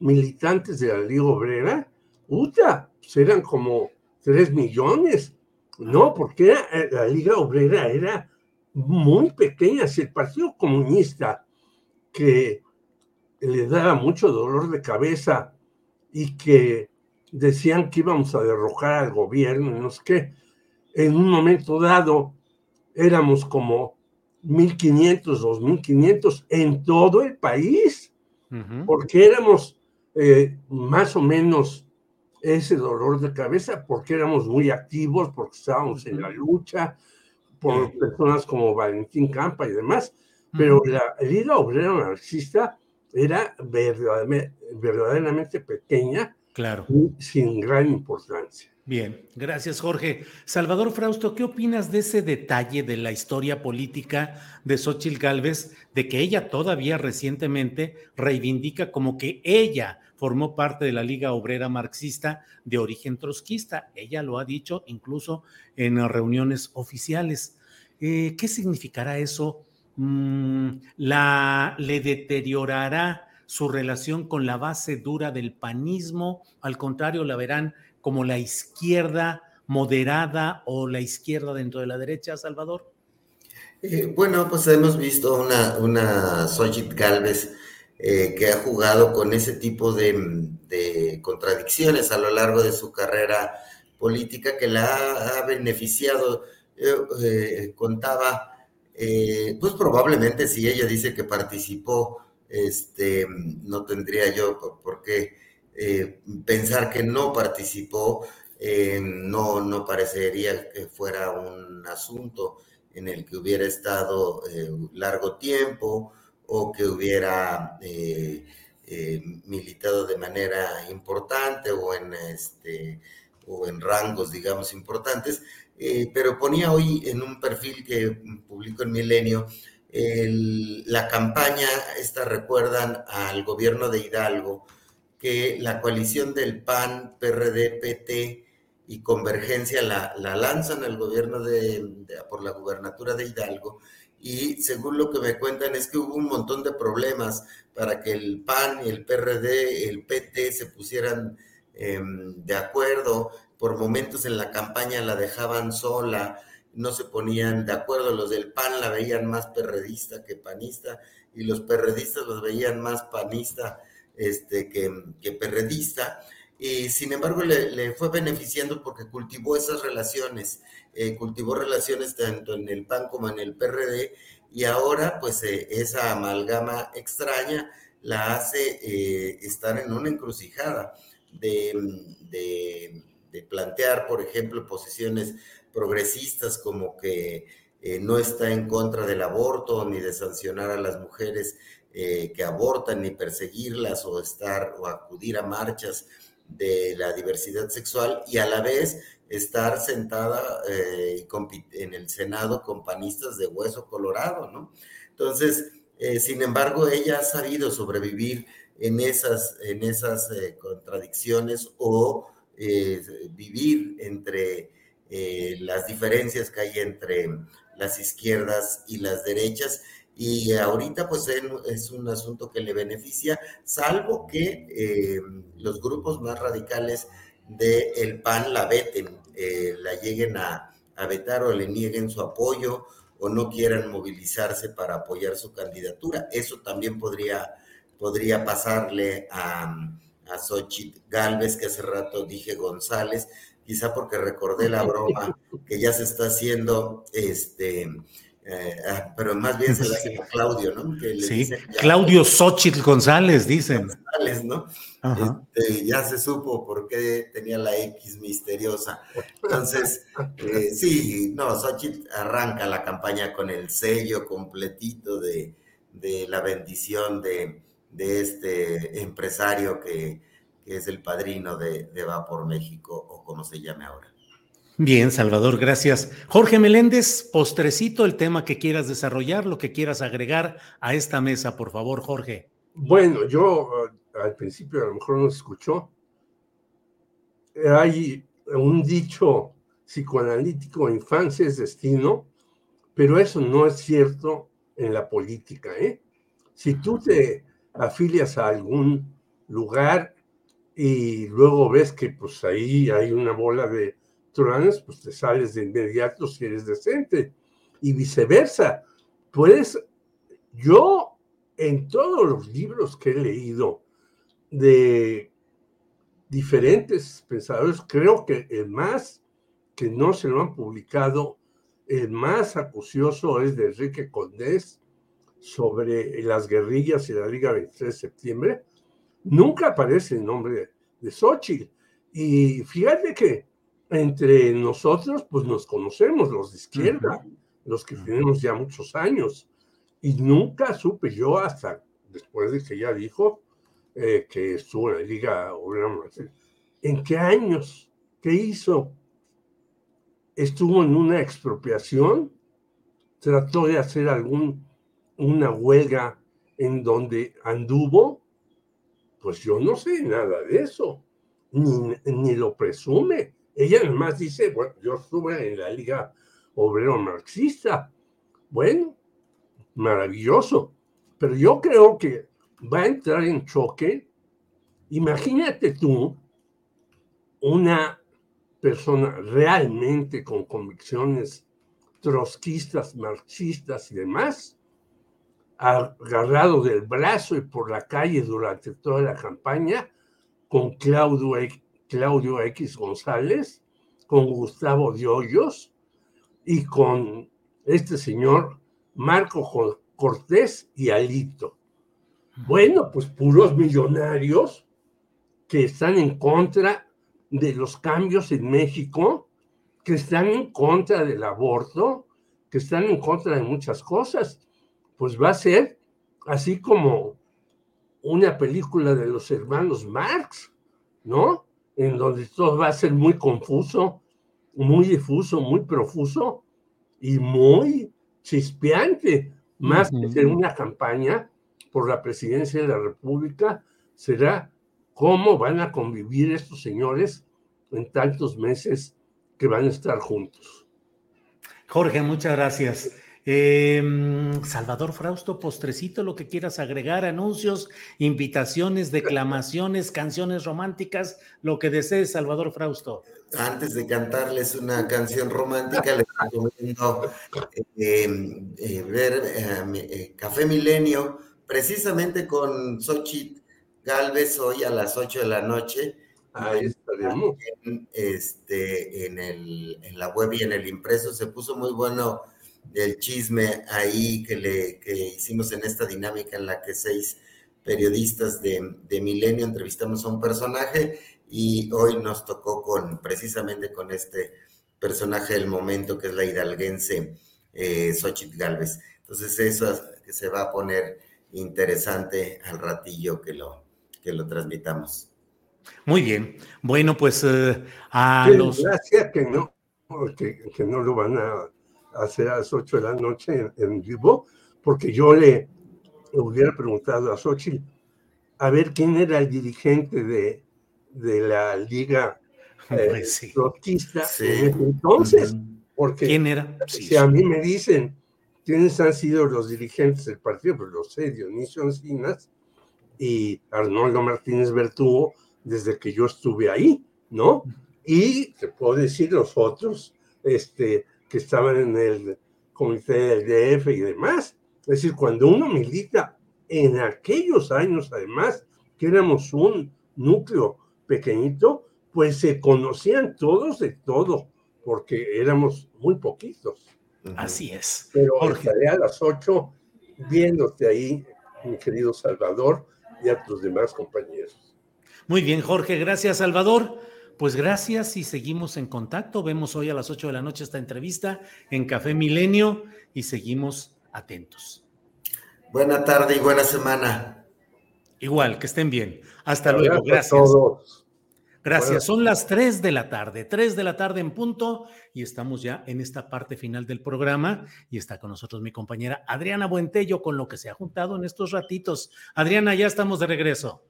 militantes de la Liga Obrera, puta, pues eran como tres millones. No, porque eh, la Liga Obrera era muy pequeña. Si el Partido Comunista, que le daba mucho dolor de cabeza y que decían que íbamos a derrocar al gobierno, no sé qué, en un momento dado éramos como 1.500, 2.500 en todo el país, porque éramos eh, más o menos ese dolor de cabeza porque éramos muy activos, porque estábamos en la lucha, por personas como Valentín Campa y demás, pero la Liga Obrera Marxista era verdaderamente, verdaderamente pequeña claro. sin gran importancia. Bien, gracias Jorge. Salvador Frausto, ¿qué opinas de ese detalle de la historia política de Xochitl Gálvez, de que ella todavía recientemente reivindica como que ella formó parte de la Liga Obrera Marxista de origen trotskista. Ella lo ha dicho incluso en reuniones oficiales. Eh, ¿Qué significará eso? Mm, la, ¿Le deteriorará su relación con la base dura del panismo? Al contrario, la verán como la izquierda moderada o la izquierda dentro de la derecha, Salvador? Eh, bueno, pues hemos visto una, una Xochitl Galvez eh, que ha jugado con ese tipo de, contradicciones a lo largo de su carrera política que la ha, beneficiado. Eh, contaba, pues probablemente si ella dice que participó, este, no tendría yo por, qué pensar que no participó, no, no parecería que fuera un asunto en el que hubiera estado largo tiempo o que hubiera eh, eh, militado de manera importante o en este o en rangos, digamos, importantes, eh, pero ponía hoy en un perfil que publicó en Milenio la campaña, esta recuerdan al gobierno de Hidalgo, que la coalición del PAN, PRD, PT y Convergencia la, lanzan al gobierno de, por la gubernatura de Hidalgo y según lo que me cuentan es que hubo un montón de problemas para que el PAN el PRD, el PT se pusieran em, de acuerdo. Por momentos en la campaña la dejaban sola, no se ponían de acuerdo. Los del PAN la veían más perredista que panista y los perredistas los veían más panista este, que, que perredista. Y sin embargo le, fue beneficiando porque cultivó esas relaciones, eh, cultivó relaciones tanto en el PAN como en el PRD y ahora pues eh, esa amalgama extraña la hace eh, estar en una encrucijada de, de, plantear, por ejemplo, posiciones progresistas como que eh, no está en contra del aborto ni de sancionar a las mujeres que abortan ni perseguirlas o estar o acudir a marchas de la diversidad sexual y a la vez estar sentada eh, en el Senado con panistas de hueso colorado, ¿no? Entonces, eh, sin embargo, ella ha sabido sobrevivir en esas, en esas eh, contradicciones o vivir entre las diferencias que hay entre las izquierdas y las derechas. Y ahorita pues es un asunto que le beneficia, salvo que los grupos más radicales del PAN la veten, eh, la lleguen a, vetar o le nieguen su apoyo o no quieran movilizarse para apoyar su candidatura. Eso también podría, podría pasarle a, a Xochitl Galvez, que hace rato dije González, quizá porque recordé la broma [LAUGHS] que ya se está haciendo, este, eh, ah, pero más bien se la hace a Claudio, ¿no? sí, Claudio Xochitl González, dicen. González, ¿no? Este, ya se supo por qué tenía la X misteriosa. Entonces, eh, sí, no, Xochitl arranca la campaña con el sello completito de, la bendición de, este empresario que, es el padrino de, de Va por México, o como se llame ahora. Bien, Salvador, gracias. Jorge Meléndez, postrecito el tema que quieras desarrollar, lo que quieras agregar a esta mesa, por favor, Jorge. Bueno, yo eh, al principio a lo mejor no escuchó. Hay un dicho psicoanalítico, infancia es destino, pero eso no es cierto en la política. ¿eh? Si tú te afilias a algún lugar y luego ves que pues ahí hay una bola de pues te sales de inmediato si eres decente. Y viceversa. Pues yo en todos los libros que he leído de diferentes pensadores, creo que el más que no se lo han publicado, el más acucioso es de Enrique Condés sobre las guerrillas y la Liga 23 de septiembre. Nunca aparece el nombre de, de Xochitl. Y fíjate que entre nosotros, pues nos conocemos, los de izquierda, los que tenemos ya muchos años. Y nunca supe yo hasta después de que ya dijo eh, que estuvo en la Liga Obrera ¿En qué años? ¿Qué hizo? ¿Estuvo en una expropiación? ¿Trató de hacer algún, una huelga en donde anduvo? Pues yo no sé nada de eso, ni, ni lo presume ella además dice, bueno, yo estuve en la Liga Obrero Marxista. Bueno, maravilloso. Pero yo creo que va a entrar en choque. Imagínate tú una persona realmente con convicciones trotskistas, marxistas y demás, agarrado del brazo y por la calle durante toda la campaña con Claudio Claudio X González, con Gustavo Hoyos y con este señor Marco Cortés y Alito. Bueno, pues puros millonarios que están en contra de los cambios en México, que están en contra del aborto, que están en contra de muchas cosas. Pues va a ser así como una película de los hermanos Marx, ¿no? en donde todo va a ser muy confuso, muy difuso, muy profuso y muy chispeante, más que ser una campaña por la presidencia de la República, será cómo van a convivir estos señores en tantos meses que van a estar juntos. Jorge, muchas gracias. Em, Salvador Frausto, postrecito, lo que quieras agregar, anuncios, invitaciones, declamaciones, canciones románticas, lo que desees, Salvador Frausto. Antes de cantarles una canción romántica, les recomiendo em, eh, ver em, eh, Café Milenio, precisamente con Xochitl Galvez hoy a las 8 de la noche. Ahí estaremos. En, este, en, el, en la web y en el impreso se puso muy bueno el chisme ahí que, le, que hicimos en esta dinámica en la que seis periodistas de, de, Milenio entrevistamos a un personaje y hoy nos tocó con precisamente con este personaje del momento que es la hidalguense eh, Xochitl Galvez. Entonces eso se va a poner interesante al ratillo que lo, que lo transmitamos. Muy bien. Bueno, pues eh, a los... Gracias que no, que, que, no lo van a hacer a las 8 de la noche en, vivo, porque yo le, hubiera preguntado a Xochitl a ver quién era el dirigente de, de la Liga eh, entonces. Porque ¿Quién era? si a mí me dicen quiénes han sido los dirigentes del partido, pues lo sé, Dionisio Encinas y Arnoldo Martínez Bertugo desde que yo estuve ahí, ¿no? Y te puedo decir los otros, este, que estaban en el comité del DF y demás. Es decir, cuando uno milita en aquellos años, además, que éramos un núcleo pequeñito, pues se conocían todos de todo, porque éramos muy poquitos. Así es. Pero estaré a las ocho viéndote ahí, mi querido Salvador, y a tus demás compañeros. Muy bien, Jorge, gracias, Salvador. Pues gracias y seguimos en contacto. Vemos hoy a las 8 de la noche esta entrevista en Café Milenio y seguimos atentos. Buena tarde y buena semana. Igual, que estén bien. Hasta luego. Gracias. Gracias. Son las 3 de la tarde, 3 de la tarde en punto y estamos ya en esta parte final del programa y está con nosotros mi compañera Adriana Buentello con lo que se ha juntado en estos ratitos. Adriana, ya estamos de regreso.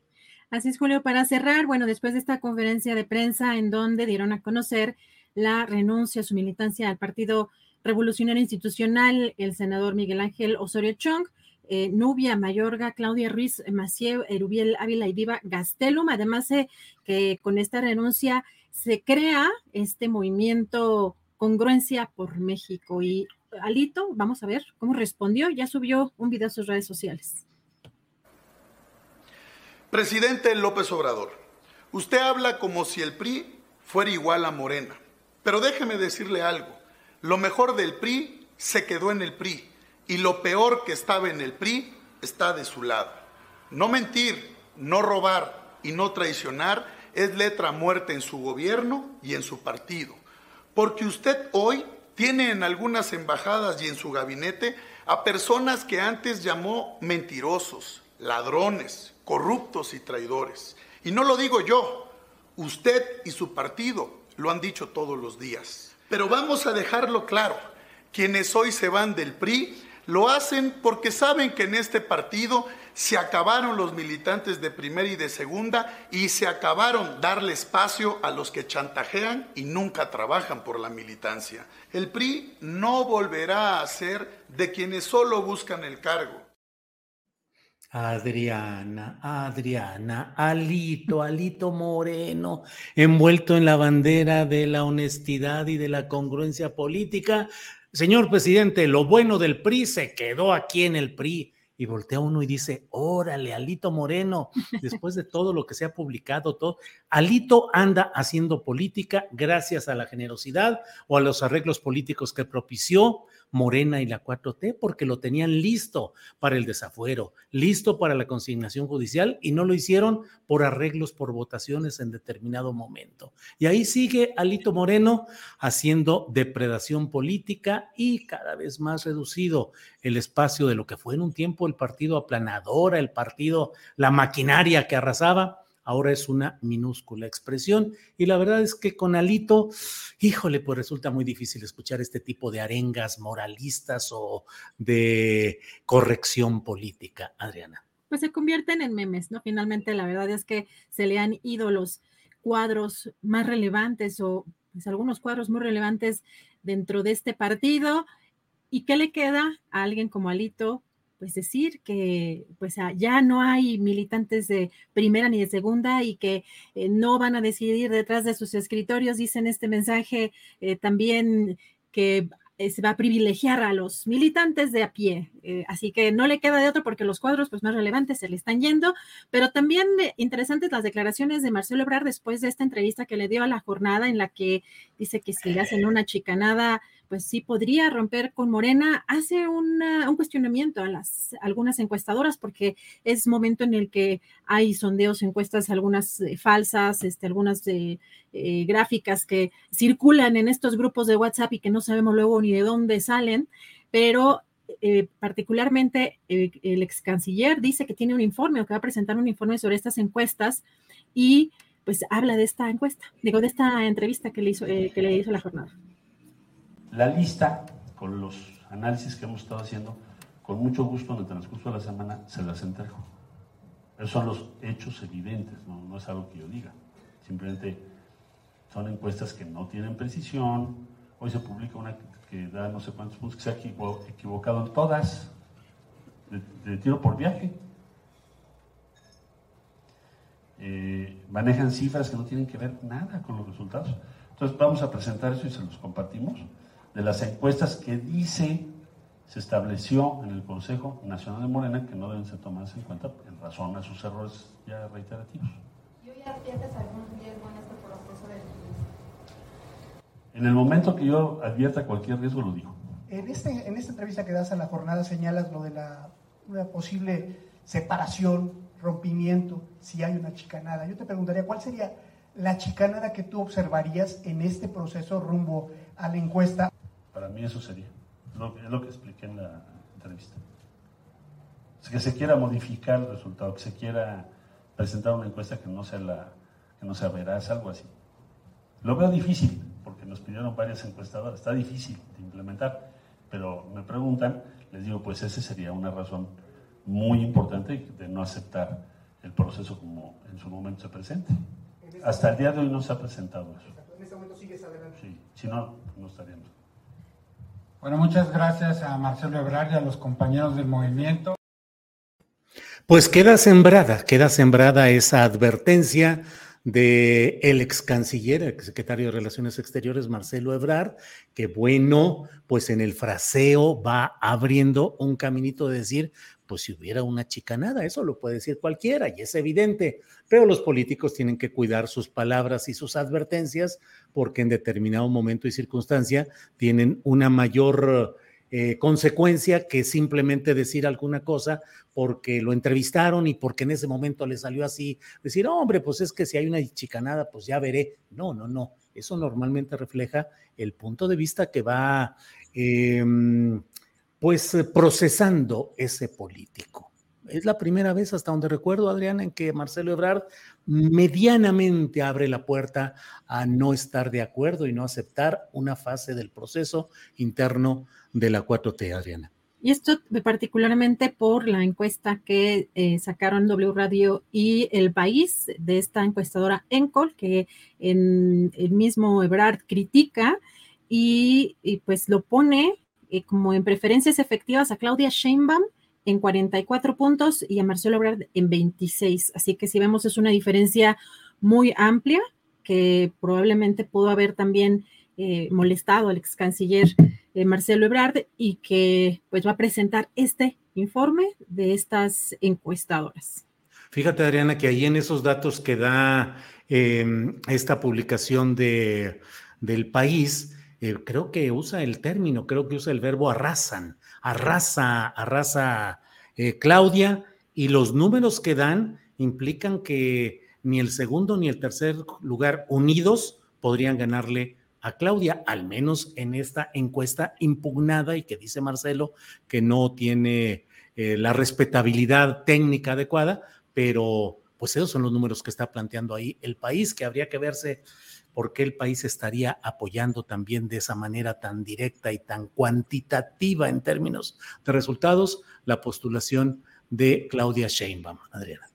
Así es, Julio, para cerrar, bueno, después de esta conferencia de prensa en donde dieron a conocer la renuncia a su militancia al Partido Revolucionario Institucional, el senador Miguel Ángel Osorio Chong, eh, Nubia Mayorga, Claudia Ruiz Maciel, Erubiel Ávila y Diva Gastelum. Además, eh, que con esta renuncia se crea este movimiento Congruencia por México. Y Alito, vamos a ver cómo respondió. Ya subió un video a sus redes sociales. Presidente López Obrador, usted habla como si el PRI fuera igual a Morena. Pero déjeme decirle algo, lo mejor del PRI se quedó en el PRI y lo peor que estaba en el PRI está de su lado. No mentir, no robar y no traicionar es letra muerta en su gobierno y en su partido. Porque usted hoy tiene en algunas embajadas y en su gabinete a personas que antes llamó mentirosos, ladrones, corruptos y traidores. Y no lo digo yo, usted y su partido lo han dicho todos los días. Pero vamos a dejarlo claro, quienes hoy se van del PRI lo hacen porque saben que en este partido se acabaron los militantes de primera y de segunda y se acabaron darle espacio a los que chantajean y nunca trabajan por la militancia. El PRI no volverá a ser de quienes solo buscan el cargo. Adriana, Adriana, Alito, Alito Moreno, envuelto en la bandera de la honestidad y de la congruencia política. Señor presidente, lo bueno del PRI se quedó aquí en el PRI. Y voltea uno y dice, órale, Alito Moreno, después de todo lo que se ha publicado, todo, Alito anda haciendo política gracias a la generosidad o a los arreglos políticos que propició Morena y la 4T porque lo tenían listo para el desafuero, listo para la consignación judicial y no lo hicieron por arreglos, por votaciones en determinado momento. Y ahí sigue Alito Moreno haciendo depredación política y cada vez más reducido el espacio de lo que fue en un tiempo el partido aplanadora, el partido, la maquinaria que arrasaba ahora es una minúscula expresión. Y la verdad es que con Alito, híjole, pues resulta muy difícil escuchar este tipo de arengas moralistas o de corrección política, Adriana. Pues se convierten en memes, ¿no? Finalmente, la verdad es que se le han ido los cuadros más relevantes o pues, algunos cuadros muy relevantes dentro de este partido. ¿Y qué le queda a alguien como Alito? Pues decir que pues ah, ya no hay militantes de primera ni de segunda y que eh, no van a decidir detrás de sus escritorios, dicen este mensaje eh, también que eh, se va a privilegiar a los militantes de a pie. Así que no le queda de otro porque los cuadros pues, más relevantes se le están yendo, pero también interesantes las declaraciones de Marcelo Ebrard después de esta entrevista que le dio a la jornada en la que dice que si le hacen una chicanada pues sí podría romper con Morena, hace un cuestionamiento a las algunas encuestadoras porque es momento en el que hay sondeos, encuestas, algunas eh, falsas, este, algunas eh, eh, gráficas que circulan en estos grupos de WhatsApp y que no sabemos luego ni de dónde salen, pero particularmente el ex canciller dice que tiene un informe o que va a presentar un informe sobre estas encuestas y pues habla de esta encuesta, digo, de esta entrevista que le hizo, que le hizo la jornada. La lista, con los análisis que hemos estado haciendo, con mucho gusto en el transcurso de la semana se las entrego. Esos son los hechos evidentes, no, es algo que yo diga. Simplemente son encuestas que no tienen precisión. Hoy se publica una que da no sé cuántos puntos, que se ha equivocado en todas, de, tiro por viaje. Eh, manejan cifras que no tienen que ver nada con los resultados. Entonces vamos a presentar eso y se los compartimos de las encuestas que dice se estableció en el Consejo Nacional de Morena que no deben ser tomadas en cuenta en razón a sus errores ya reiterativos. ¿Y hoy adviertes algún riesgo en este proceso de En el momento que yo advierta cualquier riesgo, lo digo. En, este, en esta entrevista que das a la jornada señalas lo de la una posible separación, rompimiento, si hay una chicanada. Yo te preguntaría, ¿cuál sería la chicanada que tú observarías en este proceso rumbo a la encuesta? Para mí eso sería, es lo que expliqué en la entrevista. que se quiera modificar el resultado, que se quiera presentar una encuesta que no sea, la, que no sea veraz, algo así. Lo veo difícil, porque nos pidieron varias encuestadoras, está difícil de implementar, pero me preguntan, les digo, pues esa sería una razón muy importante de no aceptar el proceso como en su momento se presente. Hasta el día de hoy no se ha presentado eso. En este momento sigues adelante. Sí, si no, no estaríamos. Bueno, muchas gracias a Marcelo Ebrard y a los compañeros del movimiento. Pues queda sembrada, queda sembrada esa advertencia de el ex canciller, el secretario de Relaciones Exteriores, Marcelo Ebrard, que bueno, pues en el fraseo va abriendo un caminito de decir, pues si hubiera una chicanada, eso lo puede decir cualquiera y es evidente, pero los políticos tienen que cuidar sus palabras y sus advertencias porque en determinado momento y circunstancia tienen una mayor eh, consecuencia que simplemente decir alguna cosa porque lo entrevistaron y porque en ese momento le salió así, decir, hombre, pues es que si hay una chicanada, pues ya veré. No, no, no, eso normalmente refleja el punto de vista que va... Em, pues eh, procesando ese político. Es la primera vez, hasta donde recuerdo, Adriana, en que Marcelo Ebrard medianamente abre la puerta a no estar de acuerdo y no aceptar una fase del proceso interno de la 4T, Adriana. Y esto particularmente por la encuesta que eh, sacaron W Radio y El País de esta encuestadora Encol, que en el mismo Ebrard critica y, y pues lo pone eh, como en preferencias efectivas a Claudia Sheinbaum en 44 puntos y a Marcelo Ebrard en 26. Así que si vemos es una diferencia muy amplia que probablemente pudo haber también eh, molestado al ex canciller eh, Marcelo Ebrard y que pues va a presentar este informe de estas encuestadoras. Fíjate, Adriana, que ahí en esos datos que da em, esta publicación de, del país, eh, creo que usa el término, creo que usa el verbo arrasan, arrasa, arrasa eh, Claudia, y los números que dan implican que ni el segundo ni el tercer lugar unidos podrían ganarle a Claudia, al menos en esta encuesta impugnada y que dice Marcelo que no tiene eh, la respetabilidad técnica adecuada, pero pues esos son los números que está planteando ahí el país, que habría que verse por qué el país estaría apoyando también de esa manera tan directa y tan cuantitativa en términos de resultados la postulación de Claudia Sheinbaum. Adriana.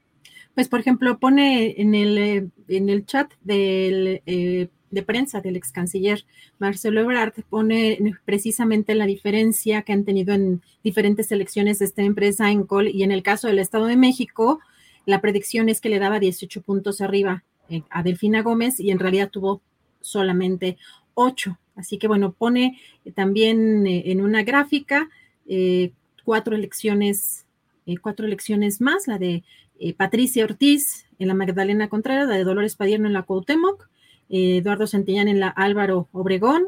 Pues, por ejemplo, pone en el, eh, en el chat eh, de prensa del ex canciller Marcelo Ebrard, pone precisamente la diferencia que han tenido en diferentes elecciones de esta empresa en Col y en el caso del Estado de México, la predicción es que le daba 18 puntos arriba a Delfina Gómez y en realidad tuvo solamente 8. Así que bueno, pone también en una gráfica cuatro elecciones, cuatro elecciones más, la de eh, Patricia Ortiz en la Magdalena Contreras, la de Dolores Padierno en la Cuauhtémoc, eh, Eduardo Santillán en la Álvaro Obregón,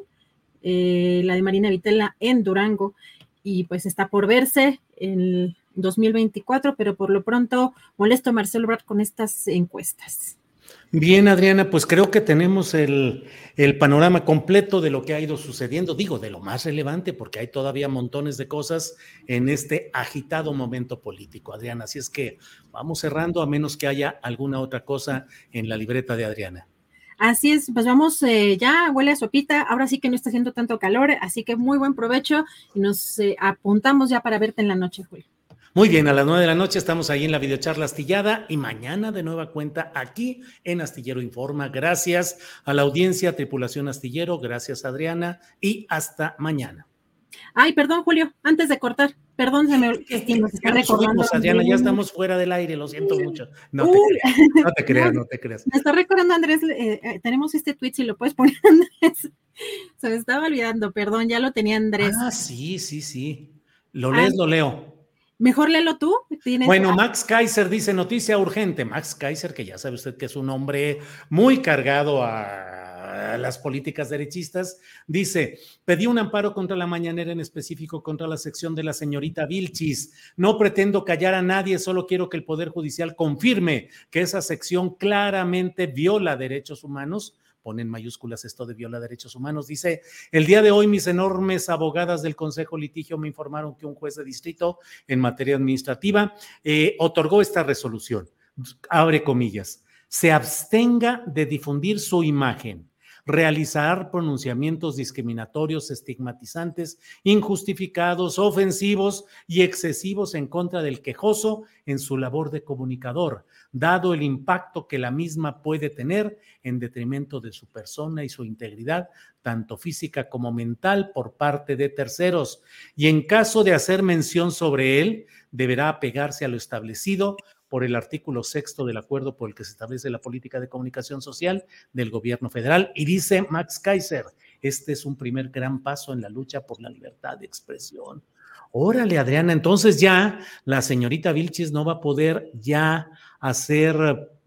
eh, la de Marina Vitela en Durango, y pues está por verse en 2024, pero por lo pronto molesto a Marcelo Brad con estas encuestas. Bien, Adriana, pues creo que tenemos el, panorama completo de lo que ha ido sucediendo, digo, de lo más relevante, porque hay todavía montones de cosas en este agitado momento político, Adriana. Así es que vamos cerrando, a menos que haya alguna otra cosa en la libreta de Adriana. Así es, pues vamos, eh, ya huele a sopita, ahora sí que no está haciendo tanto calor, así que muy buen provecho y nos eh, apuntamos ya para verte en la noche, Julio. Muy bien, a las nueve de la noche estamos ahí en la videocharla astillada y mañana de nueva cuenta aquí en Astillero Informa. Gracias a la audiencia, tripulación astillero, gracias Adriana y hasta mañana. Ay, perdón, Julio, antes de cortar, perdón, se me está recordando. Adriana, ya estamos fuera del aire, lo siento mucho. No te creas, no te creas, Me está recordando, Andrés, eh, eh, tenemos este tweet, si lo puedes poner, [LAUGHS] Andrés. Se me estaba olvidando, perdón, ya lo tenía Andrés. Ah, sí, sí, sí. Lo lees, lo leo. Mejor léelo tú. Bueno, Max Kaiser dice noticia urgente. Max Kaiser, que ya sabe usted que es un hombre muy cargado a las políticas derechistas, dice, pedí un amparo contra la mañanera, en específico contra la sección de la señorita Vilchis. No pretendo callar a nadie, solo quiero que el Poder Judicial confirme que esa sección claramente viola derechos humanos pone en mayúsculas esto de viola derechos humanos. Dice, el día de hoy mis enormes abogadas del Consejo Litigio me informaron que un juez de distrito en materia administrativa eh, otorgó esta resolución. Abre comillas. Se abstenga de difundir su imagen realizar pronunciamientos discriminatorios, estigmatizantes, injustificados, ofensivos y excesivos en contra del quejoso en su labor de comunicador, dado el impacto que la misma puede tener en detrimento de su persona y su integridad, tanto física como mental, por parte de terceros. Y en caso de hacer mención sobre él, deberá apegarse a lo establecido por el artículo sexto del acuerdo por el que se establece la política de comunicación social del gobierno federal. Y dice Max Kaiser, este es un primer gran paso en la lucha por la libertad de expresión. Órale, Adriana, entonces ya la señorita Vilchis no va a poder ya hacer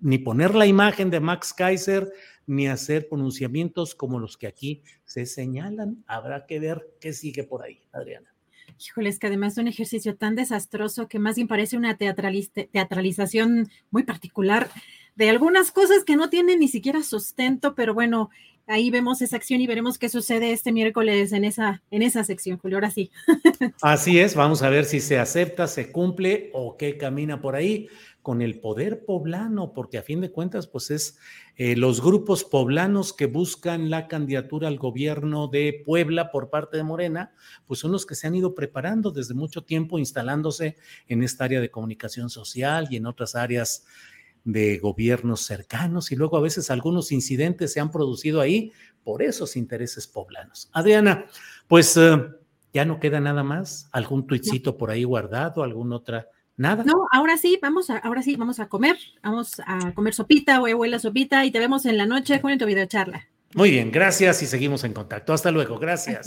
ni poner la imagen de Max Kaiser ni hacer pronunciamientos como los que aquí se señalan. Habrá que ver qué sigue por ahí, Adriana. Híjole, es que además es un ejercicio tan desastroso que más bien parece una teatralización muy particular de algunas cosas que no tienen ni siquiera sustento, pero bueno, ahí vemos esa acción y veremos qué sucede este miércoles en esa, en esa sección, Julio. Ahora sí. [LAUGHS] Así es, vamos a ver si se acepta, se cumple o qué camina por ahí con el poder poblano, porque a fin de cuentas, pues es eh, los grupos poblanos que buscan la candidatura al gobierno de Puebla por parte de Morena, pues son los que se han ido preparando desde mucho tiempo, instalándose en esta área de comunicación social y en otras áreas de gobiernos cercanos y luego a veces algunos incidentes se han producido ahí por esos intereses poblanos. Adriana, pues eh, ya no queda nada más, algún tuitcito por ahí guardado, alguna otra Nada. No, ahora sí, vamos a, ahora sí, vamos a comer, vamos a comer sopita o abuela sopita y te vemos en la noche con tu videocharla. Muy bien, gracias y seguimos en contacto. Hasta luego, gracias.